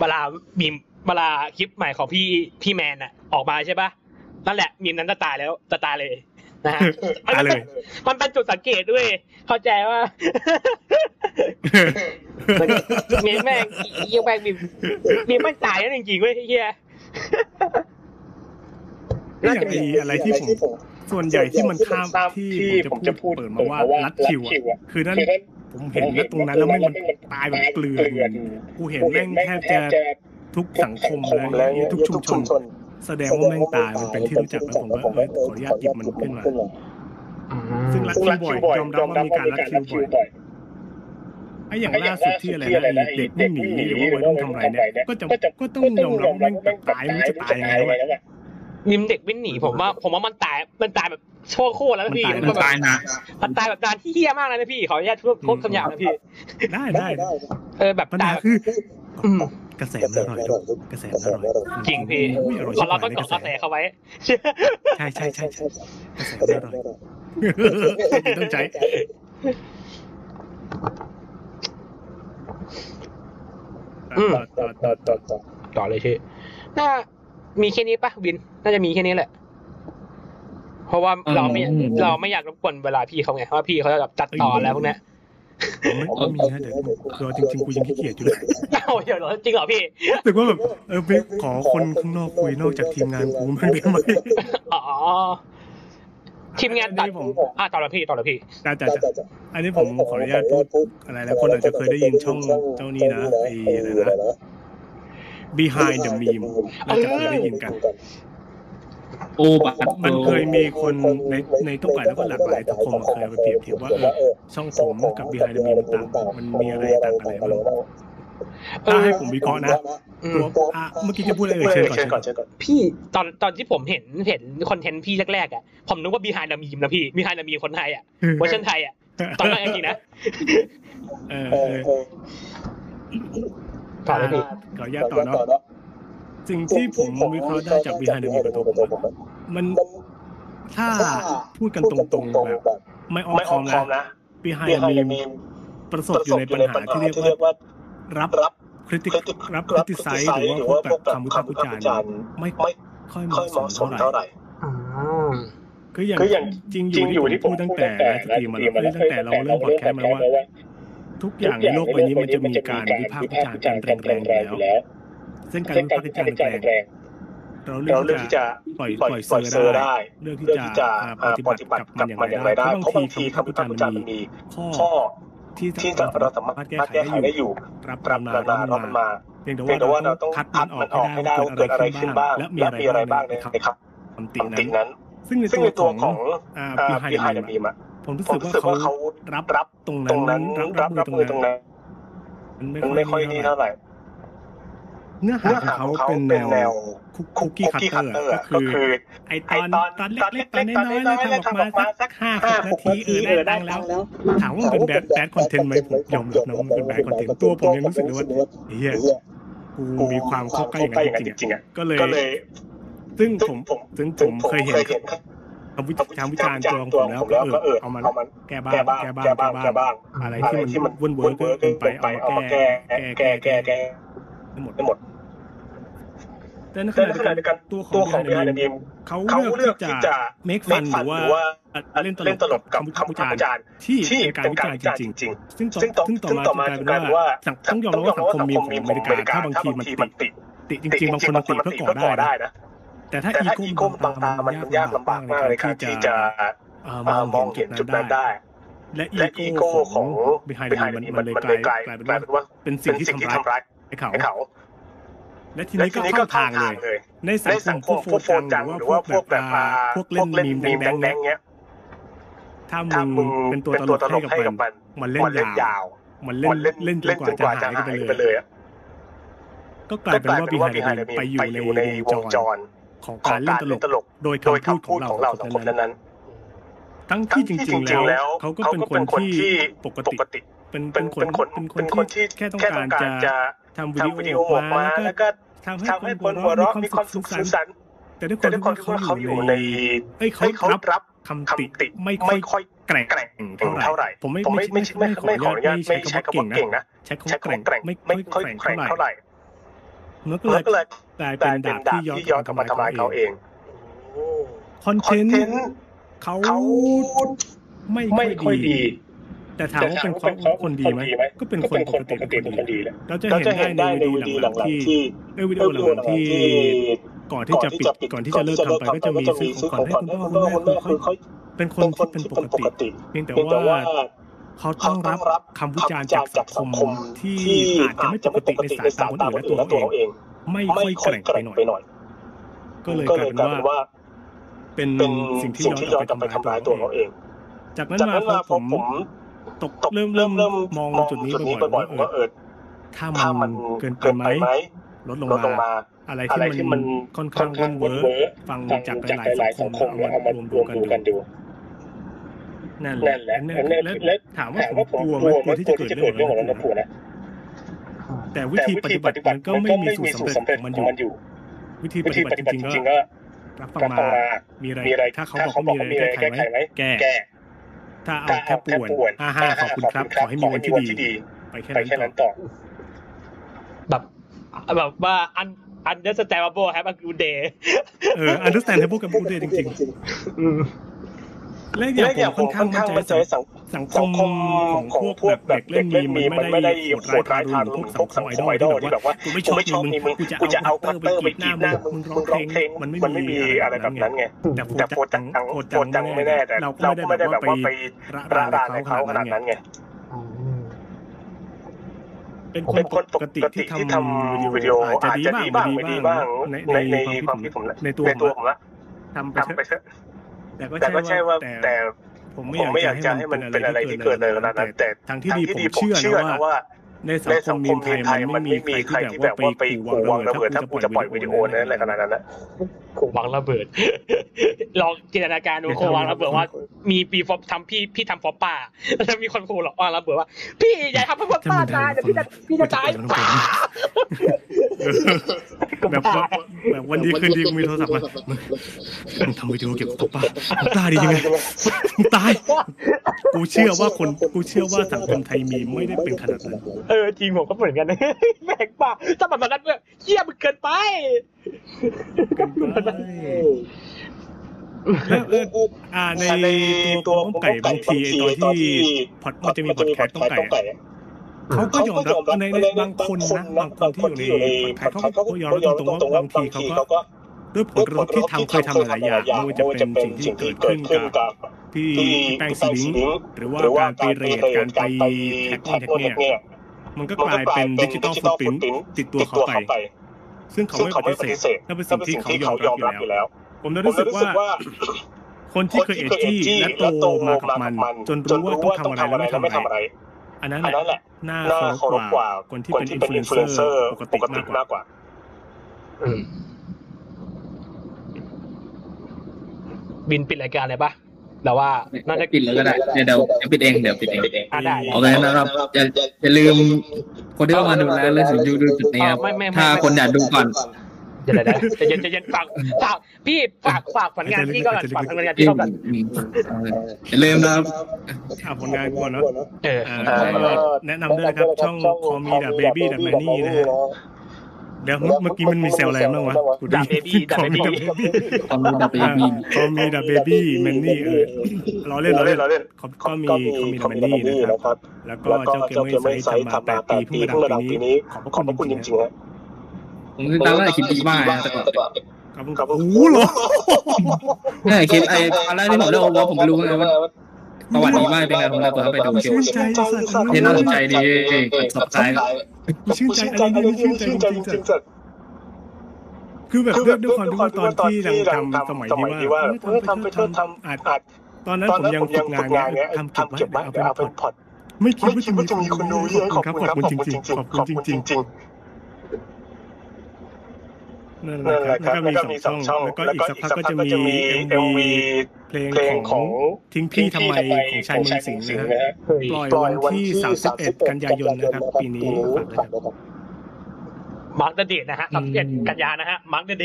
[SPEAKER 1] เวลามีมเวลาคลิปใหม่ของพี่พี่แมนอะออกมาใช่ปะนั่นแหละมีมนั้นจะตายแล้วจะตายเลยนะฮะ
[SPEAKER 2] ตายเลย
[SPEAKER 1] มันเป็นจุดสังเกตด้วย เข้าใจว่ามีแม่งยิงแม่งมีมีแม่งตายแล้วจริงๆเว้ยไอ้เฮีย
[SPEAKER 2] ก็อย่างไอ้อะไรที่ผม ส่วนใหญ่ที่มันข้ามที่ผมจะพูดเปิดมาว่ารัดคิวอะคือนั่นผมเห็นนะตรงนั้นแล้วแม่งมันตายแบบเกลือนกูเห็นแม่งแทบจะทุกสังคมเลยทุกชุมชน แสดงว่าแม่งตายมันเป็นที่รู้จักแล้วผมก็เออขออนุญาตหยิบมันขึ้นมาซึ่งรักคิวบ่อยยอมรับว่ามีการรักคิวบ่อยไอ้อย่างล่าสุดที่อะไรนะไอ้เด็กวิ่งหนีหรือว่าวัยรุ่นทำอะไรเนี่ยก็จะก็ต้องยอมรับว่าแม่งแบบตายมันจะตายยังไงวะ
[SPEAKER 1] นิมเด็กวิ่งหนีผมว่า ผมว่ามันตายมันตายแบบโชว์โคตรแล้วนะพี่
[SPEAKER 2] มัน
[SPEAKER 3] มัน
[SPEAKER 1] แบบ
[SPEAKER 3] ตายนะ
[SPEAKER 1] มันตายแบบตายที่เฮี้ยมากเลยนะพี่ขออนุญาตพูดพูดคำหยาบนะพี่
[SPEAKER 2] ได้ได้
[SPEAKER 1] เออแบบ
[SPEAKER 2] ปัญ
[SPEAKER 1] ตา
[SPEAKER 2] หาย
[SPEAKER 1] แบบ
[SPEAKER 2] คือ
[SPEAKER 1] อืม
[SPEAKER 2] กระแสมันอร่อยทุกกระแสมันอร่อย
[SPEAKER 1] จริงพี่
[SPEAKER 2] อุ้ยอร่อย
[SPEAKER 1] เพราะเราต้อง
[SPEAKER 2] ชิ
[SPEAKER 1] เกาะ
[SPEAKER 2] บ
[SPEAKER 1] ก
[SPEAKER 2] หา
[SPEAKER 1] ระ
[SPEAKER 2] ย
[SPEAKER 1] แส
[SPEAKER 2] เลย
[SPEAKER 1] เขาไว้
[SPEAKER 2] ใช่ใช่ใช่ใช่กระแสมันอร่อยต้องใช้
[SPEAKER 1] อืม
[SPEAKER 2] ต่อต่อต่อต่อ
[SPEAKER 1] ต่อเลยชื่อน่า มีแค่นี้ปะวิน น่าจะมีแค่นี้แหละ เพราะว่าเราไม่เราไม่อยากรบกวนเวลาพี่เขาไงเพราะว่าพี่เขาจะแบบตัดต่อแล้วพวกเนี้ย
[SPEAKER 2] ไม่ไม่มีนะเดี๋ยวรอจริงๆกูยังขี้เกียจอยู่เลย
[SPEAKER 1] เอาเดี๋ยวเหรอจริงเหรอพี่
[SPEAKER 2] รู้สึกว่าแบบเออไปขอคนข้างนอกคุยนอกจากทีมงานกูมันได้ไหม
[SPEAKER 1] อ๋อทีมงานตัด
[SPEAKER 2] อัผม
[SPEAKER 1] อะต่อเลยพี่ต่อเลยพี่
[SPEAKER 2] จ้าจ้าจ้าอันนี้ผมขออนุญาตพูดอะไรนะคนอาจจะเคยได้ยินช่องเจ้านี้นะไอ้อะไรนะ behind the meme เราจะเคยได้ยินกัน
[SPEAKER 3] โอ้บัตร
[SPEAKER 2] มันเคยมีคนในในทุกฝ่ายแล้วก็หลากหลายสังคมเคยเอาไปเปรียบเทียบว่าเออช่องผมกับ behind the meme มันต่างมันมีอะไรต่างกันอะไรบ้างถ้าให้ผมวิเคราะห์นะ
[SPEAKER 1] อืม
[SPEAKER 2] ตัวอะเมื่อกี้จะพูดอะไรเอ่ยเชิญก่อนเชิญก่อน
[SPEAKER 1] พี่ตอนตอนที่ผมเห็นเห็นคอนเทนต์พี่แรกๆอะผมนึกว่า behind the meme นะพี่ behind the meme คนไทยอะเวอร์ชันไทยอะตอนแรกจริงๆนะ
[SPEAKER 2] เออเออ
[SPEAKER 1] ต่อเลยพี่
[SPEAKER 2] ขออนุญาตต่อเนาะสิ่งที่ผมวิเคราะห์ได้จาก behind the meme กับตัวผมอะมันถ้าพูดกันตรงๆแบบไม่อ้อมค้อมนะ behind the meme ประสบอยู่ในปัญหาที่เรียกว่ารับ criti รับ criticize หรือว่าพวกแบบคำวิพากษ์วิจารณ์ไม่ค่อยเหมาะสมเท่าไหร่
[SPEAKER 1] อืม
[SPEAKER 2] คืออย่างจริงอยู่ที่ผมพูดตั้งแต่แรก stream มาแล้วตั้งแต่เราเริ่มพอดแคสต์มาแล้วว่า ทุกอย่างในโลกใบนี้มันจะมีการวิพากษ์วิจารณ์กันแรงๆอยู่แล้ว ซึ่งการวิพากษ์วิจารณ์แรงๆเราเลือกที่จะปล่อยปล่อยเซอร์ได้ เลือกที่จะอ่าปฏิบัติกับมันอย่างไรได้ เพราะบางทีคำวิพากษ์วิจารณ์มันมีข้อที่เราสามารถแก้ไขได้อยู่รับปรับนาแล้วมันมาเพียงแต่ว่าเราต้องคัดมันออกให้ได้ว่าเกิดอะไรขึ้นบ้างและมีอะไรบ้างในคำตินั้น ซึ่งในตัวของอ่า behind the meme อะ ผมรู้สึกว่าเขารับรับตรงนั้นรับรับมือตรงนั้นมันไม่ค่อยดีเท่าไหร่เนื้อหาของเขาเป็นแนว cookie cutter ก็คือไอตอนตอนเล็กๆตอนน้อยๆแล้วทำออกมาสักห้าหกนาทีเออได้ตังค์แล้วถามว่ามันเป็น bad bad content ไหมผมยอมรับนะว่ามันเป็น bad content ตัวผมยังรู้สึกเลยว่าเฮียกูมีความเข้าใกล้อย่างนั้นจริงๆอะก็เลย ซึ่งผมซึ่งผมเคยเห็น คำวิจารณ์วิจารณ์ตัวของผมแล้วก็เออเอามาแก้บ้างแก้บ้างแก้บ้างอะไรที่มันวุ่นเวอร์เกินไปเอามาแก้แก้แก้แก้ทั้งหมดทั้งหมดแต่ในขณะเดียวกันตัวของ behind the meme เขาเลือกที่จะ make fun หรือว่าเล่นตลกกับคำวิจารณ์ที่เป็นการวิจารณ์จริงๆ ซึ่งต่อซึ่งต่อมากลายเป็นว่าต้องยอมรับว่าสังคมมีของอเมริกาถ้าบางทีมันติติจริงๆบางคนมันติเพื่อก่อได้นะ แต่ถ้าอีโก้บางตามันยากลำบากมากในการที่จะมองเห็นจุดนั้นได้ และอีโก้ของ behind the meme มันเลยกลายเป็นว่าเป็นสิ่งที่ทำร้ายให้เขาและทีนี้ก็เข้าทางเลย ในสังคมพวกโฟนจังหรือว่าพวกแบบพวกเล่นมีมแดงๆเงี้ยถ้ามึงเป็นตัวตลกให้กับมัน มันเล่นยาว มันเล่นเล่นจนกว่าจะหายไปเลยก็กลายเป็นว่า behind the meme ไปอยู่ในวงจร ของการเล่นตลก โดยคำพูดของเราสองคนนั้นทั้งที่จริงๆแล้วเขาก็เป็นคนที่ปกติ เป็นเป็นคนเป็นคนที่แค่ต้องการจะทำวิดีโอออกมาแล้วก็ทำให้คนหัวเราะมีความสุขสันต์แต่ด้วยความที่เขาอยู่ในเอ้ยเขารับคำติไม่ค่อยแกร่งเท่าไหร่ ผมไม่ไม่ไม่ไม่ไม่ขออนุญาตไม่ใช้คำว่าเก่งนะใช้คำว่าแกร่งไม่ไม่ค่อยแกร่งเท่าไหร่มันก็เลย กลายเป็นดาบที่ย้อนกลับมาทำลายเขาเองคอนเทนต์เขาไม่ค่อยดี แต่ถามว่าเป็นเขาคนดีไหมก็เป็นคนปกติเคนดีละเราจะเห็นได้ในวิดีหลังที่ในวิดีโอหลังที่ก่อนที่จะปิดก่อนที่จะเลิกทำไปก็จะมีซื้อของให้คุณพ่อคุณแม่คือเขาเป็นคนที่เป็นปกติเพียงแต่ว่าเขาต้องรับคำวิจารณ์จากสังคมที่อาจจะไม่ปกติในสายตาคนอื่นและตัวเขาเอง ไม่ไค่อยแกร่งไปหน่อย ก็เลยกลายเป็นว่า เป็นสิ่งที่ย้อ
[SPEAKER 4] น
[SPEAKER 2] กลับไปทำลา
[SPEAKER 4] ย
[SPEAKER 2] ตั
[SPEAKER 4] ว
[SPEAKER 2] เรา
[SPEAKER 4] เอง
[SPEAKER 2] จากนั้นมาผมตกเริ่ม
[SPEAKER 4] เริ่ม
[SPEAKER 2] มองจุดนี้
[SPEAKER 4] ไป
[SPEAKER 2] บ่อยๆว่าเอ
[SPEAKER 4] อ
[SPEAKER 2] ถ้ามั
[SPEAKER 4] น
[SPEAKER 2] เกินไปไหมลดลงมา อะไรที่มั
[SPEAKER 4] น
[SPEAKER 2] ค่อนข้า
[SPEAKER 4] ง
[SPEAKER 2] เว
[SPEAKER 4] อ
[SPEAKER 2] ร์ฟังจากหลา
[SPEAKER 4] ย
[SPEAKER 2] สังคมเอามา
[SPEAKER 4] รวมกั
[SPEAKER 2] น
[SPEAKER 4] ดู
[SPEAKER 2] นั่นแหละ
[SPEAKER 4] แล้
[SPEAKER 2] ว
[SPEAKER 4] ถามว่าผม
[SPEAKER 2] กลัวไหมกลัวที่จะเกิดเรื่องของ
[SPEAKER 4] เรา
[SPEAKER 2] นะ
[SPEAKER 4] ปู่น
[SPEAKER 2] แต่วิธีปฏิบัติมันก็ไม่มีสูตร
[SPEAKER 4] สำ
[SPEAKER 2] เร็จของมัน
[SPEAKER 4] อ
[SPEAKER 2] ยู่ วิธีปฏิบัติจริงๆก็
[SPEAKER 4] รั
[SPEAKER 2] บฟังมา
[SPEAKER 4] มี
[SPEAKER 2] อะไร ถ้าเขาบอกว่ามีอะไรแก้ไขไหมแก้ถ้าเอาแค่ป่วนอ่าฮะขอบคุณครับขอให้มีวันที่ดี ไปแค่นั้นต่อ
[SPEAKER 1] แบบแบบว่าอัน understandable have a good day
[SPEAKER 2] เอออันเดอร์ส
[SPEAKER 1] แต
[SPEAKER 2] นเบิลกับ
[SPEAKER 4] กูเด
[SPEAKER 2] ย์จริง
[SPEAKER 4] ๆ
[SPEAKER 2] เลขอ
[SPEAKER 4] ย่างผมค่อนข้าง
[SPEAKER 2] มันจะ
[SPEAKER 4] สัง
[SPEAKER 2] คมของพวกแบบเล่นมี
[SPEAKER 4] ม
[SPEAKER 2] มั
[SPEAKER 4] น
[SPEAKER 2] ไม่
[SPEAKER 4] ได้
[SPEAKER 2] โหดร้า
[SPEAKER 4] ย
[SPEAKER 2] ทา
[SPEAKER 4] ง
[SPEAKER 2] พวกสังคมไอ
[SPEAKER 4] ดอล
[SPEAKER 2] ที่แบ
[SPEAKER 4] บ
[SPEAKER 2] ว่ากูไม่
[SPEAKER 4] ช
[SPEAKER 2] อบ
[SPEAKER 4] มึง
[SPEAKER 2] กูจะ
[SPEAKER 4] เอา
[SPEAKER 2] คัตเตอร์ไปกรีดหน้ามึงร้องเพล
[SPEAKER 4] ง
[SPEAKER 2] มันไม่
[SPEAKER 4] มี
[SPEAKER 2] อะ
[SPEAKER 4] ไร
[SPEAKER 2] แบ
[SPEAKER 4] บ
[SPEAKER 2] นั้
[SPEAKER 4] น
[SPEAKER 2] ไงแต่โคดัง
[SPEAKER 4] โคจั
[SPEAKER 2] งไม่แน่
[SPEAKER 4] แต่
[SPEAKER 2] เราก็ไม่ได้แบบว่าไป
[SPEAKER 4] ระ
[SPEAKER 2] ราน
[SPEAKER 4] ให้
[SPEAKER 2] เขา
[SPEAKER 4] ข
[SPEAKER 2] นาดนั้
[SPEAKER 4] น
[SPEAKER 2] ไงเป็นค
[SPEAKER 4] น
[SPEAKER 2] ปกติที่
[SPEAKER 4] ทำ
[SPEAKER 2] วิดีโอ
[SPEAKER 4] อา
[SPEAKER 2] จ
[SPEAKER 4] จะ
[SPEAKER 2] ดีบ้า
[SPEAKER 4] ง
[SPEAKER 2] ไม่ดีบ้า
[SPEAKER 4] ง
[SPEAKER 2] ใน
[SPEAKER 4] ใน
[SPEAKER 2] ความคิดผมในตัวผม
[SPEAKER 4] ละ
[SPEAKER 2] ทำไปเถอะ แต่ก็ใช่ว่าแต่ผมไม่
[SPEAKER 4] อยาก
[SPEAKER 2] จะให้มั
[SPEAKER 4] น
[SPEAKER 2] เป็
[SPEAKER 4] น
[SPEAKER 2] อะ
[SPEAKER 4] ไร
[SPEAKER 2] ที่เกิ
[SPEAKER 4] ด
[SPEAKER 2] เล
[SPEAKER 4] ย
[SPEAKER 2] ขนาดนั้
[SPEAKER 4] น
[SPEAKER 2] แต่ทา
[SPEAKER 4] งที่ดีผม
[SPEAKER 2] เชื่อนะว่า ในสังคมมีมไทยมันไม่
[SPEAKER 4] มี
[SPEAKER 2] ใครที่แบบว่าไปขู่วางระเบิดถ้ากูจะปล่อยวิดีโอนั้
[SPEAKER 4] นอะไรขนาดนั้นละขู่
[SPEAKER 1] วางระเบิดลองจินตนาการดูขู่วางระเบิดว่า มีปีฟอบทำพี่พี่ทำฟอปป้าแล้วมีคนขู่หรอกวางระเบิดว่า พี่อย่าทำให้ฟอบป้าตายเดี๋ยวพี่จะพี่จะตาย
[SPEAKER 2] แบบแบบวันดีคืนดีมีโทรศัพท์มามึงทำวิดีโอเกี่ยบฟอบป้าตายดียังไงตาย กูเชื่อว่าคนกูเชื่อว่าสังคมไทยมีไม่ได้เป็นขนาดนั้น
[SPEAKER 1] เออทีมผมก็เหมือนกันแบกป่าสมัครมากันเนี่ยเฮียมันเกินไป
[SPEAKER 2] เกินไปเออเอออ่าในตั
[SPEAKER 4] วต้
[SPEAKER 2] มไก่บางทีตอน
[SPEAKER 4] ที่
[SPEAKER 2] พอดจะมีพอดแคสต์ต้มไก่เขาก็ยอมรับในบางคนนะบางคนที่อยู่ในพอดแคสเขาก็ยอมรับตรงว่าบางทีเขาก็ด้วยผลกระทบที่ทำเคยทำหลายอย่างไม่ว่าจะเป็นสิ่งที่เกิดขึ้นกับพี่แป้งสิงหรือว่าการไป raid การไปแท็กนี่แท็กเนี่ย มันก็กลายเป็น digital footprint ติดตัวเขาไป ซึ่งเขาไม่ปฏิเสธ
[SPEAKER 4] และ
[SPEAKER 2] เป็นสิ่งที่เขายอมรั
[SPEAKER 4] บ
[SPEAKER 2] อยู่แล้
[SPEAKER 4] ว
[SPEAKER 2] ผม
[SPEAKER 4] ได้
[SPEAKER 2] รู้สึกว่า คนที่เคยเอจี้และโตมากับมัน จนรู้ว่าต้องทำอะไรและไม่ทำอะไร อันนั้นแหละ
[SPEAKER 4] น่า
[SPEAKER 2] เคา
[SPEAKER 4] ร
[SPEAKER 2] พกว่าคนที่เป็นอินฟลูเอนเซอร์ปกติมากกว่า
[SPEAKER 1] บินปิดรายการเลยปะ แต่ว่าน่าจะ
[SPEAKER 3] ปิดแล้วก็ได้เดี๋ยวเดี๋ยวปิดเองเดี๋ยวปิดเอง
[SPEAKER 1] อะได้
[SPEAKER 3] โอเคนะครับอย่าอย่าลืม คนที่เข้ามาดูแลเรื่องสิงยูดูจุดนี้ครับถ้าคนอยากดูก่อน
[SPEAKER 1] เดี๋ยวจะเย็นจะเย็นฝากฝากพี่ฝากฝากผลงานพี่ก่อนฝากผลงานพี่ก่อน
[SPEAKER 3] อย่าลืมนะครับ
[SPEAKER 2] ฝากผลงานก่อนเนาะแนะนำด้วยนะครับช่องคอมีดับเบบี้ดับแมนนี่นะฮะ เดี๋ยวเมื่อกี้มันมีเซลล์อะไรบ้างวะกูดั
[SPEAKER 1] บเบ
[SPEAKER 2] บี้ดับเบบี้
[SPEAKER 3] ความมีดับเบบี้
[SPEAKER 2] ความมีดับเบบี้แมนนี่เออล้อเล่นล้อเล่น
[SPEAKER 4] ล้อ
[SPEAKER 2] เล่ก็มีก็มีแมนนี่นะครับ แล้วก็เจ้าเกมไม่
[SPEAKER 4] ไซส์ทำมาแปดปีเพิ่งมาดั
[SPEAKER 2] บ
[SPEAKER 4] ปีนี้
[SPEAKER 2] ขอบพระคุณจริง
[SPEAKER 4] ๆฮะ
[SPEAKER 3] ผมคือตอนแรกคิดดีมากนะแต่ก่อน
[SPEAKER 2] ครับผมโอ้โหเหรอ
[SPEAKER 3] เนี่ยคิดไอ้ตอนแรกที่ผมเล่าว่าผมไม่รู้นะว่า สวัสดีมากด้วยนะองเรับตัวไปดูเกม
[SPEAKER 2] ชื่นว์
[SPEAKER 3] ที่น่าสนใจดีสับสา
[SPEAKER 2] ยชื่นใจอะไนี่ชื่นใจจริงจัดคือแบบด้วยความที่ว่าตอนที่ทำสมัยที่ว่า
[SPEAKER 4] เพื่อทำไปเพื่อทำ
[SPEAKER 2] อาจตอนนั้นผมยังฝึก
[SPEAKER 4] งา
[SPEAKER 2] นเนี้ยทำเก็บไว้
[SPEAKER 4] เอา
[SPEAKER 2] ไปพอ
[SPEAKER 4] ด
[SPEAKER 2] ไม่คิดว่าจะมี
[SPEAKER 4] คนดูเยอะ
[SPEAKER 2] ขอบคุณครับขอบคุณจริงๆขอบคุณจริงๆ นั่นแหละครับแล้วก็มีสอ
[SPEAKER 4] ง
[SPEAKER 2] ช่อ
[SPEAKER 4] ง
[SPEAKER 2] แล้วก็อีกสักพักก็จะมีเอ็
[SPEAKER 4] มวี
[SPEAKER 2] เพลงของทิ้งพี่ทำไมของชายเมืองสิงห์นะฮะปล่อยวันที่สามสิบเอ็ดกันยายนนะครับปีนี้
[SPEAKER 1] มาร์กเดเดนะฮะสามสิบเอ็ดกันยานะฮะมาร์กเดเด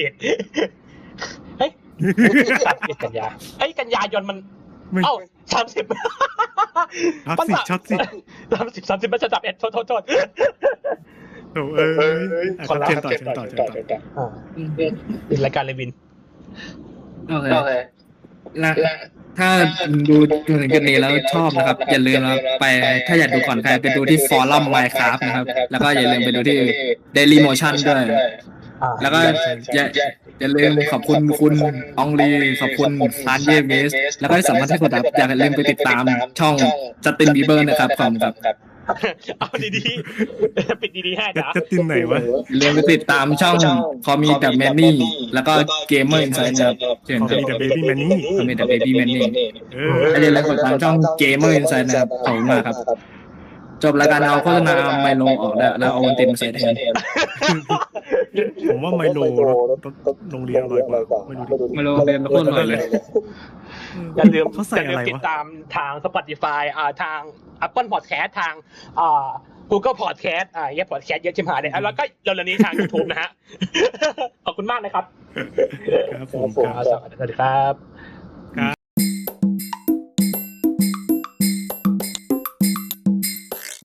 [SPEAKER 1] เฮ้ยสามสิบเอ็ดกันยาเฮ้ยกันยายนมันเอ้าสามสิบ
[SPEAKER 2] ช็อบสามสิบสามสิบ
[SPEAKER 1] สามสิบสามสิบมันจะจับเอ็ดโทษโทษ โทษ
[SPEAKER 2] โอ้เอ้ยอะครับเชิญต่อเชิญต่อเชิญต่อ
[SPEAKER 1] อ่า
[SPEAKER 3] อืม
[SPEAKER 1] ปิดรายการเลยวิน
[SPEAKER 3] โอเคและถ้าดูดูถึงจุดนี้แล้วชอบนะครับ อย่าลืมนะครับไปถ้าอยากดูก่อนใครไปดูที่ฟอรัม Minecraft นะครับ แล้วก็อย่าลืมไปดูที่ Daily Motion ด้วย
[SPEAKER 1] อ่า
[SPEAKER 3] แล้วก็อย่าอย่าลืมขอบคุณคุณอองลีขอบคุณซานเยเมส แล้วก็ที่สำคัญที่สุดครับอย่าลืมไปติดตามช่องจัสตินบีเบอร์นะครับขอบคุณครับ
[SPEAKER 1] เอาดีๆ ปิดดีๆให้
[SPEAKER 2] จะ
[SPEAKER 1] จ้ะ
[SPEAKER 2] จะตินไหนวะ
[SPEAKER 3] อย่าลืมไปติดตามช่องคอมีแต่แมนนี่ แล้วก็เกมเมอร์อินไซด์นะครับเชิญ
[SPEAKER 2] ขอ
[SPEAKER 3] ครับ
[SPEAKER 2] มีแต่เบบี้แมนนี่
[SPEAKER 3] คอมีแต่เบบี้แมนนี่
[SPEAKER 2] เออ
[SPEAKER 3] อย่าลืมกดติดตามช่องเกมเมอร์อินไซด์นะครับขอบคุณมากครับ จบรายการเอาโฆษณาไมโลออกแล้วแล้วเอาวันตินมาใส่แทน
[SPEAKER 2] ผมว่าไมโลโรงเรียนอร่อยกว่าไม่รู้ดิ
[SPEAKER 3] ไมโลเรียนโคตรอร่อยเลย
[SPEAKER 1] อย่าลืม
[SPEAKER 2] เขา
[SPEAKER 1] อ
[SPEAKER 2] ใส่
[SPEAKER 1] ย่าลื
[SPEAKER 2] อะ
[SPEAKER 1] ม
[SPEAKER 2] ไร
[SPEAKER 1] ติด
[SPEAKER 2] วะ
[SPEAKER 1] ตามทาง Spotify อ่าทาง Apple Podcast ทางอ่า Google Podcast อ่าเยอะ Podcast เยอะชิมหายเลยอะแล้วก็เร็วๆนี้ทาง YouTube นะฮะ ขอบคุณมากนะครับ
[SPEAKER 2] ครับผมครับ
[SPEAKER 1] สวัสดีครับ